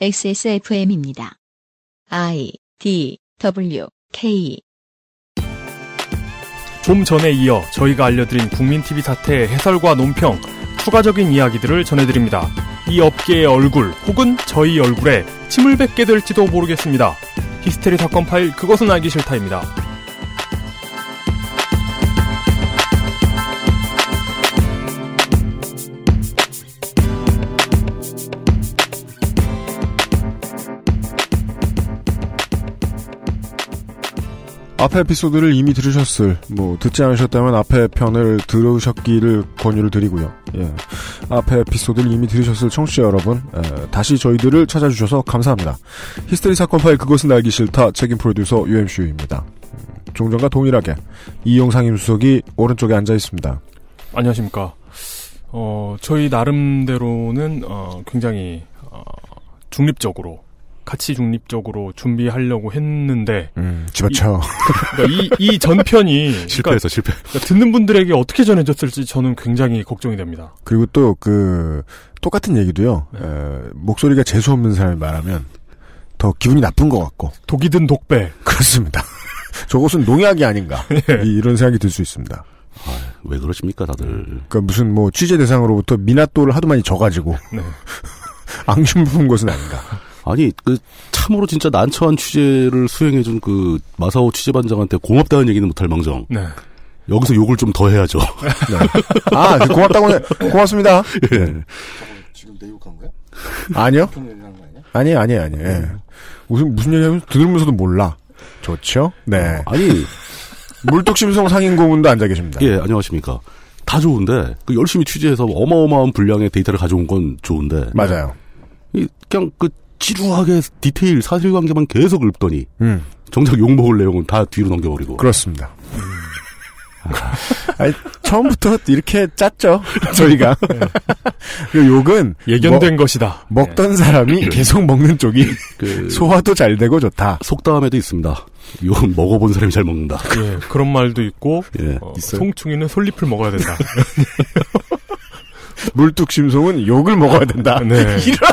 XSFM입니다. I D W K 좀 전에 이어 저희가 알려드린 국민TV 사태의 해설과 논평, 추가적인 이야기들을 전해드립니다. 이 업계의 얼굴 혹은 저희 얼굴에 침을 뱉게 될지도 모르겠습니다. 히스테리 사건 파일 그것은 알기 싫다입니다. 앞에 에피소드를 이미 들으셨을, 뭐, 듣지 않으셨다면 앞에 편을 들으셨기를 권유를 드리고요. 예. 앞에 에피소드를 이미 들으셨을 청취자 여러분, 에, 다시 저희들을 찾아주셔서 감사합니다. 히스테리 사건 파일 그것은 알기 싫다 책임 프로듀서 UMCU입니다. 종전과 동일하게 이용 상 임수석이 오른쪽에 앉아 있습니다. 안녕하십니까. 어, 저희 나름대로는, 어, 굉장히, 어, 중립적으로, 가치 중립적으로 준비하려고 했는데, 음, 집어쳐. 그러니까 이, 이 전편이, 그러니까 실패해서 실패. 듣는 분들에게 어떻게 전해졌을지 저는 굉장히 걱정이 됩니다. 그리고 또 그 똑같은 얘기도요. 에, 목소리가 재수 없는 사람이 말하면 더 기분이 나쁜 것 같고 독이 든 독배. 그렇습니다. 저것은 농약이 아닌가 이- 이런 생각이 들 수 있습니다. 왜 그러십니까, 다들. 그러니까 무슨 뭐 취재 대상으로부터 미나또를 하도 많이 져가지고 네. 앙심 부은 것은 아닌가. 아니, 그, 참으로 진짜 난처한 취재를 수행해준 그, 마사오 취재반장한테 고맙다는 얘기는 못할 망정. 네. 여기서 욕을 좀 더 해야죠. 네. 아그 고맙다고 해. 고맙습니다. 예. 지금 내 욕한 거야? 아니요. 아니에요 아니에요 아니에요. 예. 무슨 무슨 얘기하면 들으면서도 몰라. 좋죠. 네. 아니, 물뚝심송 상인 고문도 앉아 계십니다. 예, 안녕하십니까. 다 좋은데, 그 열심히 취재해서 어마어마한 분량의 데이터를 가져온 건 좋은데. 맞아요. 이, 그냥 그, 지루하게 디테일 사실관계만 계속 읊더니, 음 정작 욕먹을 내용은 다 뒤로 넘겨버리고. 그렇습니다. 아니, 처음부터 이렇게 짰죠 저희가. 그 욕은 예견된 것이다. 먹, 먹던 사람이 계속 먹는 쪽이 그, 소화도 잘 되고 좋다. 속담에도 있습니다. 욕은 먹어본 사람이 잘 먹는다. 예, 그런 말도 있고, 예. 어, 있어요? 송충이는 솔잎을 먹어야 된다. 물뚝심송은 욕을 먹어야 된다. 네. 이런.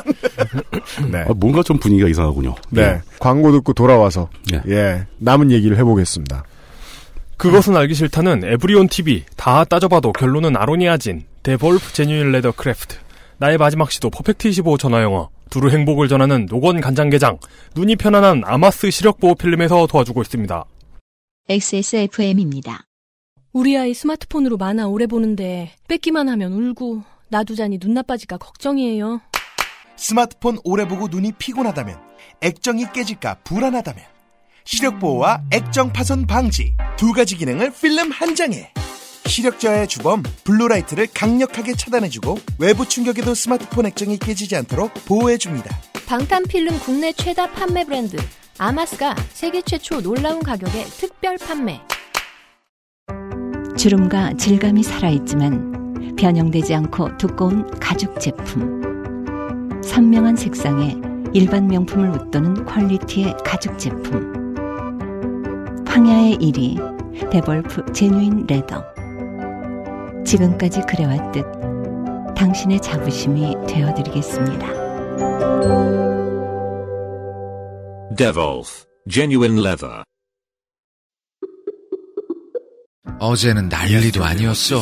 네. 아, 뭔가 좀 분위기가 이상하군요. 네. 광고 듣고 돌아와서 예. 예 남은 얘기를 해보겠습니다. 그것은 알기 싫다는 에브리온 TV 다 따져봐도 결론은 아로니아진 데볼프 제뉴인 레더 크래프트 나의 마지막 시도 퍼펙트 25 전화 영어 두루 행복을 전하는 노건 간장게장 눈이 편안한 아마스 시력 보호 필름에서 도와주고 있습니다. XSFM입니다. 우리 아이 스마트폰으로 만화 오래 보는데 뺏기만 하면 울고 놔두자니 눈 나빠질까 걱정이에요. 스마트폰 오래 보고 눈이 피곤하다면 액정이 깨질까 불안하다면 시력 보호와 액정 파손 방지 두 가지 기능을 필름 한 장에 시력 저하의 주범 블루라이트를 강력하게 차단해주고 외부 충격에도 스마트폰 액정이 깨지지 않도록 보호해줍니다. 방탄필름 국내 최다 판매 브랜드 아마스가 세계 최초 놀라운 가격에 특별 판매. 주름과 질감이 살아있지만 변형되지 않고 두꺼운 가죽 제품. 선명한 색상에 일반 명품을 웃도는 퀄리티의 가죽 제품. 황야의 1위 데볼프 제뉴인 레더. 지금까지 그래왔듯 당신의 자부심이 되어드리겠습니다. Devolf, genuine leather. 어제는 난리도 아니었어.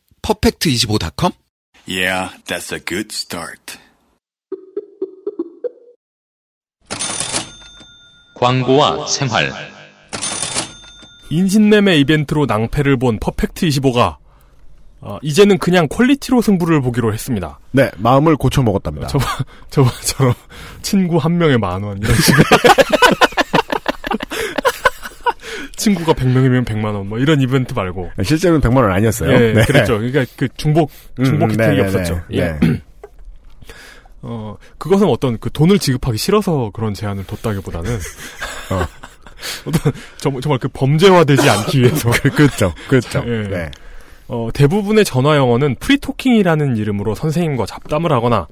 퍼펙트25.com? Yeah, that's a good start. 광고와 생활. 인신매매 이벤트로 낭패를 본 퍼펙트 25가 어, 이제는 그냥 퀄리티로 승부를 보기로 했습니다. 네 마음을 고쳐 먹었답니다. 저번 저번처럼 친구 한 명에 만 원 이런 식으로 친구가 100명이면 100만 원 뭐 이런 이벤트 말고 실제로는 100만 원 아니었어요. 예, 네. 그랬죠. 그러니까 그 중복 중복 음, 혜택이 네네네. 없었죠. 예. 네. 어, 그것은 어떤 그 돈을 지급하기 싫어서 그런 제한을 뒀다기보다는 어. 어떤 정- 정말 그 범죄화되지 않기 위해서 그렇죠. 그렇죠. 예. 네. 어, 대부분의 전화 영어는 프리토킹이라는 이름으로 선생님과 잡담을 하거나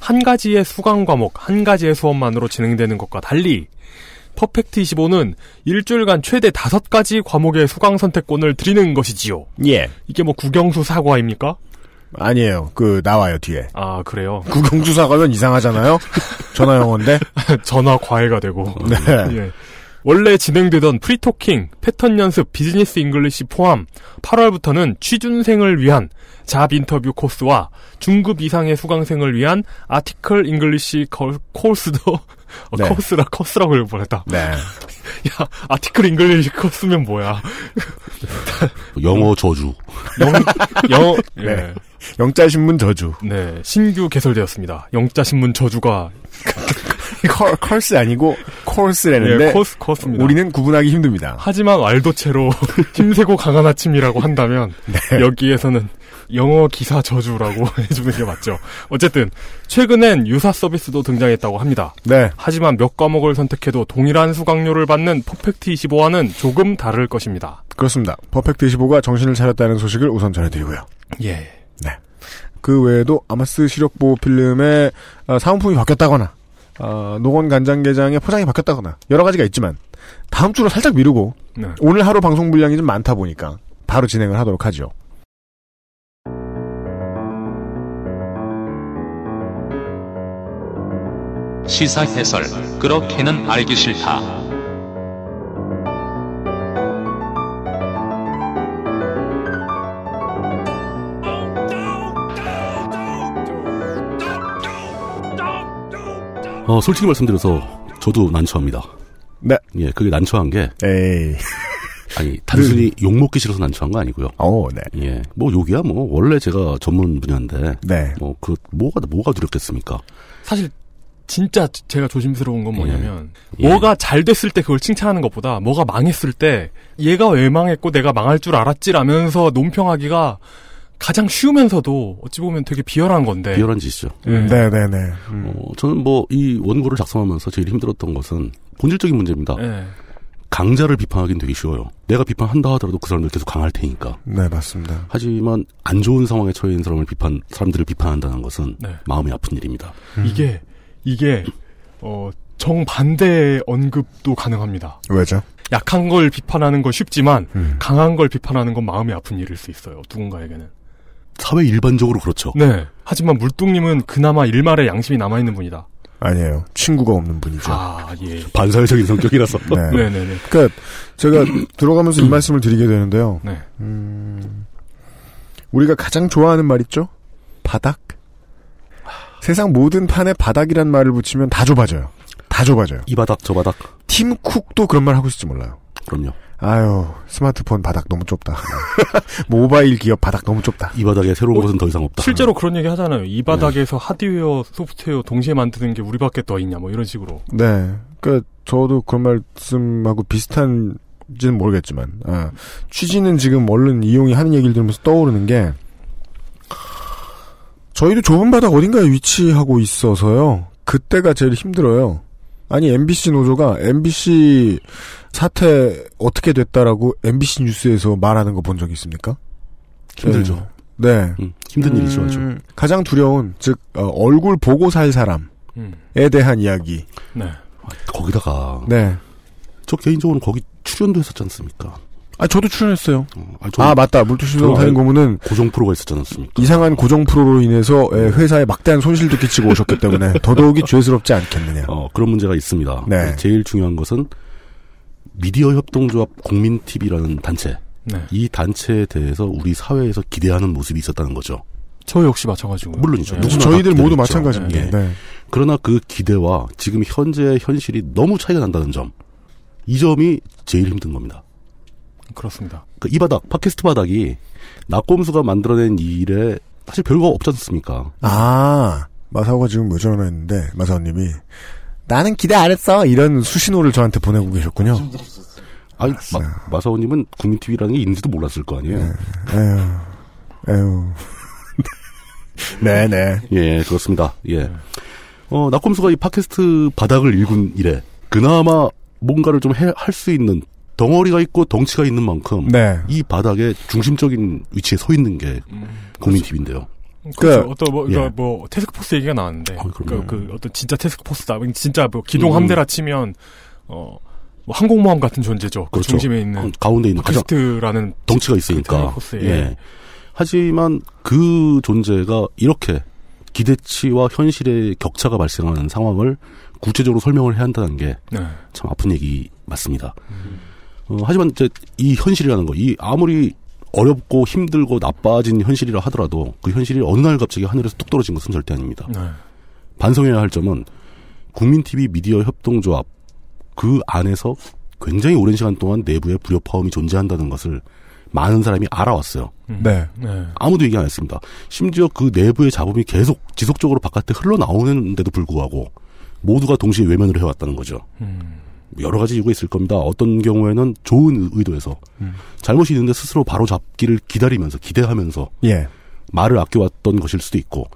한 가지의 수강 과목, 한 가지의 수업만으로 진행되는 것과 달리 퍼펙트 25는 일주일간 최대 다섯 가지 과목의 수강 선택권을 드리는 것이지요. 예. 이게 뭐 국영수 사과입니까? 아니에요. 그 나와요 뒤에. 아 그래요. 국영수 사과면 이상하잖아요. 전화 영어인데. 전화 과외가 되고. 네. 예. 원래 진행되던 free talking, 패턴 연습, business English 포함 8월부터는 취준생을 위한 job interview 코스와 중급 이상의 수강생을 위한 article English cur- 코스도 어, 네. 코스라 코스라고 읽을 뻔했다. 네. 야 article English 코스면 뭐야? 영어 저주. 영 영어 예. 네. 영자 신문 저주. 네, 신규 개설되었습니다. 영자 신문 저주가 cur, curse 아니고 코스라는데 예, 코스 코스입니다. 우리는 구분하기 힘듭니다. 하지만 왈도체로 힘세고 강한 아침이라고 한다면 네. 여기에서는 영어 기사 저주라고 해주는 게 맞죠. 어쨌든 최근엔 유사 서비스도 등장했다고 합니다. 네. 하지만 몇 과목을 선택해도 동일한 수강료를 받는 퍼펙트 25와는 조금 다를 것입니다. 그렇습니다. 퍼펙트 25가 정신을 차렸다는 소식을 우선 전해드리고요. 예. 그 외에도 아마스 시력 보호 필름의 어, 사은품이 바뀌었다거나 어, 노건 간장게장의 포장이 바뀌었다거나 여러 가지가 있지만 다음 주로 살짝 미루고 네. 오늘 하루 방송 분량이 좀 많다 보니까 바로 진행을 하도록 하죠. 시사 해설 그렇게는 알기 싫다. 어, 솔직히 말씀드려서 저도 난처합니다. 네. 예, 그게 난처한 게 에이. 아니 단순히 욕 먹기 싫어서 난처한 거 아니고요. 어, 네. 예, 뭐 욕이야 뭐 원래 제가 전문 분야인데 네. 뭐그 뭐가 뭐가 두렵겠습니까? 사실 진짜 제가 조심스러운 건 뭐냐면 예. 뭐가 잘 됐을 때 그걸 칭찬하는 것보다 뭐가 망했을 때 얘가 왜 망했고 내가 망할 줄 알았지라면서 논평하기가 가장 쉬우면서도 어찌 보면 되게 비열한 건데. 비열한 짓이죠. 예. 네, 네, 네. 어, 저는 뭐 이 원고를 작성하면서 제일 힘들었던 것은 본질적인 문제입니다. 예. 강자를 비판하기는 되게 쉬워요. 내가 비판한다 하더라도 그 사람들 계속 강할 테니까. 네, 맞습니다. 하지만 안 좋은 상황에 처해 있는 사람을 비판 사람들을 비판한다는 것은 네. 마음이 아픈 일입니다. 이게 이게 어 정반대의 언급도 가능합니다. 왜죠? 약한 걸 비판하는 건 쉽지만 음. 강한 걸 비판하는 건 마음이 아픈 일일 수 있어요. 누군가에게는. 사회 일반적으로 그렇죠. 네. 하지만 물뚱님은 그나마 일말의 양심이 남아 있는 분이다. 아니에요. 친구가 없는 분이죠. 아 예. 반사회적인 성격이라서. 네. 네네네. 그러니까 제가 들어가면서 이 말씀을 드리게 되는데요. 네. 음, 우리가 가장 좋아하는 말 있죠? 바닥. 세상 모든 판에 바닥이란 말을 붙이면 다 좁아져요. 다 좁아져요. 이 바닥 저 바닥. 팀 쿡도 그런 말 하고 있을지 몰라요. 그럼요. 아유, 스마트폰 바닥 너무 좁다. 모바일 기업 바닥 너무 좁다. 이 바닥에 새로운 어, 것은 더 이상 없다. 실제로 그런 얘기 하잖아요. 이 바닥에서 하드웨어, 소프트웨어 동시에 만드는 게 우리밖에 더 있냐, 뭐 이런 식으로. 네. 그 저도 그런 말씀하고 비슷한지는 모르겠지만, 아, 취지는 지금 얼른 이용이 하는 얘기를 들으면서 떠오르는 게, 저희도 좁은 바닥 어딘가에 위치하고 있어서요. 그때가 제일 힘들어요. 아니, MBC 노조가 MBC 사태 어떻게 됐다라고 MBC 뉴스에서 말하는 거 본 적 있습니까? 힘들죠. 네. 음, 힘든 일이죠, 아주. 음, 가장 두려운, 즉, 어, 얼굴 보고 살 사람에 음. 대한 이야기. 네. 거기다가 네. 저 개인적으로 거기 출연도 했었지 않습니까? 아, 저도 출연했어요. 어, 아니, 저 아, 맞다. 저- 살인 고문은 고정 프로가 있었지 않습니까? 이상한 고정 프로로 인해서 예, 회사에 막대한 손실도 끼치고 오셨기 때문에 더더욱이 죄스럽지 않겠느냐. 어, 그런 문제가 있습니다. 네. 제일 중요한 것은 미디어 협동조합 국민TV라는 단체. 네. 이 단체에 대해서 우리 사회에서 기대하는 모습이 있었다는 거죠. 저 역시 마찬가지고요. 물론이죠. 네. 저희들 다 모두. 마찬가지입니다. 예. 네. 그러나 그 기대와 지금 현재의 현실이 너무 차이가 난다는 점. 이 점이 제일 힘든 겁니다. 그렇습니다. 그 이 바닥, 팟캐스트 바닥이 낙곰수가 만들어낸 이 일에 사실 별거 없지 않습니까? 아, 마사오가 지금 왜 전화 했는데, 마사오님이, 나는 기대 안 했어! 이런 수신호를 저한테 보내고 계셨군요. 아니, 마, 마사오님은 국민TV라는 게 있는지도 몰랐을 거 아니에요. 에휴, 에휴. 네네. 예, 그렇습니다. 예. 어, 낙검수가 이 팟캐스트 바닥을 일군 이래 그나마 뭔가를 좀 할 수 있는 덩어리가 있고 덩치가 있는 만큼 네. 이 바닥의 중심적인 위치에 서 있는 게 국민 TV인데요. 그렇죠. 그, 어떤 뭐, 예. 그러니까 뭐 테스크포스 얘기가 나왔는데 어, 그. 그 어떤 진짜 테스크포스다. 진짜 뭐 기동 음. 함대라 치면 어. 뭐 항공모함 같은 존재죠. 그 그렇죠. 중심에 있는 가운데 있는 가장 팟캐스트라는 덩치가 있으니까. 테스크포스에 예. 하지만 그 존재가 이렇게 기대치와 현실의 격차가 발생하는 상황을 구체적으로 설명을 해야 한다는 게 네. 참 아픈 얘기 맞습니다. 어, 하지만 이제 이 현실이라는 거, 이 아무리 어렵고 힘들고 나빠진 현실이라 하더라도 그 현실이 어느 날 갑자기 하늘에서 뚝 떨어진 것은 절대 아닙니다. 네. 반성해야 할 점은 국민TV 미디어 협동조합 그 안에서 굉장히 오랜 시간 동안 내부에 불협화음이 존재한다는 것을 많은 사람이 알아왔어요. 음. 네. 네. 아무도 얘기 안 했습니다. 심지어 그 내부의 잡음이 계속 지속적으로 바깥에 흘러나오는데도 불구하고 모두가 동시에 외면을 해왔다는 거죠. 음. 여러 가지 이유가 있을 겁니다. 어떤 경우에는 좋은 의도에서 잘못이 있는데 스스로 바로 잡기를 기다리면서 기대하면서 예. 말을 아껴왔던 것일 수도 있고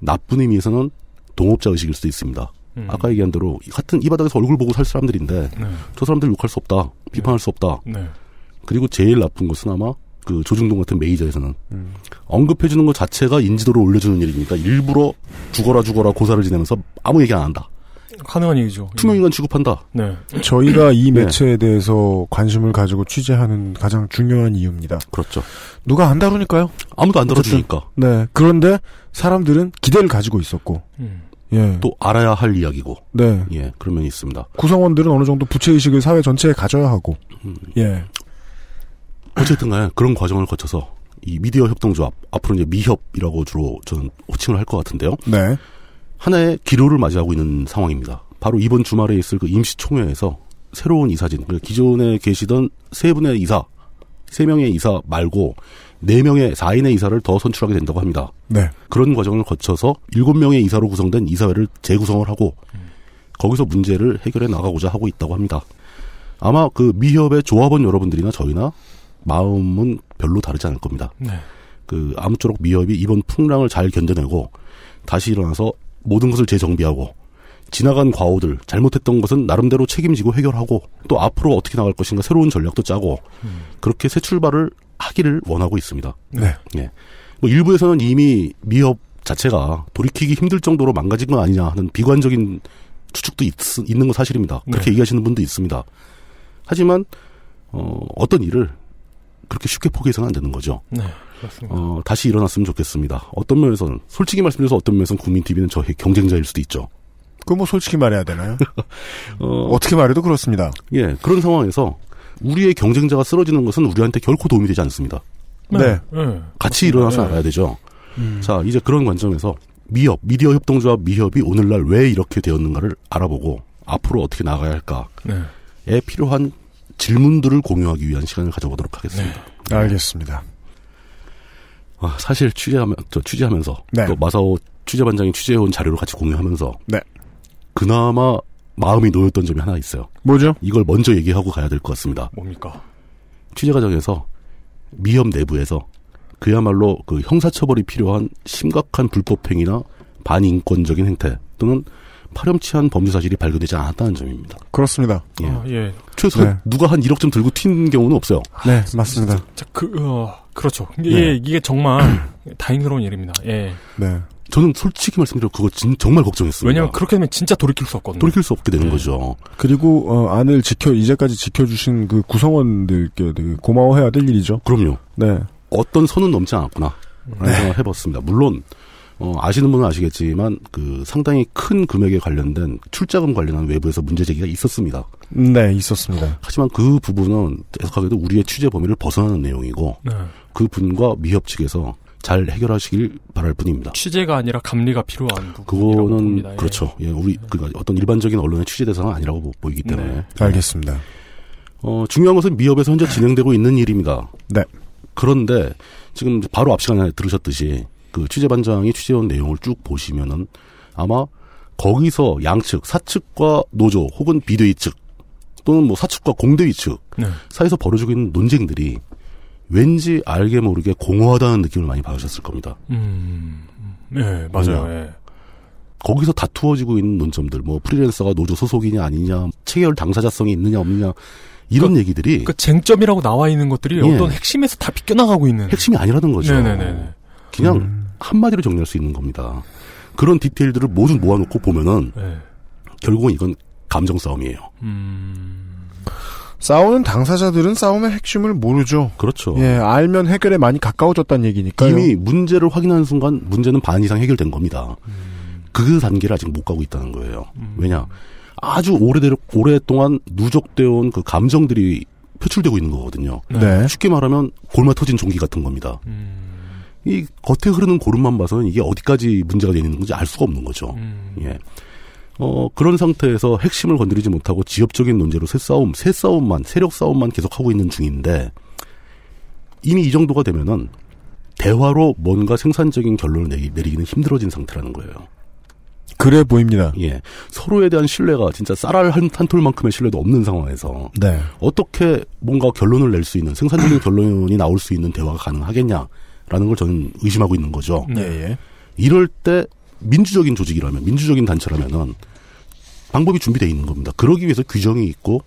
나쁜 의미에서는 동업자 의식일 수도 있습니다. 음. 아까 얘기한 대로 같은 이 바닥에서 얼굴 보고 살 사람들인데 네. 저 사람들 욕할 수 없다, 비판할 수 없다. 네. 그리고 제일 나쁜 것은 아마 그 조중동 같은 메이저에서는 언급해주는 것 자체가 인지도를 올려주는 일이니까 일부러 죽어라 죽어라 고사를 지내면서 아무 얘기 안 한다. 가능한 얘기죠. 투명인간 취급한다. 네. 저희가 이 네. 매체에 대해서 관심을 가지고 취재하는 가장 중요한 이유입니다. 그렇죠. 누가 안 다루니까요? 아무도 안 들어주니까. 네. 그런데 사람들은 기대를 가지고 있었고, 음. 예. 또 알아야 할 이야기고. 네. 예, 그런 면이 있습니다. 구성원들은 어느 정도 부채의식을 사회 전체에 가져야 하고, 음. 예. 어쨌든 간에 그런 과정을 거쳐서 이 미디어 협동조합, 앞으로 이제 미협이라고 주로 저는 호칭을 할 것 같은데요. 네. 하나의 기로를 맞이하고 있는 상황입니다. 바로 이번 주말에 있을 그 임시총회에서 새로운 이사진, 그러니까 기존에 계시던 세 분의 이사, 세 명의 이사 말고 네 명의 4인의 이사를 더 선출하게 된다고 합니다. 네. 그런 과정을 거쳐서 일곱 명의 이사로 구성된 이사회를 재구성을 하고 거기서 문제를 해결해 나가고자 하고 있다고 합니다. 아마 그 미협의 조합원 여러분들이나 저희나 마음은 별로 다르지 않을 겁니다. 네. 그 아무쪼록 미협이 이번 풍랑을 잘 견뎌내고 다시 일어나서 모든 것을 재정비하고 지나간 과오들 잘못했던 것은 나름대로 책임지고 해결하고 또 앞으로 어떻게 나갈 것인가 새로운 전략도 짜고 그렇게 새 출발을 하기를 원하고 있습니다. 네. 예. 뭐 일부에서는 이미 미협 자체가 돌이키기 힘들 정도로 망가진 건 아니냐 하는 비관적인 추측도 있, 있는 건 사실입니다. 그렇게 네. 얘기하시는 분도 있습니다. 하지만 어, 어떤 일을 그렇게 쉽게 포기해서는 안 되는 거죠. 네. 그렇습니다. 어, 다시 일어났으면 좋겠습니다. 어떤 면에서는 솔직히 말씀드려서 어떤 면에서는 국민 TV는 저의 경쟁자일 수도 있죠. 그뭐 솔직히 말해야 되나요? 어, 어떻게 말해도 그렇습니다. 예, 그런 상황에서 우리의 경쟁자가 쓰러지는 것은 우리한테 결코 도움이 되지 않습니다. 네. 네. 같이 일어나서 네. 알아야 되죠. 음. 자, 이제 그런 관점에서 미협, 미디어 협동조합 미협이 오늘날 왜 이렇게 되었는가를 알아보고 앞으로 어떻게 나가야 할까에 네. 필요한 질문들을 공유하기 위한 시간을 가져보도록 하겠습니다. 알겠습니다. 아, 사실 취재하면 저 취재하면서 네. 또 마사오 취재반장이 취재해온 자료를 같이 공유하면서 네. 그나마 마음이 놓였던 점이 하나 있어요. 뭐죠? 이걸 먼저 얘기하고 가야 될 것 같습니다. 뭡니까? 취재 과정에서 미협 내부에서 그야말로 그 형사처벌이 필요한 심각한 불법행위나 반인권적인 행태 또는 파렴치한 범죄 사실이 발견되지 않았다는 점입니다. 그렇습니다. 예. 아, 예. 최소 네. 누가 한 1억 좀 들고 튄 경우는 없어요. 네, 맞습니다. 자, 그, 어, 그렇죠. 이게, 네. 이게 정말 다행스러운 일입니다. 예. 네. 저는 솔직히 말씀드려 그거 진, 정말 걱정했습니다. 왜냐면 그렇게 되면 진짜 돌이킬 수 없거든요. 돌이킬 수 없게 되는 네. 거죠. 그리고 어, 안을 지켜 이제까지 지켜주신 그 구성원들께 되게 고마워해야 될 일이죠. 그럼요. 네. 어떤 선은 넘지 않았구나. 라는 생각을 해봤습니다. 물론, 어, 아시는 분은 아시겠지만, 그 상당히 큰 금액에 관련된 출자금 관련한 외부에서 문제 제기가 있었습니다. 네, 있었습니다. 하지만 그 부분은 계속하게도 우리의 취재 범위를 벗어나는 내용이고, 네. 그 분과 미협 측에서 잘 해결하시길 바랄 뿐입니다. 취재가 아니라 감리가 필요한 부분이라고 그거는 봅니다. 예. 그렇죠. 예, 우리 그러니까 어떤 일반적인 언론의 취재 대상은 아니라고 보- 보이기 때문에 네. 알겠습니다. 어, 중요한 것은 미협에서 현재 진행되고 있는 일입니다. 네. 그런데 지금 바로 앞 시간에 들으셨듯이 그 취재반장이 취재한 내용을 쭉 보시면은 아마 거기서 양측 사측과 노조 혹은 비대위 측 또는 뭐 사측과 공대위 측 네. 사이에서 벌어지고 있는 논쟁들이 왠지 알게 모르게 공허하다는 느낌을 많이 받으셨을 겁니다. 음, 네, 맞아요. 예. 거기서 다투어지고 있는 논점들, 뭐 프리랜서가 노조 소속이냐 아니냐, 체결 당사자성이 있느냐 없느냐 이런 얘기들이 그 쟁점이라고 나와 있는 것들이 예. 어떤 핵심에서 다 비껴나가고 있는. 핵심이 아니라는 거죠. 네네네. 그냥 음. 한마디로 정리할 수 있는 겁니다. 그런 디테일들을 모두 모아놓고 보면은 네. 결국은 이건 감정 싸움이에요. 음, 싸우는 당사자들은 싸움의 핵심을 모르죠. 그렇죠. 예, 알면 해결에 많이 가까워졌다는 얘기니까요. 이미 문제를 확인하는 순간 문제는 반 이상 해결된 겁니다. 그 단계를 아직 못 가고 있다는 거예요. 왜냐? 아주 오래되, 오랫동안 누적되어 온 그 감정들이 표출되고 있는 거거든요. 네. 쉽게 말하면 골마 터진 종기 같은 겁니다. 이 겉에 흐르는 고름만 봐서는 이게 어디까지 문제가 되는 건지 알 수가 없는 거죠. 예. 어, 그런 상태에서 핵심을 건드리지 못하고 지역적인 논제로 새 싸움, 새 싸움만, 세력 싸움만 계속하고 있는 중인데, 이미 이 정도가 되면은, 대화로 뭔가 생산적인 결론을 내리, 내리기는 힘들어진 상태라는 거예요. 그래 보입니다. 예. 서로에 대한 신뢰가 진짜 쌀알 한, 한 톨만큼의 신뢰도 없는 상황에서, 네. 어떻게 뭔가 결론을 낼 수 있는, 생산적인 결론이 나올 수 있는 대화가 가능하겠냐 라는 걸 저는 의심하고 있는 거죠. 예, 예. 이럴 때 민주적인 조직이라면 민주적인 단체라면은 방법이 준비되어 있는 겁니다. 그러기 위해서 규정이 있고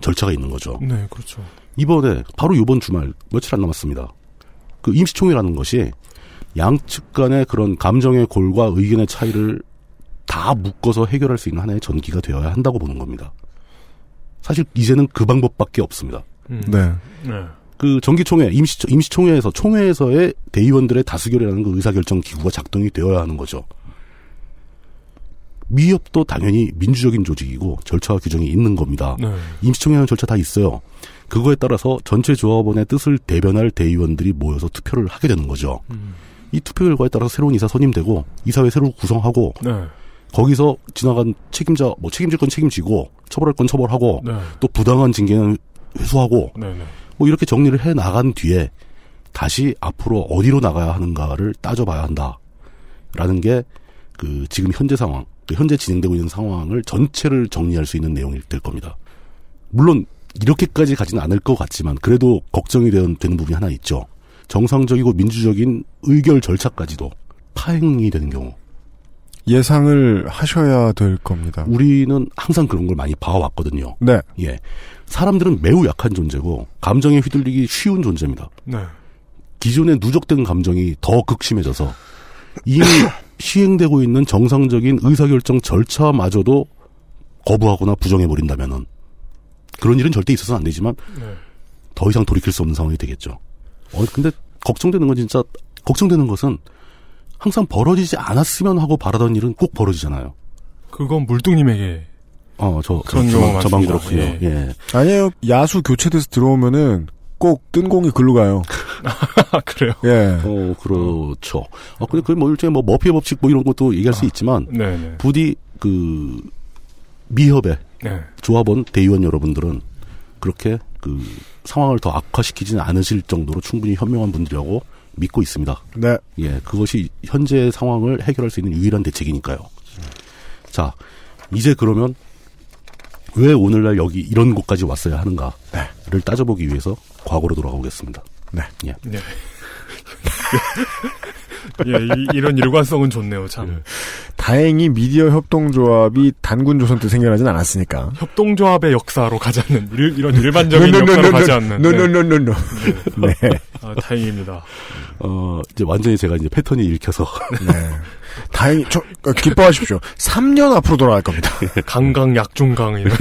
절차가 있는 거죠. 네, 그렇죠. 이번에 바로 이번 주말 며칠 안 남았습니다. 그 임시총회라는 것이 양측 간의 그런 감정의 골과 의견의 차이를 다 묶어서 해결할 수 있는 하나의 전기가 되어야 한다고 보는 겁니다. 사실 이제는 그 방법밖에 없습니다. 음. 네. 네. 그 정기총회, 임시, 임시총회에서, 총회에서의 대의원들의 다수결이라는 그 의사결정 기구가 작동이 되어야 하는 거죠. 미협도 당연히 민주적인 조직이고 절차와 규정이 있는 겁니다. 네. 임시총회는 절차 다 있어요. 그거에 따라서 전체 조합원의 뜻을 대변할 대의원들이 모여서 투표를 하게 되는 거죠. 이 투표 결과에 따라서 새로운 이사 선임되고 이사회 새로 구성하고 네. 거기서 지나간 책임자 뭐 책임질 건 책임지고 처벌할 건 처벌하고 네. 또 부당한 징계는 회수하고 네. 네. 뭐 이렇게 정리를 해 나간 뒤에 다시 앞으로 어디로 나가야 하는가를 따져봐야 한다라는 게 그 지금 현재 상황, 그 현재 진행되고 있는 상황을 전체를 정리할 수 있는 내용이 될 겁니다. 물론 이렇게까지 가지는 않을 것 같지만 그래도 걱정이 되는, 되는 부분이 하나 있죠. 정상적이고 민주적인 의결 절차까지도 파행이 되는 경우 예상을 하셔야 될 겁니다. 우리는 항상 그런 걸 많이 봐왔거든요. 네. 예. 사람들은 매우 약한 존재고 감정에 휘둘리기 쉬운 존재입니다. 네. 기존에 누적된 감정이 더 극심해져서 이미 시행되고 있는 정상적인 의사결정 절차마저도 거부하거나 부정해버린다면은 그런 일은 절대 있어서는 안 되지만 네. 더 이상 돌이킬 수 없는 상황이 되겠죠. 어, 근데 걱정되는 건 진짜 걱정되는 것은 항상 벌어지지 않았으면 하고 바라던 일은 꼭 벌어지잖아요. 그건 물뚱님에게 어, 저, 그런 저, 경우가 저만. 그렇군요. 예. 예. 아니에요. 야수 교체돼서 들어오면은 꼭 뜬 공이 글로 가요. 아, 그래요. 예. 어, 그렇죠. 아, 근데 그뭐 일종의 뭐 머피의 법칙 뭐 이런 것도 얘기할 수 있지만 네, 네. 부디 그 미협의 네. 조합원 대의원 여러분들은 그렇게 그 상황을 더 악화시키지는 않으실 정도로 충분히 현명한 분들이라고 믿고 있습니다. 네. 예, 그것이 현재 상황을 해결할 수 있는 유일한 대책이니까요. 자, 이제 그러면 왜 오늘날 여기 이런 곳까지 왔어야 하는가를 따져보기 위해서 과거로 돌아가보겠습니다. 네. 예. 네. 예, 이, 이런 일관성은 좋네요, 참. 예. 다행히 미디어 협동조합이 단군 조선 때 생겨나진 않았으니까. 협동조합의 역사로 가지 않는, 일, 이런 일반적인 역사로 가지 않는. 네. 노노노노노. 네. 아, 다행입니다. 어, 이제 완전히 제가 이제 패턴이 읽혀서 네. 다행히 저 어, 기뻐하십시오. 3년 앞으로 돌아갈 겁니다. 강강, 약중강, 이런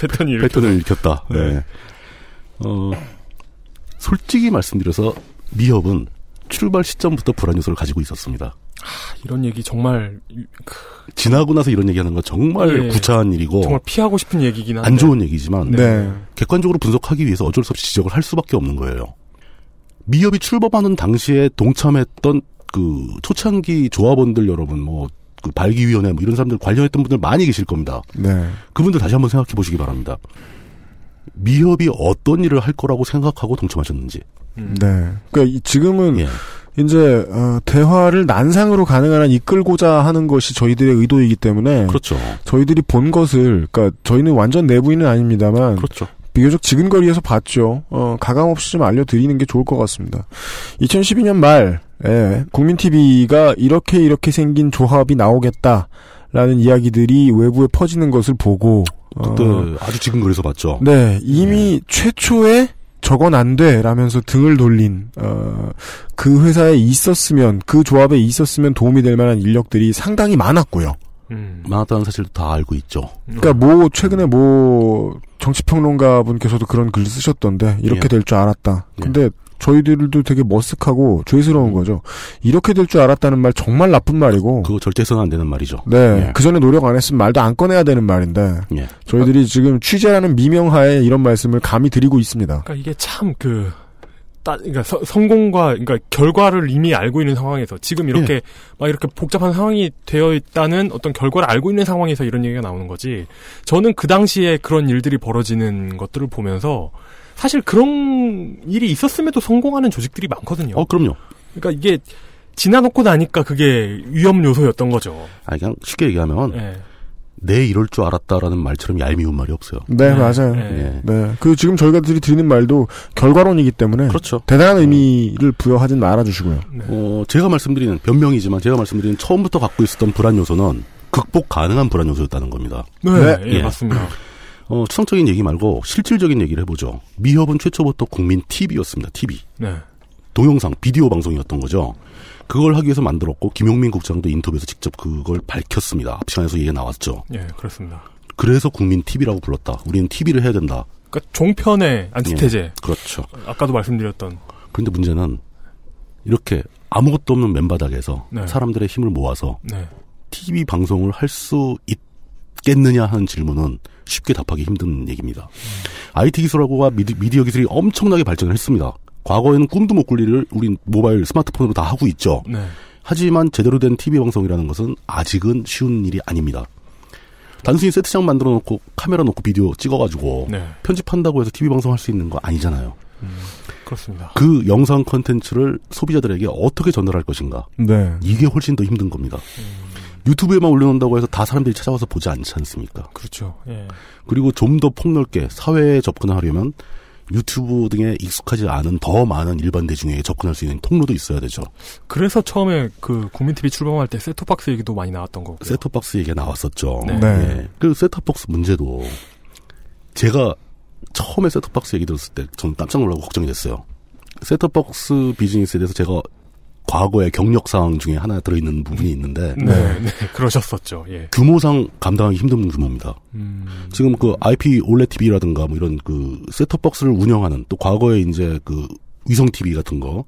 패턴이 이렇게. 패턴을 읽혔다. 네. 네. 어, 솔직히 말씀드려서 미협은 출발 시점부터 불안 요소를 가지고 있었습니다. 이런 얘기 정말, 그, 지나고 나서 이런 얘기하는 건 정말 예. 구차한 일이고 정말 피하고 싶은 얘기긴 한데. 안 좋은 얘기지만 네. 객관적으로 분석하기 위해서 어쩔 수 없이 지적을 할 수밖에 없는 거예요. 미협이 출범하는 당시에 동참했던 그 초창기 조합원들 여러분 뭐 그 발기위원회 뭐 이런 사람들 관련했던 분들 많이 계실 겁니다. 네. 그분들 다시 한번 생각해 보시기 바랍니다. 미협이 어떤 일을 할 거라고 생각하고 동참하셨는지. 음. 네. 그러니까 이- 지금은 예. 이제 어, 대화를 난상으로 가능한 한 이끌고자 하는 것이 저희들의 의도이기 때문에 그렇죠. 저희들이 본 것을 그러니까 저희는 완전 내부인은 아닙니다만 그렇죠. 비교적 지근거리에서 봤죠. 어, 가감 없이 좀 알려드리는 게 좋을 것 같습니다. 2012년 말 에 국민 TV가 이렇게 이렇게 생긴 조합이 나오겠다라는 이야기들이 외부에 퍼지는 것을 보고 그때 어, 아주 지근거리에서 봤죠. 네, 이미 최초에 저건 안 돼, 라면서 등을 돌린, 어, 그 회사에 있었으면, 그 조합에 있었으면 도움이 될 만한 인력들이 상당히 많았고요. 음. 많았다는 사실도 다 알고 있죠. 그러니까 뭐, 최근에 뭐, 정치평론가 분께서도 그런 글 쓰셨던데, 이렇게 예. 될줄 알았다. 예. 근데, 저희들도 되게 머쓱하고 죄스러운 거죠. 이렇게 될 줄 알았다는 말 정말 나쁜 말이고, 그거 절대 해서는 안 되는 말이죠. 네, 예. 그 전에 노력 안 했으면 말도 안 꺼내야 되는 말인데, 예. 저희들이 지금 취재라는 미명하에 이런 말씀을 감히 드리고 있습니다. 그러니까 이게 참 그, 따, 그러니까 서- 성공과 그러니까 결과를 이미 알고 있는 상황에서 지금 이렇게 막 이렇게 복잡한 상황이 되어 있다는 어떤 결과를 알고 있는 상황에서 이런 얘기가 나오는 거지. 저는 그 당시에 그런 일들이 벌어지는 것들을 보면서 사실 그런 일이 있었음에도 성공하는 조직들이 많거든요. 어, 그럼요. 그러니까 이게 지나놓고 나니까 그게 위험 요소였던 거죠. 아, 그냥 쉽게 얘기하면, 예. 내 이럴 줄 알았다라는 말처럼 얄미운 말이 없어요. 네, 맞아요. 예. 네. 그 지금 저희가 들이 드리는 말도 결과론이기 때문에 그렇죠. 대단한 의미를 부여하진 말아 주시고요. 어, 제가 말씀드리는 변명이지만 제가 말씀드리는 처음부터 갖고 있었던 불안 요소는 극복 가능한 불안 요소였다는 겁니다. 네, 네. 예, 예. 맞습니다. 어, 추상적인 얘기 말고 실질적인 얘기를 해보죠. 미협은 최초부터 국민 TV였습니다. TV. 네. 동영상, 비디오 방송이었던 거죠. 그걸 하기 위해서 만들었고 김용민 국장도 인터뷰에서 직접 그걸 밝혔습니다. 앞 시간에서 얘기가 나왔죠. 예, 그렇습니다. 그래서 국민 TV라고 불렀다. 우리는 TV를 해야 된다. 그러니까 종편의 안티테제. 예, 그렇죠. 아까도 말씀드렸던. 그런데 문제는 이렇게 아무것도 없는 맨바닥에서 네. 사람들의 힘을 모아서 네. TV 방송을 할 수 있 겠느냐 하는 질문은 쉽게 답하기 힘든 얘기입니다. IT 기술하고가 미디, 미디어 기술이 엄청나게 발전을 했습니다. 과거에는 꿈도 못 꿀 일을 우린 모바일 스마트폰으로 다 하고 있죠. 네. 하지만 제대로 된 TV 방송이라는 것은 아직은 쉬운 일이 아닙니다. 단순히 세트장 만들어 놓고 카메라 놓고 비디오 찍어가지고 네. 편집한다고 해서 TV 방송할 수 있는 거 아니잖아요. 그렇습니다. 그 영상 컨텐츠를 소비자들에게 어떻게 전달할 것인가. 네. 이게 훨씬 더 힘든 겁니다. 유튜브에만 올려놓는다고 해서 다 사람들이 찾아와서 보지 않지 않습니까? 그렇죠. 예. 그리고 좀 더 폭넓게 사회에 접근하려면 유튜브 등에 익숙하지 않은 더 많은 일반 대중에게 접근할 수 있는 통로도 있어야 되죠. 그래서 처음에 그 국민 TV 출범할 때 셋톱박스 얘기도 많이 나왔던 거고. 셋톱박스 얘기가 나왔었죠. 네. 네. 예. 그 셋톱박스 문제도 제가 처음에 셋톱박스 얘기 들었을 때 저는 깜짝 놀라고 걱정이 됐어요. 셋톱박스 비즈니스에 대해서 제가 과거의 경력 사항 중에 하나 들어있는 부분이 있는데 네, 네, 그러셨었죠. 예. 규모상 감당하기 힘든 규모입니다. 음, 지금 그 IP 올레 TV라든가 뭐 이런 그 셋톱 박스를 운영하는 또 과거에 이제 그 위성 TV 같은 거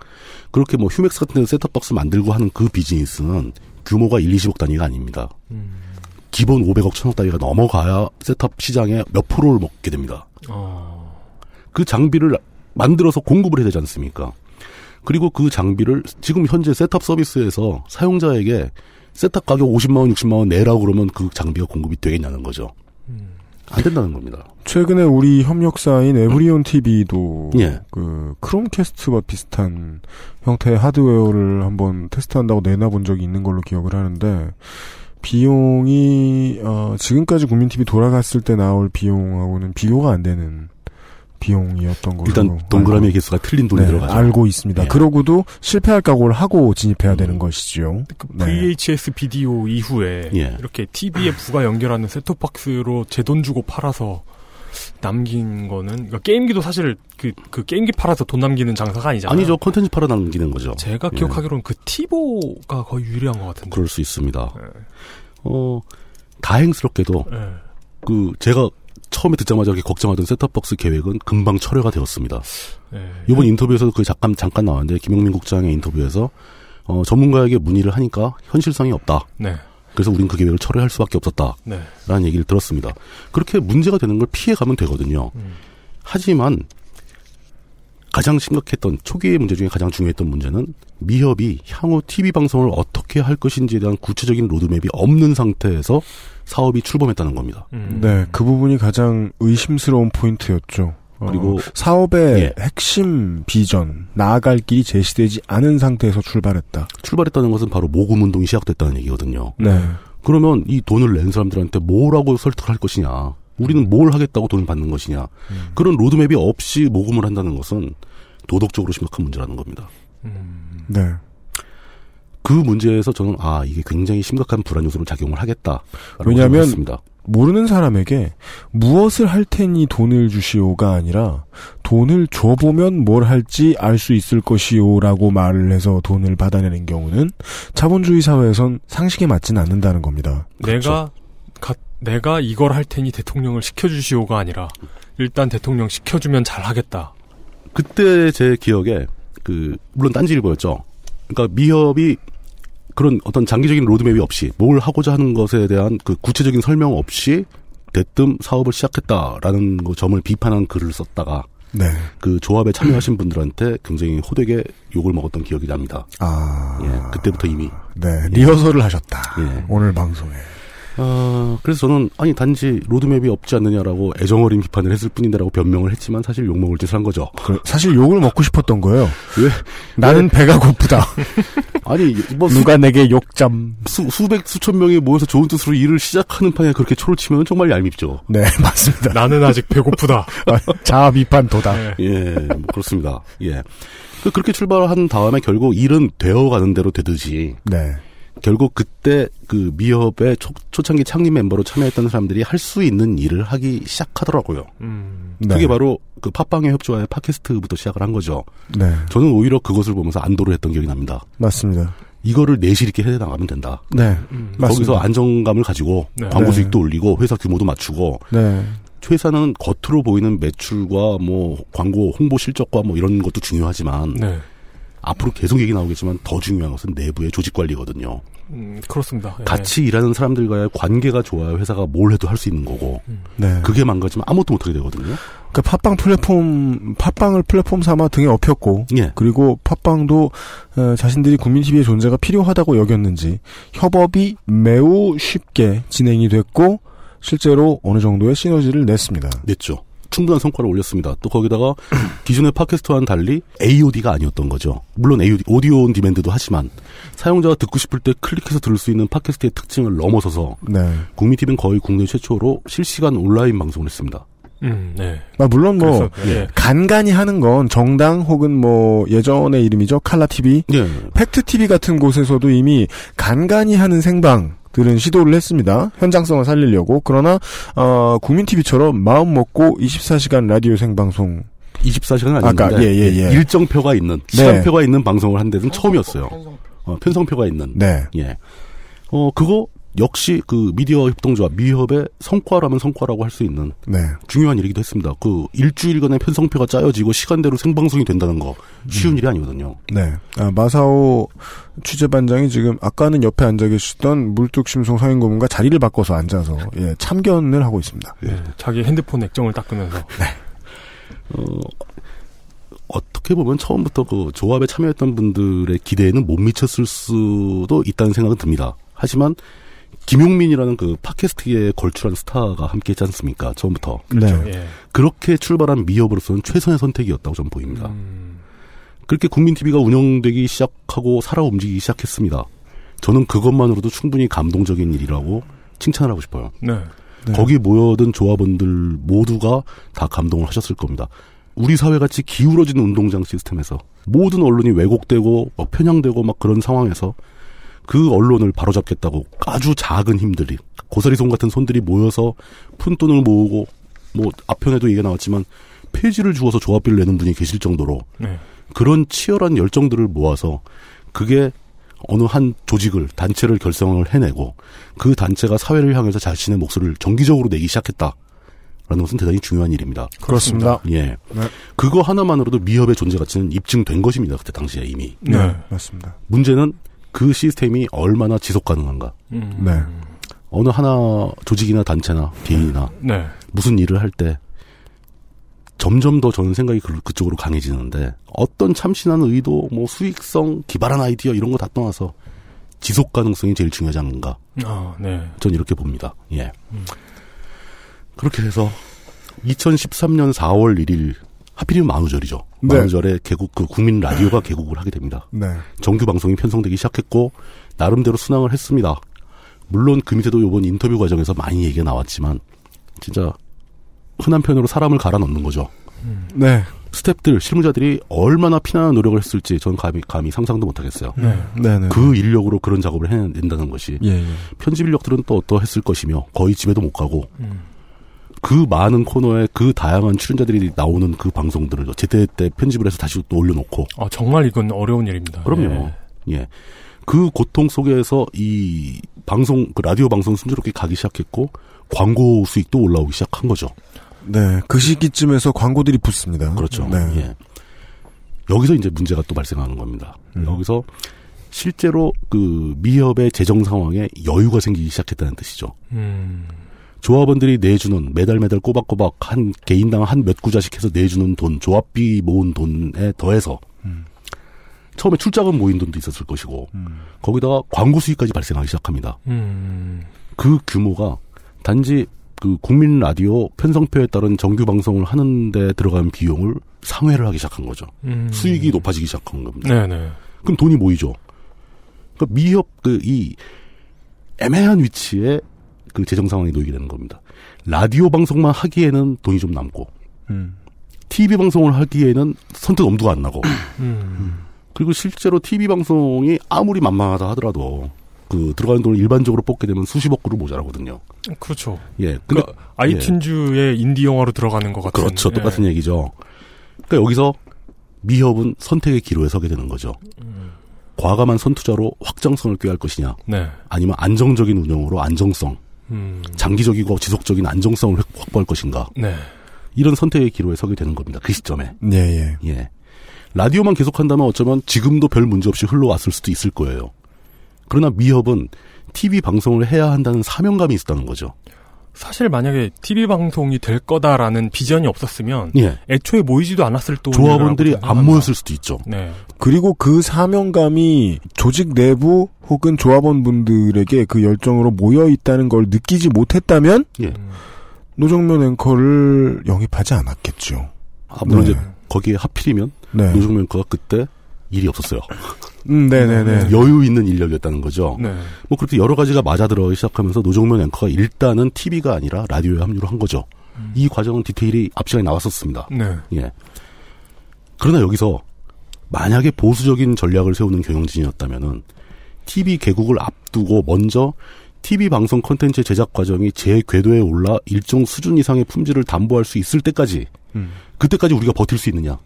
그렇게 뭐 휴맥스 같은 데서 셋톱 박스 만들고 하는 그 비즈니스는 규모가 1, 20억 단위가 아닙니다. 기본 500억, 1000억 단위가 넘어가야 셋탑 시장의 몇 프로를 먹게 됩니다. 어, 그 장비를 만들어서 공급을 해야 되지 않습니까? 그리고 그 장비를 지금 현재 셋탑 서비스에서 사용자에게 셋탑 가격 50만 원, 60만 원 내라고 그러면 그 장비가 공급이 되겠냐는 거죠. 안 된다는 겁니다. 최근에 우리 협력사인 에브리온 TV도 예. 그 크롬캐스트와 비슷한 형태의 하드웨어를 한번 테스트한다고 내놔본 적이 있는 걸로 기억을 하는데 비용이 어, 지금까지 국민 TV 돌아갔을 때 나올 비용하고는 비교가 안 되는 비용이었던 걸로 일단 동그라미 개수가 틀린 돈이 네, 들어가죠. 알고 있습니다. 예. 그러고도 실패할 각오를 하고 진입해야 되는 것이지요. 그 네. VHS 비디오 이후에 예. 이렇게 TV에 부가 연결하는 셋톱박스로 제 돈 주고 팔아서 남긴 거는 그러니까 게임기도 사실 그, 그 게임기 팔아서 돈 남기는 장사가 아니잖아요. 아니죠. 컨텐츠 팔아 남기는 거죠. 제가 예. 기억하기로는 그 티보가 거의 유리한 것 같은데. 그럴 수 있습니다. 예. 어, 다행스럽게도 예. 그 제가 처음에 듣자마자 걱정하던 셋탑박스 계획은 금방 철회가 되었습니다. 예. 이번 인터뷰에서도 그 잠깐 잠깐 나왔는데 김영민 국장의 인터뷰에서 어, 전문가에게 문의를 하니까 현실성이 없다. 네. 그래서 우린 그 계획을 철회할 수밖에 없었다 라는 네. 얘기를 들었습니다. 그렇게 문제가 되는 걸 피해가면 되거든요. 음. 하지만 가장 심각했던 초기의 문제 중에 가장 중요했던 문제는 미협이 향후 TV 방송을 어떻게 할 것인지에 대한 구체적인 로드맵이 없는 상태에서 사업이 출범했다는 겁니다. 음. 네, 그 부분이 가장 의심스러운 포인트였죠. 어, 그리고 사업의 예. 핵심 비전, 나아갈 길이 제시되지 않은 상태에서 출발했다. 출발했다는 것은 바로 모금 운동이 시작됐다는 얘기거든요. 네. 그러면 이 돈을 낸 사람들한테 뭐라고 설득할 것이냐. 우리는 뭘 하겠다고 돈을 받는 것이냐. 그런 로드맵이 없이 모금을 한다는 것은 도덕적으로 심각한 문제라는 겁니다. 네. 그 문제에서 저는 아 이게 굉장히 심각한 불안 요소로 작용을 하겠다. 왜냐하면 습니다 모르는 사람에게 무엇을 할 테니 돈을 주시오가 아니라 돈을 줘 보면 뭘 할지 알 수 있을 것이오라고 말을 해서 돈을 받아내는 경우는 자본주의 사회에선 상식에 맞지는 않는다는 겁니다. 내가 가- 내가 이걸 할 테니 대통령을 시켜주시오가 아니라 일단 대통령 시켜주면 잘하겠다. 그때 제 기억에 그 물론 딴지일보였죠. 그러니까 미협이 그런 어떤 장기적인 로드맵이 없이 뭘 하고자 하는 것에 대한 그 구체적인 설명 없이 대뜸 사업을 시작했다라는 그 점을 비판한 글을 썼다가 네. 그 조합에 참여하신 분들한테 굉장히 호되게 욕을 먹었던 기억이 납니다. 아. 예, 그때부터 이미. 네. 리허설을 하셨다. 예. 오늘 방송에. 어, 그래서 저는 아니 단지 로드맵이 없지 않느냐라고 애정어린 비판을 했을 뿐인데라고 변명을 했지만 사실 욕 먹을 짓을 한 거죠. 그, 사실 욕을 먹고 싶었던 거예요. 왜? 나는 배가 고프다. 아니 뭐 수, 누가 내게 욕점. 수, 수백 수천 명이 모여서 좋은 뜻으로 일을 시작하는 판에 그렇게 초를 치면 정말 얄밉죠. 네, 맞습니다. 나는 아직 배고프다. 자아 비판 도다. 네. 예, 뭐 그렇습니다. 예. 그- 그렇게 출발한 다음에 결국 일은 되어 가는 대로 되듯이 네. 결국 그때 그 미협의 초, 초창기 창립 멤버로 참여했던 사람들이 할 수 있는 일을 하기 시작하더라고요. 음, 네. 그게 바로 그 팟빵의 협조와의 팟캐스트부터 시작을 한 거죠. 네. 저는 오히려 그것을 보면서 안도를 했던 기억이 납니다. 맞습니다. 이거를 내실 있게 해나가면 된다. 네. 맞습니다. 거기서 안정감을 가지고 네. 광고 네. 수익도 올리고 회사 규모도 맞추고 네. 회사는 겉으로 보이는 매출과 뭐 광고 홍보 실적과 뭐 이런 것도 중요하지만 네. 앞으로 계속 얘기 나오겠지만 더 중요한 것은 내부의 조직 관리거든요. 음, 그렇습니다. 예. 같이 일하는 사람들과의 관계가 좋아야 회사가 뭘 해도 할 수 있는 거고 네. 그게 망가지면 아무것도 못하게 되거든요. 그 팟빵 플랫폼, 팟빵을 플랫폼 삼아 등에 업혔고, 예. 그리고 팟빵도 어, 자신들이 국민TV의 존재가 필요하다고 여겼는지 협업이 매우 쉽게 진행이 됐고 실제로 어느 정도의 시너지를 냈습니다. 냈죠. 충분한 성과를 올렸습니다. 또 거기다가 기존의 팟캐스트와는 달리 AOD가 아니었던 거죠. 물론 AOD, 오디오 온 디맨드도 하지만 사용자가 듣고 싶을 때 클릭해서 들을 수 있는 팟캐스트의 특징을 넘어서서 네. 국민TV는 거의 국내 최초로 실시간 온라인 방송을 했습니다. 음, 네. 아, 물론 뭐 그래서, 예. 간간히 하는 건 정당 혹은 뭐 예전의 이름이죠 칼라 TV, 예. 팩트 TV 같은 곳에서도 이미 간간히 하는 생방 들은 시도를 했습니다. 현장성을 살리려고 그러나 어, 국민 TV처럼 마음 먹고 24시간 라디오 생방송 24시간은 아까, 아닌데 예, 예, 예. 일정표가 있는 시간표가 있는 방송을 한 데는 처음이었어요. 어, 편성표가 있는. 네. 예. 어 그거 역시 그 미디어 협동조합 미협의 성과라면 성과라고 할 수 있는 네. 중요한 일이기도 했습니다. 그 일주일간의 편성표가 짜여지고 시간대로 생방송이 된다는 거 쉬운 일이 아니거든요. 네. 아, 마사오 취재반장이 지금 아까는 옆에 앉아 계시던 물뚝심송 서인고문과 자리를 바꿔서 앉아서 예, 참견을 하고 있습니다. 예, 자기 핸드폰 액정을 닦으면서 어, 어떻게 보면 처음부터 그 조합에 참여했던 분들의 기대에는 못 미쳤을 수도 있다는 생각은 듭니다. 하지만 김용민이라는 그 팟캐스트에 걸출한 스타가 함께 했지 않습니까? 처음부터. 그렇죠. 네. 예. 그렇게 출발한 미협으로서는 최선의 선택이었다고 저는 보입니다. 음, 그렇게 국민TV가 운영되기 시작하고 살아 움직이기 시작했습니다. 저는 그것만으로도 충분히 감동적인 일이라고 칭찬을 하고 싶어요. 네. 네. 거기 모여든 조합원들 모두가 다 감동을 하셨을 겁니다. 우리 사회같이 기울어진 운동장 시스템에서 모든 언론이 왜곡되고 막 편향되고 막 그런 상황에서 그 언론을 바로잡겠다고 아주 작은 힘들이 고사리 손 같은 손들이 모여서 푼 돈을 모으고 뭐 앞편에도 얘기가 나왔지만 폐지를 주어서 조합비를 내는 분이 계실 정도로 네. 그런 치열한 열정들을 모아서 그게 어느 한 조직을 단체를 결성을 해내고 그 단체가 사회를 향해서 자신의 목소리를 정기적으로 내기 시작했다 라는 것은 대단히 중요한 일입니다. 그렇습니다. 예, 네. 그거 하나만으로도 미협의 존재 가치는 입증된 것입니다. 그때 당시에 이미 네. 네. 맞습니다. 문제는 그 시스템이 얼마나 지속 가능한가. 음, 네. 어느 하나 조직이나 단체나 개인이나 네. 무슨 일을 할 때 점점 더 저는 생각이 그- 그쪽으로 강해지는데 어떤 참신한 의도, 뭐 수익성, 기발한 아이디어 이런 거 다 떠나서 지속 가능성이 제일 중요하지 않는가. 아, 네. 전 이렇게 봅니다. 예. 그렇게 해서 2013년 4월 1일 하필이면 만우절이죠. 네. 만우절에 개국 그 국민 라디오가 개국을 하게 됩니다. 네. 정규 방송이 편성되기 시작했고 나름대로 순항을 했습니다. 물론 그 밑에도 이번 인터뷰 과정에서 많이 얘기가 나왔지만 진짜 흔한 표현으로 사람을 갈아 넣는 거죠. 네. 스탭들, 실무자들이 얼마나 피나는 노력을 했을지 저는 감히, 감히 상상도 못하겠어요. 네. 네. 네. 그 인력으로 그런 작업을 해낸다는 것이 예, 예. 편집 인력들은 또 어떠했을 것이며 거의 집에도 못 가고 그 많은 코너에 그 다양한 출연자들이 나오는 그 방송들을 제때 때 편집을 해서 다시 또 올려놓고 아, 정말 이건 어려운 일입니다. 그럼요. 예. 그 고통 속에서 이 방송, 그 라디오 방송 순조롭게 가기 시작했고, 광고 수익도 올라오기 시작한 거죠. 네. 그 시기쯤에서 광고들이 붙습니다. 그렇죠. 네. 예. 여기서 이제 문제가 또 발생하는 겁니다. 음. 여기서 실제로 그 미협의 재정 상황에 여유가 생기기 시작했다는 뜻이죠. 음. 조합원들이 내주는 매달 매달 꼬박꼬박 한 개인당 한 몇 구자씩 해서 내주는 돈, 조합비 모은 돈에 더해서 처음에 출자금 모인 돈도 있었을 것이고 거기다가 광고 수익까지 발생하기 시작합니다. 음. 그 규모가 단지 그 국민 라디오 편성표에 따른 정규 방송을 하는데 들어간 비용을 상회를 하기 시작한 거죠. 음. 수익이 높아지기 시작한 겁니다. 네네. 그럼 돈이 모이죠. 그러니까 미협 그이 애매한 위치에 그 재정 상황이 놓이게 되는 겁니다. 라디오 방송만 하기에는 돈이 좀 남고, 음. TV 방송을 하기에는 선뜻 엄두가 안 나고, 음. 그리고 실제로 TV 방송이 아무리 만만하다 하더라도 그 들어가는 돈을 일반적으로 뽑게 되면 수십억 그루 모자라거든요. 그렇죠. 예. 근데 그러니까 아이튠즈의 인디 영화로 들어가는 것 같은. 그렇죠. 예. 똑같은 얘기죠. 그러니까 여기서 미협은 선택의 기로에 서게 되는 거죠. 과감한 선투자로 확장성을 꾀할 것이냐, 네. 아니면 안정적인 운영으로 안정성, 음. 장기적이고 지속적인 안정성을 확- 확보할 것인가, 네. 이런 선택의 기로에 서게 되는 겁니다. 그 시점에. 예, 예. 예. 라디오만 계속한다면 어쩌면 지금도 별 문제 없이 흘러왔을 수도 있을 거예요. 그러나 미협은 TV 방송을 해야 한다는 사명감이 있었다는 거죠. 사실 만약에 TV 방송이 될 거다라는 비전이 없었으면 예. 애초에 모이지도 않았을 또 조합원들이 안 모였을 수도 있죠. 네. 그리고 그 사명감이 조직 내부 혹은 조합원분들에게 그 열정으로 모여 있다는 걸 느끼지 못했다면 예. 노정면 앵커를 영입하지 않았겠죠. 아, 물론 네. 이제 거기에 하필이면 네. 노정면 앵커가 그때 일이 없었어요. 음, 네네네. 여유 있는 인력이었다는 거죠. 네. 뭐 그렇게 여러 가지가 맞아 들어가기 시작하면서 노정면 앵커가 일단은 TV가 아니라 라디오에 합류를 한 거죠. 이 과정은 디테일이 앞 시간에 나왔었습니다. 네. 예. 그러나 여기서 만약에 보수적인 전략을 세우는 경영진이었다면은 TV 개국을 앞두고 먼저 TV 방송 콘텐츠 제작 과정이 제 궤도에 올라 일정 수준 이상의 품질을 담보할 수 있을 때까지 음. 그때까지 우리가 버틸 수 있느냐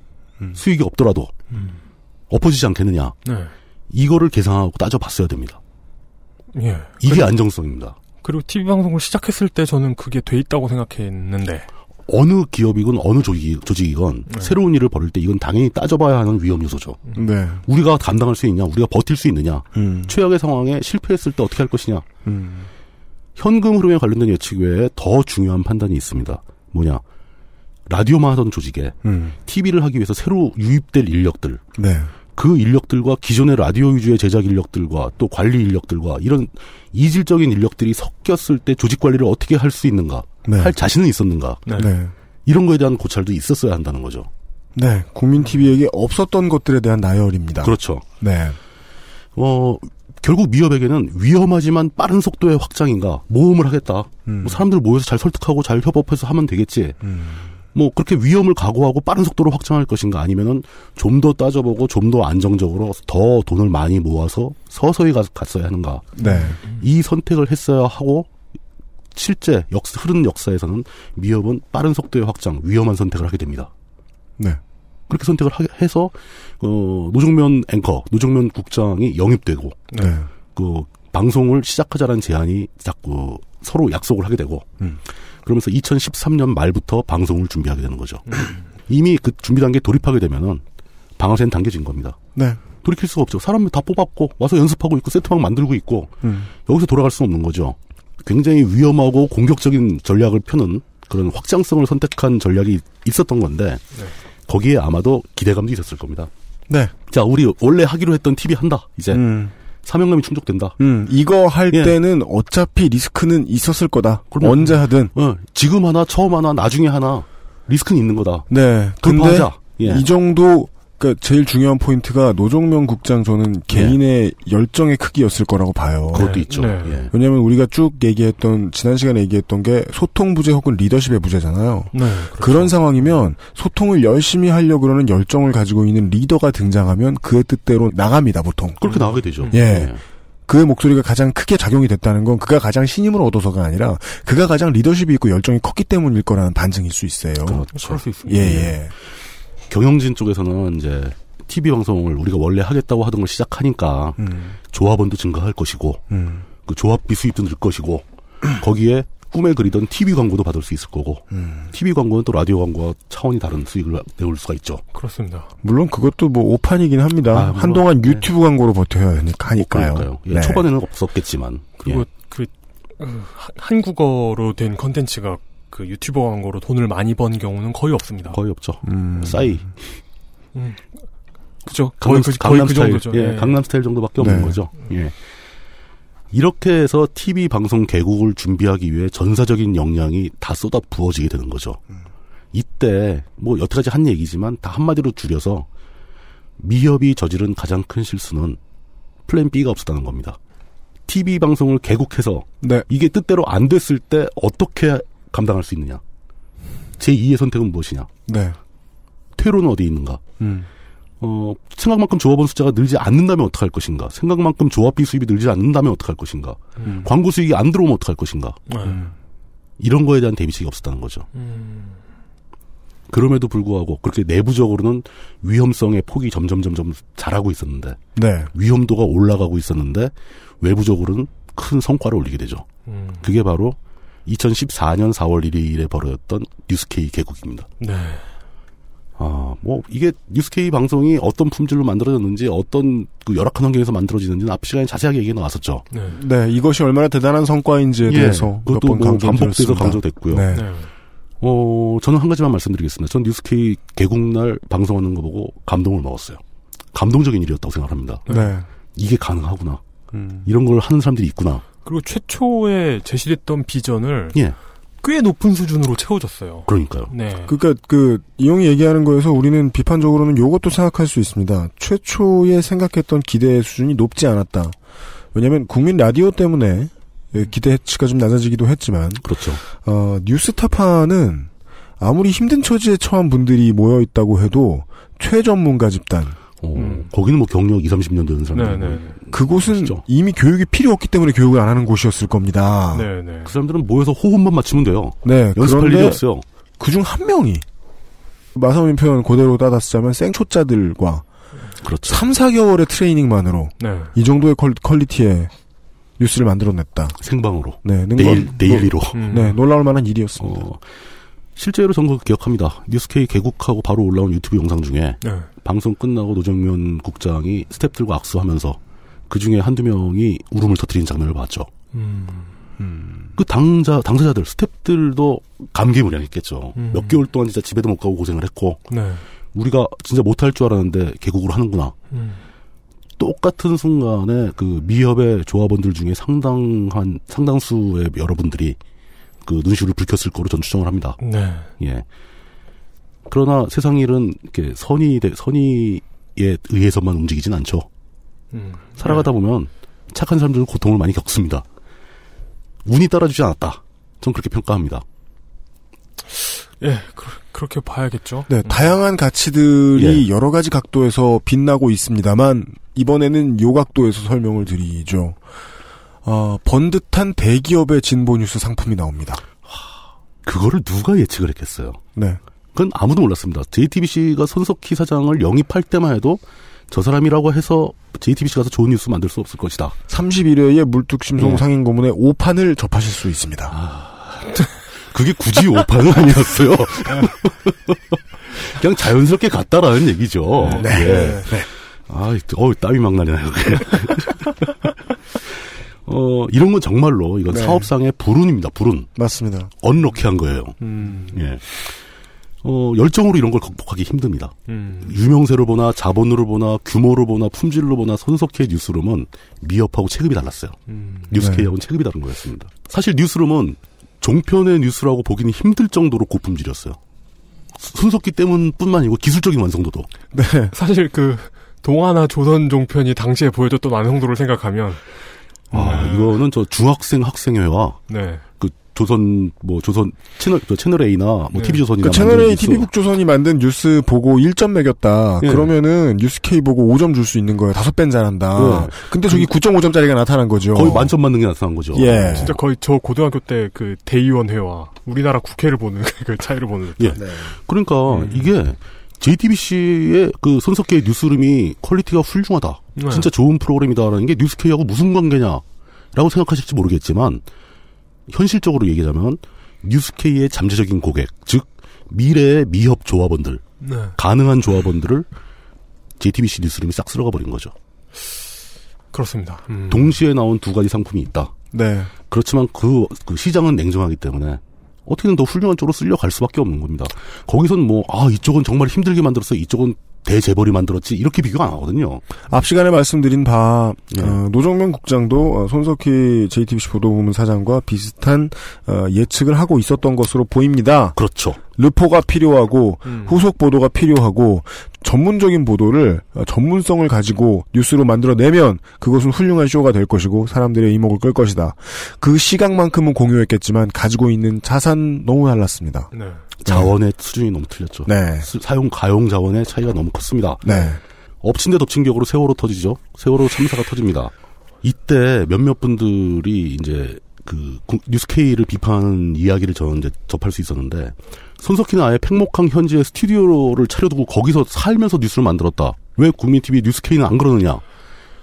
수익이 없더라도 엎어지지 않겠느냐 네. 이거를 계산하고 따져봤어야 됩니다. 예. 이게 안정성입니다. 그리고 TV 방송을 시작했을 때 저는 그게 돼 있다고 생각했는데. 어느 기업이건 어느 조직, 조직이건 네. 새로운 일을 벌일 때 이건 당연히 따져봐야 하는 위험 요소죠. 네. 우리가 감당할 수 있냐, 우리가 버틸 수 있느냐, 음. 최악의 상황에 실패했을 때 어떻게 할 것이냐. 음. 현금 흐름에 관련된 예측 외에 더 중요한 판단이 있습니다. 뭐냐. 라디오만 하던 조직에 음. TV를 하기 위해서 새로 유입될 인력들, 네. 그 인력들과 기존의 라디오 위주의 제작 인력들과 또 관리 인력들과 이런 이질적인 인력들이 섞였을 때 조직 관리를 어떻게 할 수 있는가, 네. 할 자신은 있었는가, 네. 네. 이런 거에 대한 고찰도 있었어야 한다는 거죠. 네. 국민 TV에게 없었던 것들에 대한 나열입니다. 그렇죠. 네. 어, 결국 미협에게는 위험하지만 빠른 속도의 확장인가, 모험을 하겠다. 음. 뭐 사람들 모여서 잘 설득하고 잘 협업해서 하면 되겠지. 음. 뭐 그렇게 위험을 각오하고 빠른 속도로 확장할 것인가 아니면은 좀 더 따져보고 좀 더 안정적으로 더 돈을 많이 모아서 서서히 가, 갔어야 하는가. 네. 이 선택을 했어야 하고 실제 역 흐르는 역사에서는 미협은 빠른 속도의 확장, 위험한 선택을 하게 됩니다. 네. 그렇게 선택을 하, 해서 어, 노정면 앵커, 노정면 국장이 영입되고 네. 그 방송을 시작하자는 제안이 자꾸 서로 약속을 하게 되고 음. 그러면서 2013년 말부터 방송을 준비하게 되는 거죠. 이미 그 준비 단계 에 돌입하게 되면은 방아쇠는 당겨진 겁니다. 네. 돌이킬 수가 없죠. 사람을 다 뽑았고 와서 연습하고 있고 세트막 만들고 있고 음. 여기서 돌아갈 수 없는 거죠. 굉장히 위험하고 공격적인 전략을 펴는 그런 확장성을 선택한 전략이 있었던 건데 거기에 아마도 기대감도 있었을 겁니다. 네. 자, 우리 원래 하기로 했던 TV 한다. 이제 음. 사명감이 충족된다. 음. 이거 할 예. 때는 어차피 리스크는 있었을 거다. 그럼요. 언제 하든. 어, 지금 하나, 처음 하나, 나중에 하나 리스크는 있는 거다. 네. 근데 돌파하자. 예. 이 정도 그러니까 제일 중요한 포인트가 노종명 국장 저는 개인의 열정의 크기였을 거라고 봐요. 그것도 있죠. 네. 예. 왜냐하면 우리가 쭉 얘기했던 지난 시간에 얘기했던 게 소통 부재 혹은 리더십의 부재잖아요. 네. 그런 상황이면 소통을 열심히 하려 그러는 열정을 가지고 있는 리더가 등장하면 그의 뜻대로 나갑니다 보통. 그렇게 나가게 되죠. 예. 그의 목소리가 가장 크게 작용이 됐다는 건 그가 가장 신임을 얻어서가 아니라 그가 가장 리더십이 있고 열정이 컸기 때문일 거라는 반증일 수 있어요. 그렇죠. 그럴 수 있습니다. 예, 예. 경영진 쪽에서는 이제 TV 방송을 우리가 원래 하겠다고 하던 걸 시작하니까 음, 조합원도 증가할 것이고 음, 그 조합비 수입도 늘 것이고 거기에 꿈에 그리던 TV 광고도 받을 수 있을 거고 음. TV 광고는 또 라디오 광고와 차원이 다른 수익을 내올 수가 있죠. 그렇습니다. 물론 그것도 뭐 오판이긴 합니다. 아, 한동안 네. 유튜브 광고로 버텨야 하니까 하니까요. 그러니까요. 예, 네. 초반에는 없었겠지만 그리고 예. 그 어, 한- 한국어로 된 컨텐츠가 그 유튜브 광고로 돈을 많이 번 경우는 거의 없습니다. 거의 없죠. 음. 싸이 그죠? 강남, 거의 그, 거의 강남 그 스타일, 정도죠. 예, 예. 강남 스타일 정도밖에 없는 네. 거죠. 예. 이렇게 해서 TV 방송 개국을 준비하기 위해 전사적인 역량이 다 쏟아 부어지게 되는 거죠. 이때 뭐 여태까지 한 얘기지만 다 한마디로 줄여서 미협이 저지른 가장 큰 실수는 플랜 B가 없었다는 겁니다. TV 방송을 개국해서 네. 이게 뜻대로 안 됐을 때 어떻게 감당할 수 있느냐? 제 2의 선택은 무엇이냐? 네. 퇴로는 어디 있는가? 음. 어, 생각만큼 조합원 숫자가 늘지 않는다면 어떡할 것인가? 생각만큼 조합비 수입이 늘지 않는다면 어떡할 것인가? 음. 광고 수익이 안 들어오면 어떡할 것인가? 네. 이런 거에 대한 대비책이 없었다는 거죠. 음. 그럼에도 불구하고 그렇게 내부적으로는 위험성의 폭이 점점 점점 자라고 있었는데 네. 위험도가 올라가고 있었는데 외부적으로는 큰 성과를 올리게 되죠. 음. 그게 바로 2014년 4월 1일에 벌어졌던 뉴스케이 개국입니다. 네. 아, 뭐, 이게 뉴스케이 방송이 어떤 품질로 만들어졌는지, 어떤 그 열악한 환경에서 만들어지는지는 앞 시간에 자세하게 얘기가 나왔었죠. 네. 네, 이것이 얼마나 대단한 성과인지에 대해서 몇 예, 그것도 번뭐 반복돼서. 강조됐고요. 네. 네. 어, 저는 한 가지만 말씀드리겠습니다. 전 뉴스케이 개국날 방송하는 거 보고 감동을 먹었어요. 감동적인 일이었다고 생각합니다. 네. 이게 가능하구나. 음. 이런 걸 하는 사람들이 있구나. 그리고 최초에 제시됐던 비전을 예, 꽤 높은 수준으로 채워졌어요. 그러니까요. 네. 그러니까 그 이용이 얘기하는 거에서 우리는 비판적으로는 요것도 생각할 수 있습니다. 최초에 생각했던 기대 수준이 높지 않았다. 왜냐하면 국민 라디오 때문에 예, 기대치가 좀 낮아지기도 했지만 그렇죠. 어, 뉴스타파는 아무리 힘든 처지에 처한 분들이 모여 있다고 해도 최전문가 집단 어, 음. 거기는 뭐 경력 2, 30년 되는 사람들. 네, 네. 그곳은 아시죠? 이미 교육이 필요 없기 때문에 교육을 안 하는 곳이었을 겁니다. 네, 네. 그 사람들은 모여서 호흡만 맞추면 돼요. 네, 연습할 일이 없어요. 그중 한 명이 마사오님 표현 그대로 따다 쓰자면 생초짜들과 그렇죠. 3, 4개월의 트레이닝만으로 네. 이 정도의 qual, quality의 뉴스를 만들어냈다. 생방으로. 네, 능- dail-, 뭐- daily로. 음. 네, 놀라울 만한 일이었습니다. 어, 실제로 저는 그거 기억합니다. 뉴스K 개국하고 바로 올라온 유튜브 영상 중에 네. 방송 끝나고 노종면 국장이 스탭들과 악수하면서 그 중에 한두 명이 울음을 터뜨리는 장면을 봤죠. 음. 그 당자, 당사자들, 스탭들도 감개무량했겠죠. 음. 몇 개월 동안 진짜 집에도 못 가고 고생을 했고, 네. 우리가 진짜 못할 줄 알았는데 개국을 하는구나. 음. 똑같은 순간에 그 미협의 조합원들 중에 상당한, 상당수의 여러분들이 그 눈시울을 붉혔을 거로 전 추정을 합니다. 네. 예. 그러나 세상 일은 이렇게 선의, 대- 선의에 의해서만 움직이진 않죠. 음. 살아가다 보면 착한 사람들은 고통을 많이 겪습니다. 운이 따라주지 않았다. 전 그렇게 평가합니다. 예, 그, 렇게 봐야겠죠. 네, 다양한 가치들이 여러 가지 각도에서 빛나고 있습니다만 이번에는 요 각도에서 설명을 드리죠. 어, 번듯한 대기업의 진보 뉴스 상품이 나옵니다. 그거를 누가 예측을 했겠어요? 네. 그건 아무도 몰랐습니다. JTBC가 손석희 사장을 영입할 때만 해도 저 사람이라고 해서 JTBC 가서 좋은 뉴스 만들 수 없을 것이다. 31회의 물뚝심송 예. 상인 고문의 5판을 접하실 수 있습니다. 그게 굳이 오판은 아니었어요. 그냥 자연스럽게 갔다라는 얘기죠. 네. 예. 아, 어, 땀이 막 나네요. 어, 이런 건 정말로 이건 네. 사업상의 불운입니다. 불운. 맞습니다. 언럭키한 거예요. 음. 예. 어, 열정으로 이런 걸 극복하기 힘듭니다. 음. 유명세로 보나 자본으로 보나 규모로 보나 품질로 보나 손석희의 뉴스룸은 미협하고 체급이 달랐어요. 음. 뉴스케이하고는 체급이 다른 거였습니다. 사실 뉴스룸은 종편의 뉴스라고 보기는 힘들 정도로 고품질이었어요. 손석기 때문뿐만 아니고 기술적인 완성도도. 네. 사실 그 동아나 조선 종편이 당시에 보여줬던 완성도를 생각하면 아, 네. 이거는 저 중학생 학생회와 네. 그 조선 뭐 조선 채널 저 채널 A나 뭐 네. TV 조선이나 그 채널A 만든 뉴스. TV북조선이 만든 뉴스 보고 1점 매겼다. 예. 그러면은 뉴스K 보고 5점 줄 수 있는 거예요. 다섯 배는 잘한다. 네. 근데 저기 9.5점짜리가 나타난 거죠. 거의 만점 맞는 게 나타난 거죠. 예. 진짜 거의 저 고등학교 때 그 대의원회와 우리나라 국회를 보는 그 차이를 보는. 예. 네. 그러니까 음. 이게 JTBC의 그 손석희의 뉴스룸이 quality가 훌륭하다. 네. 진짜 좋은 프로그램이다라는 게 뉴스K하고 무슨 관계냐라고 생각하실지 모르겠지만 현실적으로 얘기하자면 뉴스K의 잠재적인 고객, 즉 미래의 미협 조합원들, 네. 가능한 조합원들을 JTBC 뉴스룸이 싹 쓸어가 버린 거죠. 그렇습니다. 음. 동시에 나온 두 가지 상품이 있다. 네. 그렇지만 그, 그 시장은 냉정하기 때문에 어떻게든 더 훌륭한 쪽으로 쓸려갈 수밖에 없는 겁니다. 거기선 뭐, 아, 이쪽은 정말 힘들게 만들었어. 이쪽은 대재벌이 만들었지. 이렇게 비교 안 하거든요. 앞 시간에 말씀드린 바 네. 어, 노정면 국장도 어, 손석희 JTBC 보도부문 사장과 비슷한 어, 예측을 하고 있었던 것으로 보입니다. 그렇죠. 르포가 필요하고 음. 후속 보도가 필요하고 전문적인 보도를 어, 전문성을 가지고 뉴스로 만들어내면 그것은 훌륭한 쇼가 될 것이고 사람들의 이목을 끌 것이다. 그 시각만큼은 공유했겠지만 가지고 있는 자산 너무 달랐습니다. 네. 자원의 수준이 너무 틀렸죠. 네. 수- 사용, 가용 자원의 차이가 너무 컸습니다. 네. 엎친 데 덮친 격으로 세월호 터지죠. 세월호 참사가 터집니다. 이때 몇몇 분들이 이제 그 구- 뉴스케이를 비판하는 이야기를 저는 이제 접할 수 있었는데 손석희는 아예 팽목항 현지에 스튜디오를 차려두고 거기서 살면서 뉴스를 만들었다. 왜 국민TV 뉴스케이는 안 그러느냐?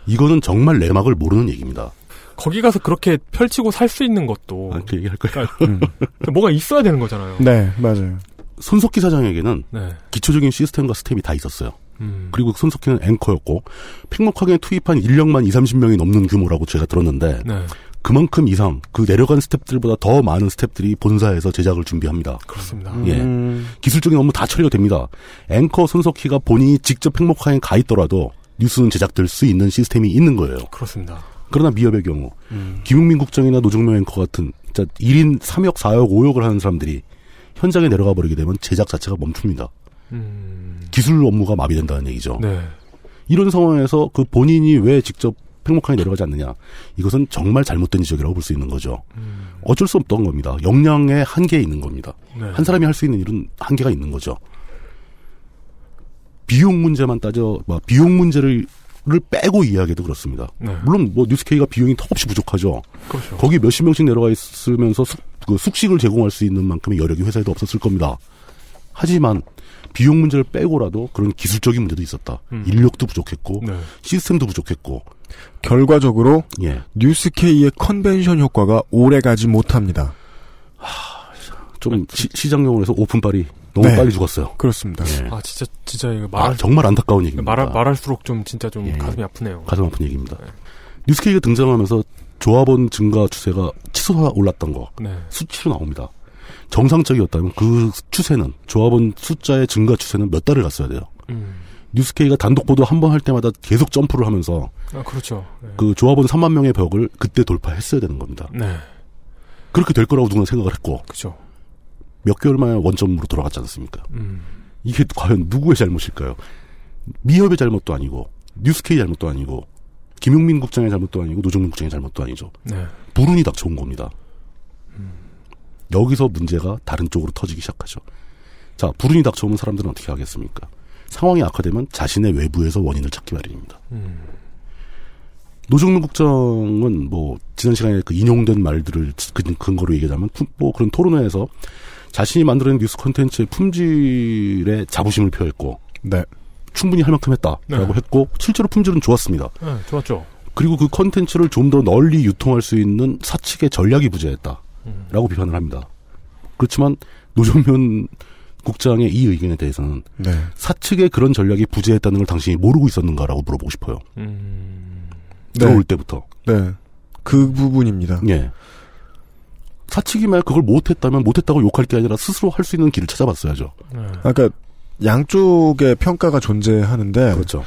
이거는 정말 내막을 모르는 얘기입니다. 거기 가서 그렇게 펼치고 살 수 있는 것도 아, 그 얘기할 거예요. 그러니까 뭐가 있어야 되는 거잖아요. 네, 맞아요. 손석희 사장에게는 네. 기초적인 시스템과 스탭이 다 있었어요. 음. 그리고 손석희는 앵커였고 팽목항에 투입한 인력만 2, 30명이 넘는 규모라고 제가 들었는데 네. 그만큼 이상 그 내려간 스탭들보다 더 많은 스탭들이 본사에서 제작을 준비합니다. 그렇습니다. 예. 음, 기술적인 업무 다 처리가 됩니다. 앵커 손석희가 본인이 직접 팽목항에 가 있더라도 뉴스는 제작될 수 있는 시스템이 있는 거예요. 그렇습니다. 그러나 미협의 경우 음. 김용민 국장이나 노종면 앵커 같은 진짜 1인 3역, 4역, 5역을 하는 사람들이 현장에 내려가 버리게 되면 제작 자체가 멈춥니다. 음. 기술 업무가 마비된다는 얘기죠. 네. 이런 상황에서 그 본인이 왜 직접 팽목항에 내려가지 않느냐. 이것은 정말 잘못된 지적이라고 볼 수 있는 거죠. 음. 어쩔 수 없던 겁니다. 역량의 한계에 있는 겁니다. 네. 한 사람이 할 수 있는 일은 한계가 있는 거죠. 비용 문제만 따져, 뭐 비용 문제를 를 빼고 이야기해도 그렇습니다. 네. 물론 뭐 뉴스케이가 비용이 턱없이 부족하죠. 그렇죠. 거기 몇십 명씩 내려가 있으면서 숙, 그 숙식을 제공할 수 있는 만큼의 여력이 회사에도 없었을 겁니다. 하지만 비용 문제를 빼고라도 그런 기술적인 문제도 있었다. 음. 인력도 부족했고 네. 시스템도 부족했고 결과적으로 예. 뉴스K의 컨벤션 효과가 오래 가지 못합니다. 좀 시, 장 용어로 해서 오픈빨이 너무 네. 빨리 죽었어요. 그렇습니다. 예. 아 진짜 진짜 이거 아, 말 정말 안타까운 얘기입니다. 말 말할수록 좀 진짜 좀 예. 가슴이 아프네요. 가슴 아픈 얘기입니다. 네. 뉴스케이가 등장하면서 조합원 증가 추세가 치솟아 올랐던 거 네. 수치로 나옵니다. 정상적이었다면 그 추세는 조합원 숫자의 증가 추세는 몇 달을 갔어야 돼요. 음. 뉴스케이가 단독 보도 한 번 할 때마다 계속 점프를 하면서 아 그렇죠. 네. 그 조합원 3만 명의 벽을 그때 돌파했어야 되는 겁니다. 네. 그렇게 될 거라고 누구나 생각을 했고 그렇죠. 몇 개월 만에 원점으로 돌아갔지 않습니까? 음. 이게 과연 누구의 잘못일까요? 미협의 잘못도 아니고 뉴스케이 잘못도 아니고 김용민 국장의 잘못도 아니고 노정민 국장의 잘못도 아니죠. 네. 불운이 닥쳐온 겁니다. 여기서 문제가 다른 쪽으로 터지기 시작하죠. 자, 불운이 닥쳐오면 사람들은 어떻게 하겠습니까? 상황이 악화되면 자신의 외부에서 원인을 찾기 마련입니다. 음. 노정민 국장은 뭐 지난 시간에 그 인용된 말들을 근- 근거로 얘기하자면 품- 뭐 그런 토론회에서 자신이 만들어낸 뉴스 콘텐츠의 품질에 자부심을 표했고 네. 충분히 할 만큼 했다라고 네. 했고 실제로 품질은 좋았습니다. 네, 좋았죠. 그리고 그 컨텐츠를 좀 더 널리 유통할 수 있는 사측의 전략이 부재했다 라고 음. 비판을 합니다. 그렇지만 노정면 국장의 이 의견에 대해서는 네. 사측의 그런 전략이 부재했다는 걸 당신이 모르고 있었는가라고 물어보고 싶어요. 음. 들어올 때부터. 네. 그 부분입니다. 예. 사측이 만약 그걸 못했다면 못했다고 욕할 게 아니라 스스로 할 수 있는 길을 찾아봤어야죠. 네. 아까 양쪽의 평가가 존재하는데 그렇죠.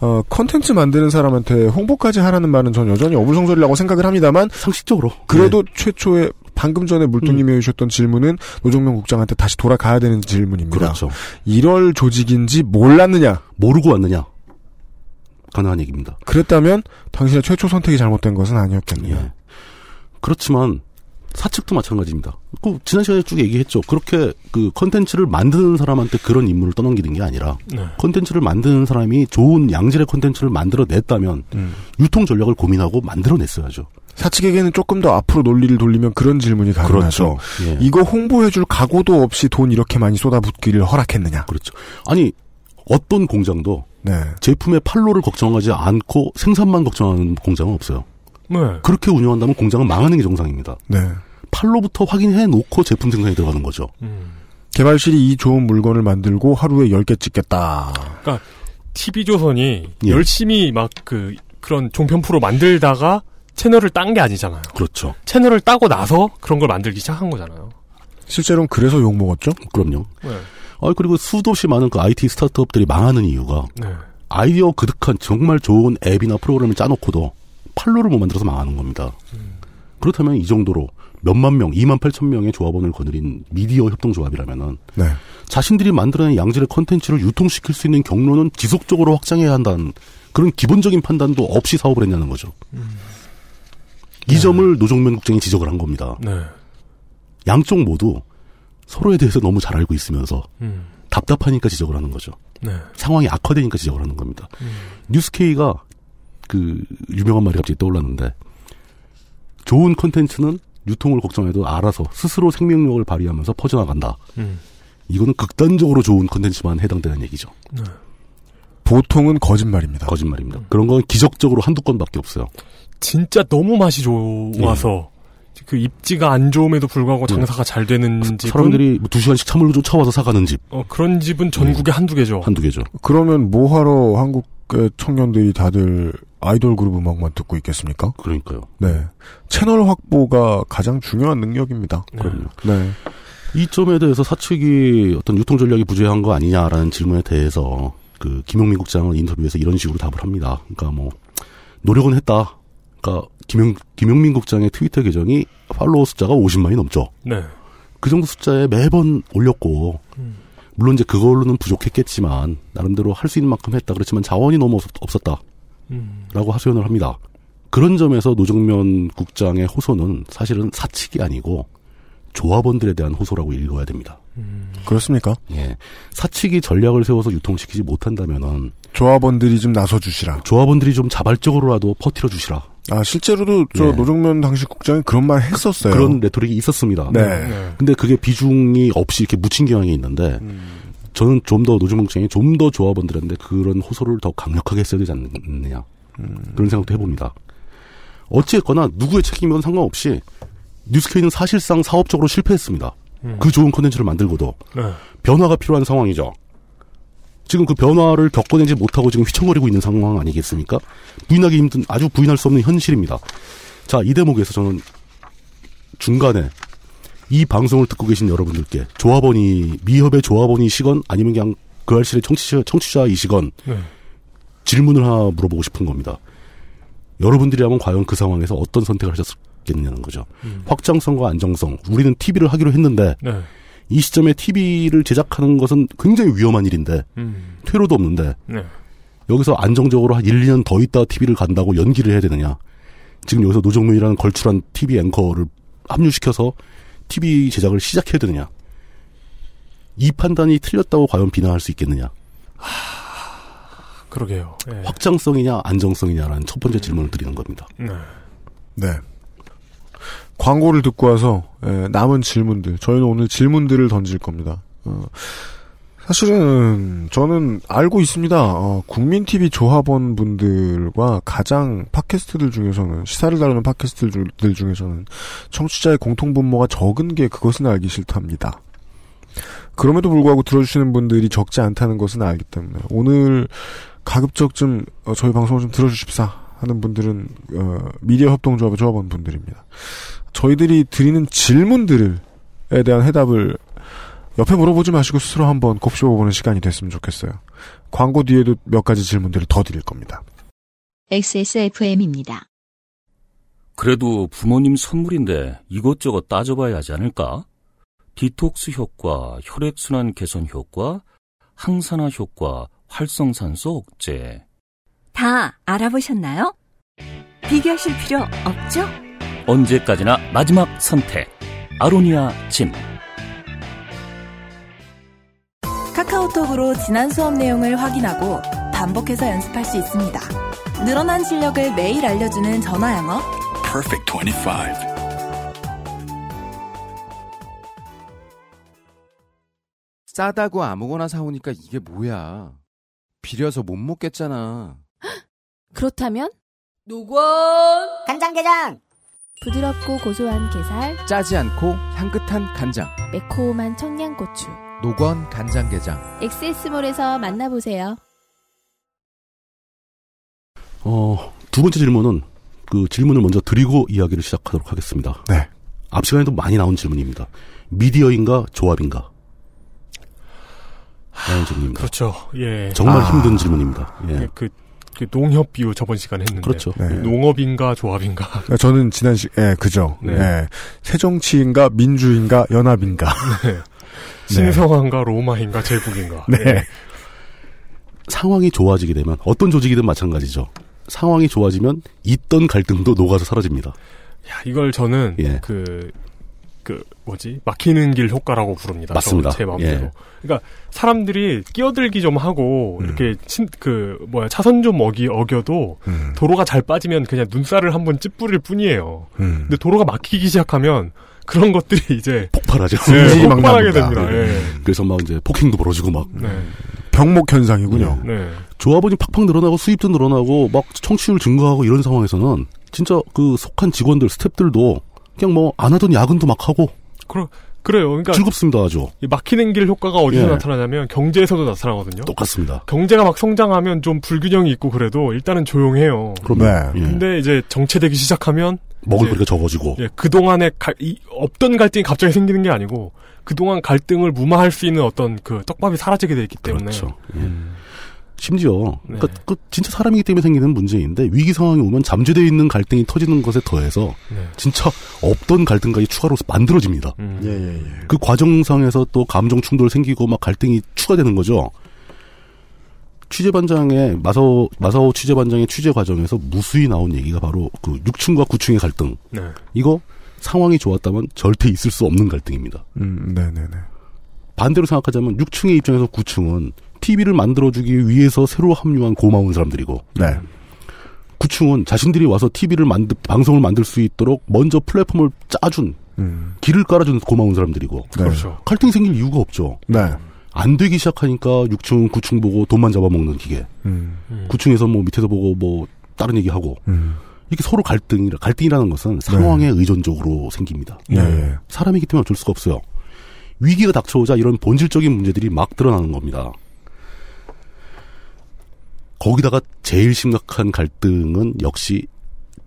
어 컨텐츠 만드는 사람한테 홍보까지 하라는 말은 전 여전히 어불성설이라고 생각을 합니다만 상식적으로. 그래도 최초의 방금 전에 물뚱님이 해주셨던 질문은 노정명 국장한테 다시 돌아가야 되는 질문입니다. 그렇죠. 이럴 조직인지 몰랐느냐? 모르고 왔느냐? 가능한 얘기입니다. 그랬다면 당신의 최초 선택이 잘못된 것은 아니었겠네요. 예. 그렇지만 사측도 마찬가지입니다. 그 지난 시간에 쭉 얘기했죠. 그렇게 그 컨텐츠를 만드는 사람한테 그런 임무를 떠넘기는 게 아니라 네. 컨텐츠를 만드는 사람이 좋은 양질의 컨텐츠를 만들어냈다면 음. 유통 전략을 고민하고 만들어냈어야죠. 사측에게는 조금 더 앞으로 논리를 돌리면 그런 질문이 가능하죠. 예. 이거 홍보해줄 각오도 없이 돈 이렇게 많이 쏟아붓기를 허락했느냐? 그렇죠. 아니 어떤 공장도 네. 제품의 판로를 걱정하지 않고 생산만 걱정하는 공장은 없어요. 네. 그렇게 운영한다면 공장은 망하는 게 정상입니다. 네. 판로부터 확인해 놓고 제품 생산에 들어가는 거죠. 음. 개발실이 이 좋은 물건을 만들고 하루에 10개 찍겠다. 그러니까 TV조선이 예. 열심히 막 그 그런 종편 프로 만들다가 채널을 딴 게 아니잖아요. 그렇죠. 채널을 따고 나서 그런 걸 만들기 시작한 거잖아요. 실제로는 그래서 욕 먹었죠? 그럼요. 네. 아 그리고 수도시 많은 그 IT 스타트업들이 망하는 이유가 네. 아이디어 그득한 정말 좋은 앱이나 프로그램을 짜놓고도 판로를 못 만들어서 망하는 겁니다. 그렇다면 이 정도로 몇만 명, 2만 8천 명의 조합원을 거느린 미디어 협동조합이라면은 네. 자신들이 만들어낸 양질의 컨텐츠를 유통시킬 수 있는 경로는 지속적으로 확장해야 한다는 그런 기본적인 판단도 없이 사업을 했냐는 거죠. 이 점을 노종면 국장이 지적을 한 겁니다. 네. 양쪽 모두 서로에 대해서 너무 잘 알고 있으면서 음. 답답하니까 지적을 하는 거죠. 네. 상황이 악화되니까 지적을 하는 겁니다. 음. 뉴스케이가 그 유명한 말이 갑자기 떠올랐는데 좋은 콘텐츠는 유통을 걱정해도 알아서 스스로 생명력을 발휘하면서 퍼져나간다. 음. 이거는 극단적으로 좋은 콘텐츠만 해당되는 얘기죠. 네. 보통은 거짓말입니다. 거짓말입니다. 그런 건 기적적으로 한두 건밖에 없어요. 진짜 너무 맛이 좋아서 그 입지가 안 좋음에도 불구하고 네. 장사가 잘 되는 집은 사람들이 뭐 두 시간씩 차물로 쫓아와서 사가는 집 어, 그런 집은 전국에 한두 개죠. 한두 개죠. 그러면 뭐하러 한국의 청년들이 다들 아이돌 그룹 음악만 듣고 있겠습니까? 그러니까요. 네. 채널 확보가 가장 중요한 능력입니다. 그럼요. 네. 이 점에 대해서 사측이 어떤 유통 전략이 부재한 거 아니냐라는 질문에 대해서 그 김용민 국장은 인터뷰에서 이런 식으로 답을 합니다. 그러니까 뭐 노력은 했다. 그러니까 김용 김용민 국장의 트위터 계정이 팔로워 숫자가 50만이 넘죠. 네. 그 정도 숫자에 매번 올렸고 음. 물론 이제 그걸로는 부족했겠지만 나름대로 할 수 있는 만큼 했다. 그렇지만 자원이 너무 없- 없었다. 음. 라고 하소연을 합니다. 그런 점에서 노정면 국장의 호소는 사실은 사측이 아니고 조합원들에 대한 호소라고 읽어야 됩니다. 그렇습니까? 예. 사측이 전략을 세워서 유통시키지 못한다면은 조합원들이 좀 나서주시라. 조합원들이 좀 자발적으로라도 퍼뜨려 주시라. 아, 실제로도 저 네. 노정면 당시 국장이 그런 말 했었어요. 그런 레토릭이 있었습니다. 네. 근데 그게 비중이 없이 이렇게 묻힌 경향이 있는데 저는 좀 더 노정면 국장이 좀 더 조합원들한테 그런 호소를 더 강력하게 했어야 되지 않느냐. 그런 생각도 해봅니다. 어찌했거나 누구의 책임이건 상관없이 뉴스케이는 사실상 사업적으로 실패했습니다. 음. 그 좋은 컨텐츠를 만들고도 네. 변화가 필요한 상황이죠. 지금 그 변화를 겪어내지 못하고 지금 휘청거리고 있는 상황 아니겠습니까? 부인하기 힘든 아주 부인할 수 없는 현실입니다. 자, 이 대목에서 저는 중간에 이 방송을 듣고 계신 여러분들께 조합원이 미협의 조합원이시건 아니면 그냥 그 알실의 청취자 청취자이시건 네. 질문을 하나 물어보고 싶은 겁니다. 여러분들이라면 과연 그 상황에서 어떤 선택을 하셨겠느냐는 거죠. 음. 확장성과 안정성. 우리는 TV를 하기로 했는데 네. 이 시점에 TV를 제작하는 것은 굉장히 위험한 일인데 음. 퇴로도 없는데 네. 여기서 안정적으로 한 1, 2년 더 있다 TV를 간다고 연기를 해야 되느냐. 지금 여기서 노정문이라는 걸출한 TV 앵커를 합류시켜서 TV 제작을 시작해야 되느냐. 이 판단이 틀렸다고 과연 비난할 수 있겠느냐. 그러게요. 예. 확장성이냐 안정성이냐라는 첫 번째 질문을 드리는 겁니다. 네. 네. 광고를 듣고 와서 예, 남은 질문들 저희는 오늘 질문들을 던질 겁니다. 어, 사실은 저는 알고 있습니다. 어, 국민 TV 조합원 분들과 가장 팟캐스트들 중에서는 시사를 다루는 팟캐스트들 중에서는 청취자의 공통 분모가 적은 게 그것은 알기 싫답니다. 그럼에도 불구하고 들어주시는 분들이 적지 않다는 것은 알기 때문에 오늘 가급적 좀 어, 저희 방송을 좀 들어주십사 하는 분들은 어, 미디어 협동조합의 조합원 분들입니다. 저희들이 드리는 질문들에 대한 해답을 옆에 물어보지 마시고 스스로 한번 곱씹어보는 시간이 됐으면 좋겠어요. 광고 뒤에도 몇 가지 질문들을 더 드릴 겁니다. XSFM입니다. 그래도 부모님 선물인데 이것저것 따져봐야 하지 않을까? 디톡스 효과, 혈액순환 개선 효과, 항산화 효과, 활성산소 억제. 다 알아보셨나요? 비교하실 필요 없죠? 언제까지나 마지막 선택. 아로니아 진. 카카오톡으로 지난 수업 내용을 확인하고 반복해서 연습할 수 있습니다. 늘어난 실력을 매일 알려주는 전화 영어. Perfect 25. 싸다고 아무거나 사오니까 이게 뭐야. 비려서 못 먹겠잖아. 그렇다면 노건 간장게장 부드럽고 고소한 게살 짜지 않고 향긋한 간장 매콤한 청양고추 노건 간장게장 엑세스몰에서 만나보세요. 어, 두 번째 질문은 그 질문을 먼저 드리고 이야기를 시작하도록 하겠습니다. 네. 앞 시간에도 많이 나온 질문입니다. 미디어인가 조합인가? 질문입니다. 그렇죠. 예. 정말 아. 힘든 질문입니다. 예. 그, 그 농협 비유 저번 시간에 했는데. 그렇죠. 네. 농업인가 조합인가. 그러니까 저는 지난 시, 예, 그죠. 네. 예. 새정치인가, 민주인가, 연합인가. 네. 신성한가 로마인가 제국인가. 네. 예. 상황이 좋아지게 되면 어떤 조직이든 마찬가지죠. 상황이 좋아지면 있던 갈등도 녹아서 사라집니다. 야, 이걸 저는 예. 그, 그, 뭐지? 막히는 길 효과라고 부릅니다. 맞습니다. 저, 제 마음대로. 예. 그러니까 사람들이 끼어들기 좀 하고 음. 이렇게 친, 그 뭐야 차선 좀 어기 어겨도 음. 도로가 잘 빠지면 그냥 눈살을 한번 찌푸릴 뿐이에요. 음. 근데 도로가 막히기 시작하면 그런 것들이 이제 폭발하죠. 예, 폭발하게. 됩니다. 예. 그래서 막 이제 폭행도 벌어지고 막 네. 병목 현상이군요. 네. 조합원이 팍팍 늘어나고 수입도 늘어나고 막 청취율 증가하고 이런 상황에서는 진짜 그 속한 직원들 스탭들도 그냥 뭐 안 하던 야근도 막 하고 그러, 그래요. 그러니까 즐겁습니다 아주 이 막히는 길 효과가 어디서 예. 나타나냐면 경제에서도 나타나거든요. 똑같습니다. 경제가 막 성장하면 좀 불균형이 있고 그래도 일단은 조용해요. 그럼 네. 예. 근데 이제 정체되기 시작하면 먹을 거리가 적어지고 예, 그 동안에 갈- 이, 없던 갈등이 갑자기 생기는 게 아니고 그 동안 갈등을 무마할 수 있는 어떤 그 떡밥이 사라지게 돼 있기 때문에 그렇죠. 예. 심지어 네. 그러니까 그 진짜 사람이기 때문에 생기는 문제인데 위기 상황이 오면 잠재되어 있는 갈등이 터지는 것에 더해서 네. 진짜 없던 갈등까지 추가로 만들어집니다. 음. 예, 예, 예. 그 과정상에서 또 감정 충돌 생기고 막 갈등이 추가되는 거죠. 취재반장의 마사오 마사오 취재반장의 취재 과정에서 무수히 나온 얘기가 바로 그 6층과 9층의 갈등. 네. 이거 상황이 좋았다면 절대 있을 수 없는 갈등입니다. 음, 네 네 네. 반대로 생각하자면 6층의 입장에서 9층은 TV를 만들어주기 위해서 새로 합류한 고마운 사람들이고 네. 9층은 자신들이 와서 TV를 만들 방송을 만들 수 있도록 먼저 플랫폼을 짜준 음. 길을 깔아준 고마운 사람들이고 네. 그렇죠. 갈등이 생길 이유가 없죠. 네. 안 되기 시작하니까 6층, 9층 보고 돈만 잡아먹는 기계. 음. 음. 9층에서 뭐 밑에서 보고 뭐 다른 얘기하고 음. 이게 서로 갈등이라 갈등이라는 것은 상황에 의존적으로 생깁니다. 예, 예. 사람이기 때문에 어쩔 수가 없어요. 위기가 닥쳐오자 이런 본질적인 문제들이 막 드러나는 겁니다. 거기다가 제일 심각한 갈등은 역시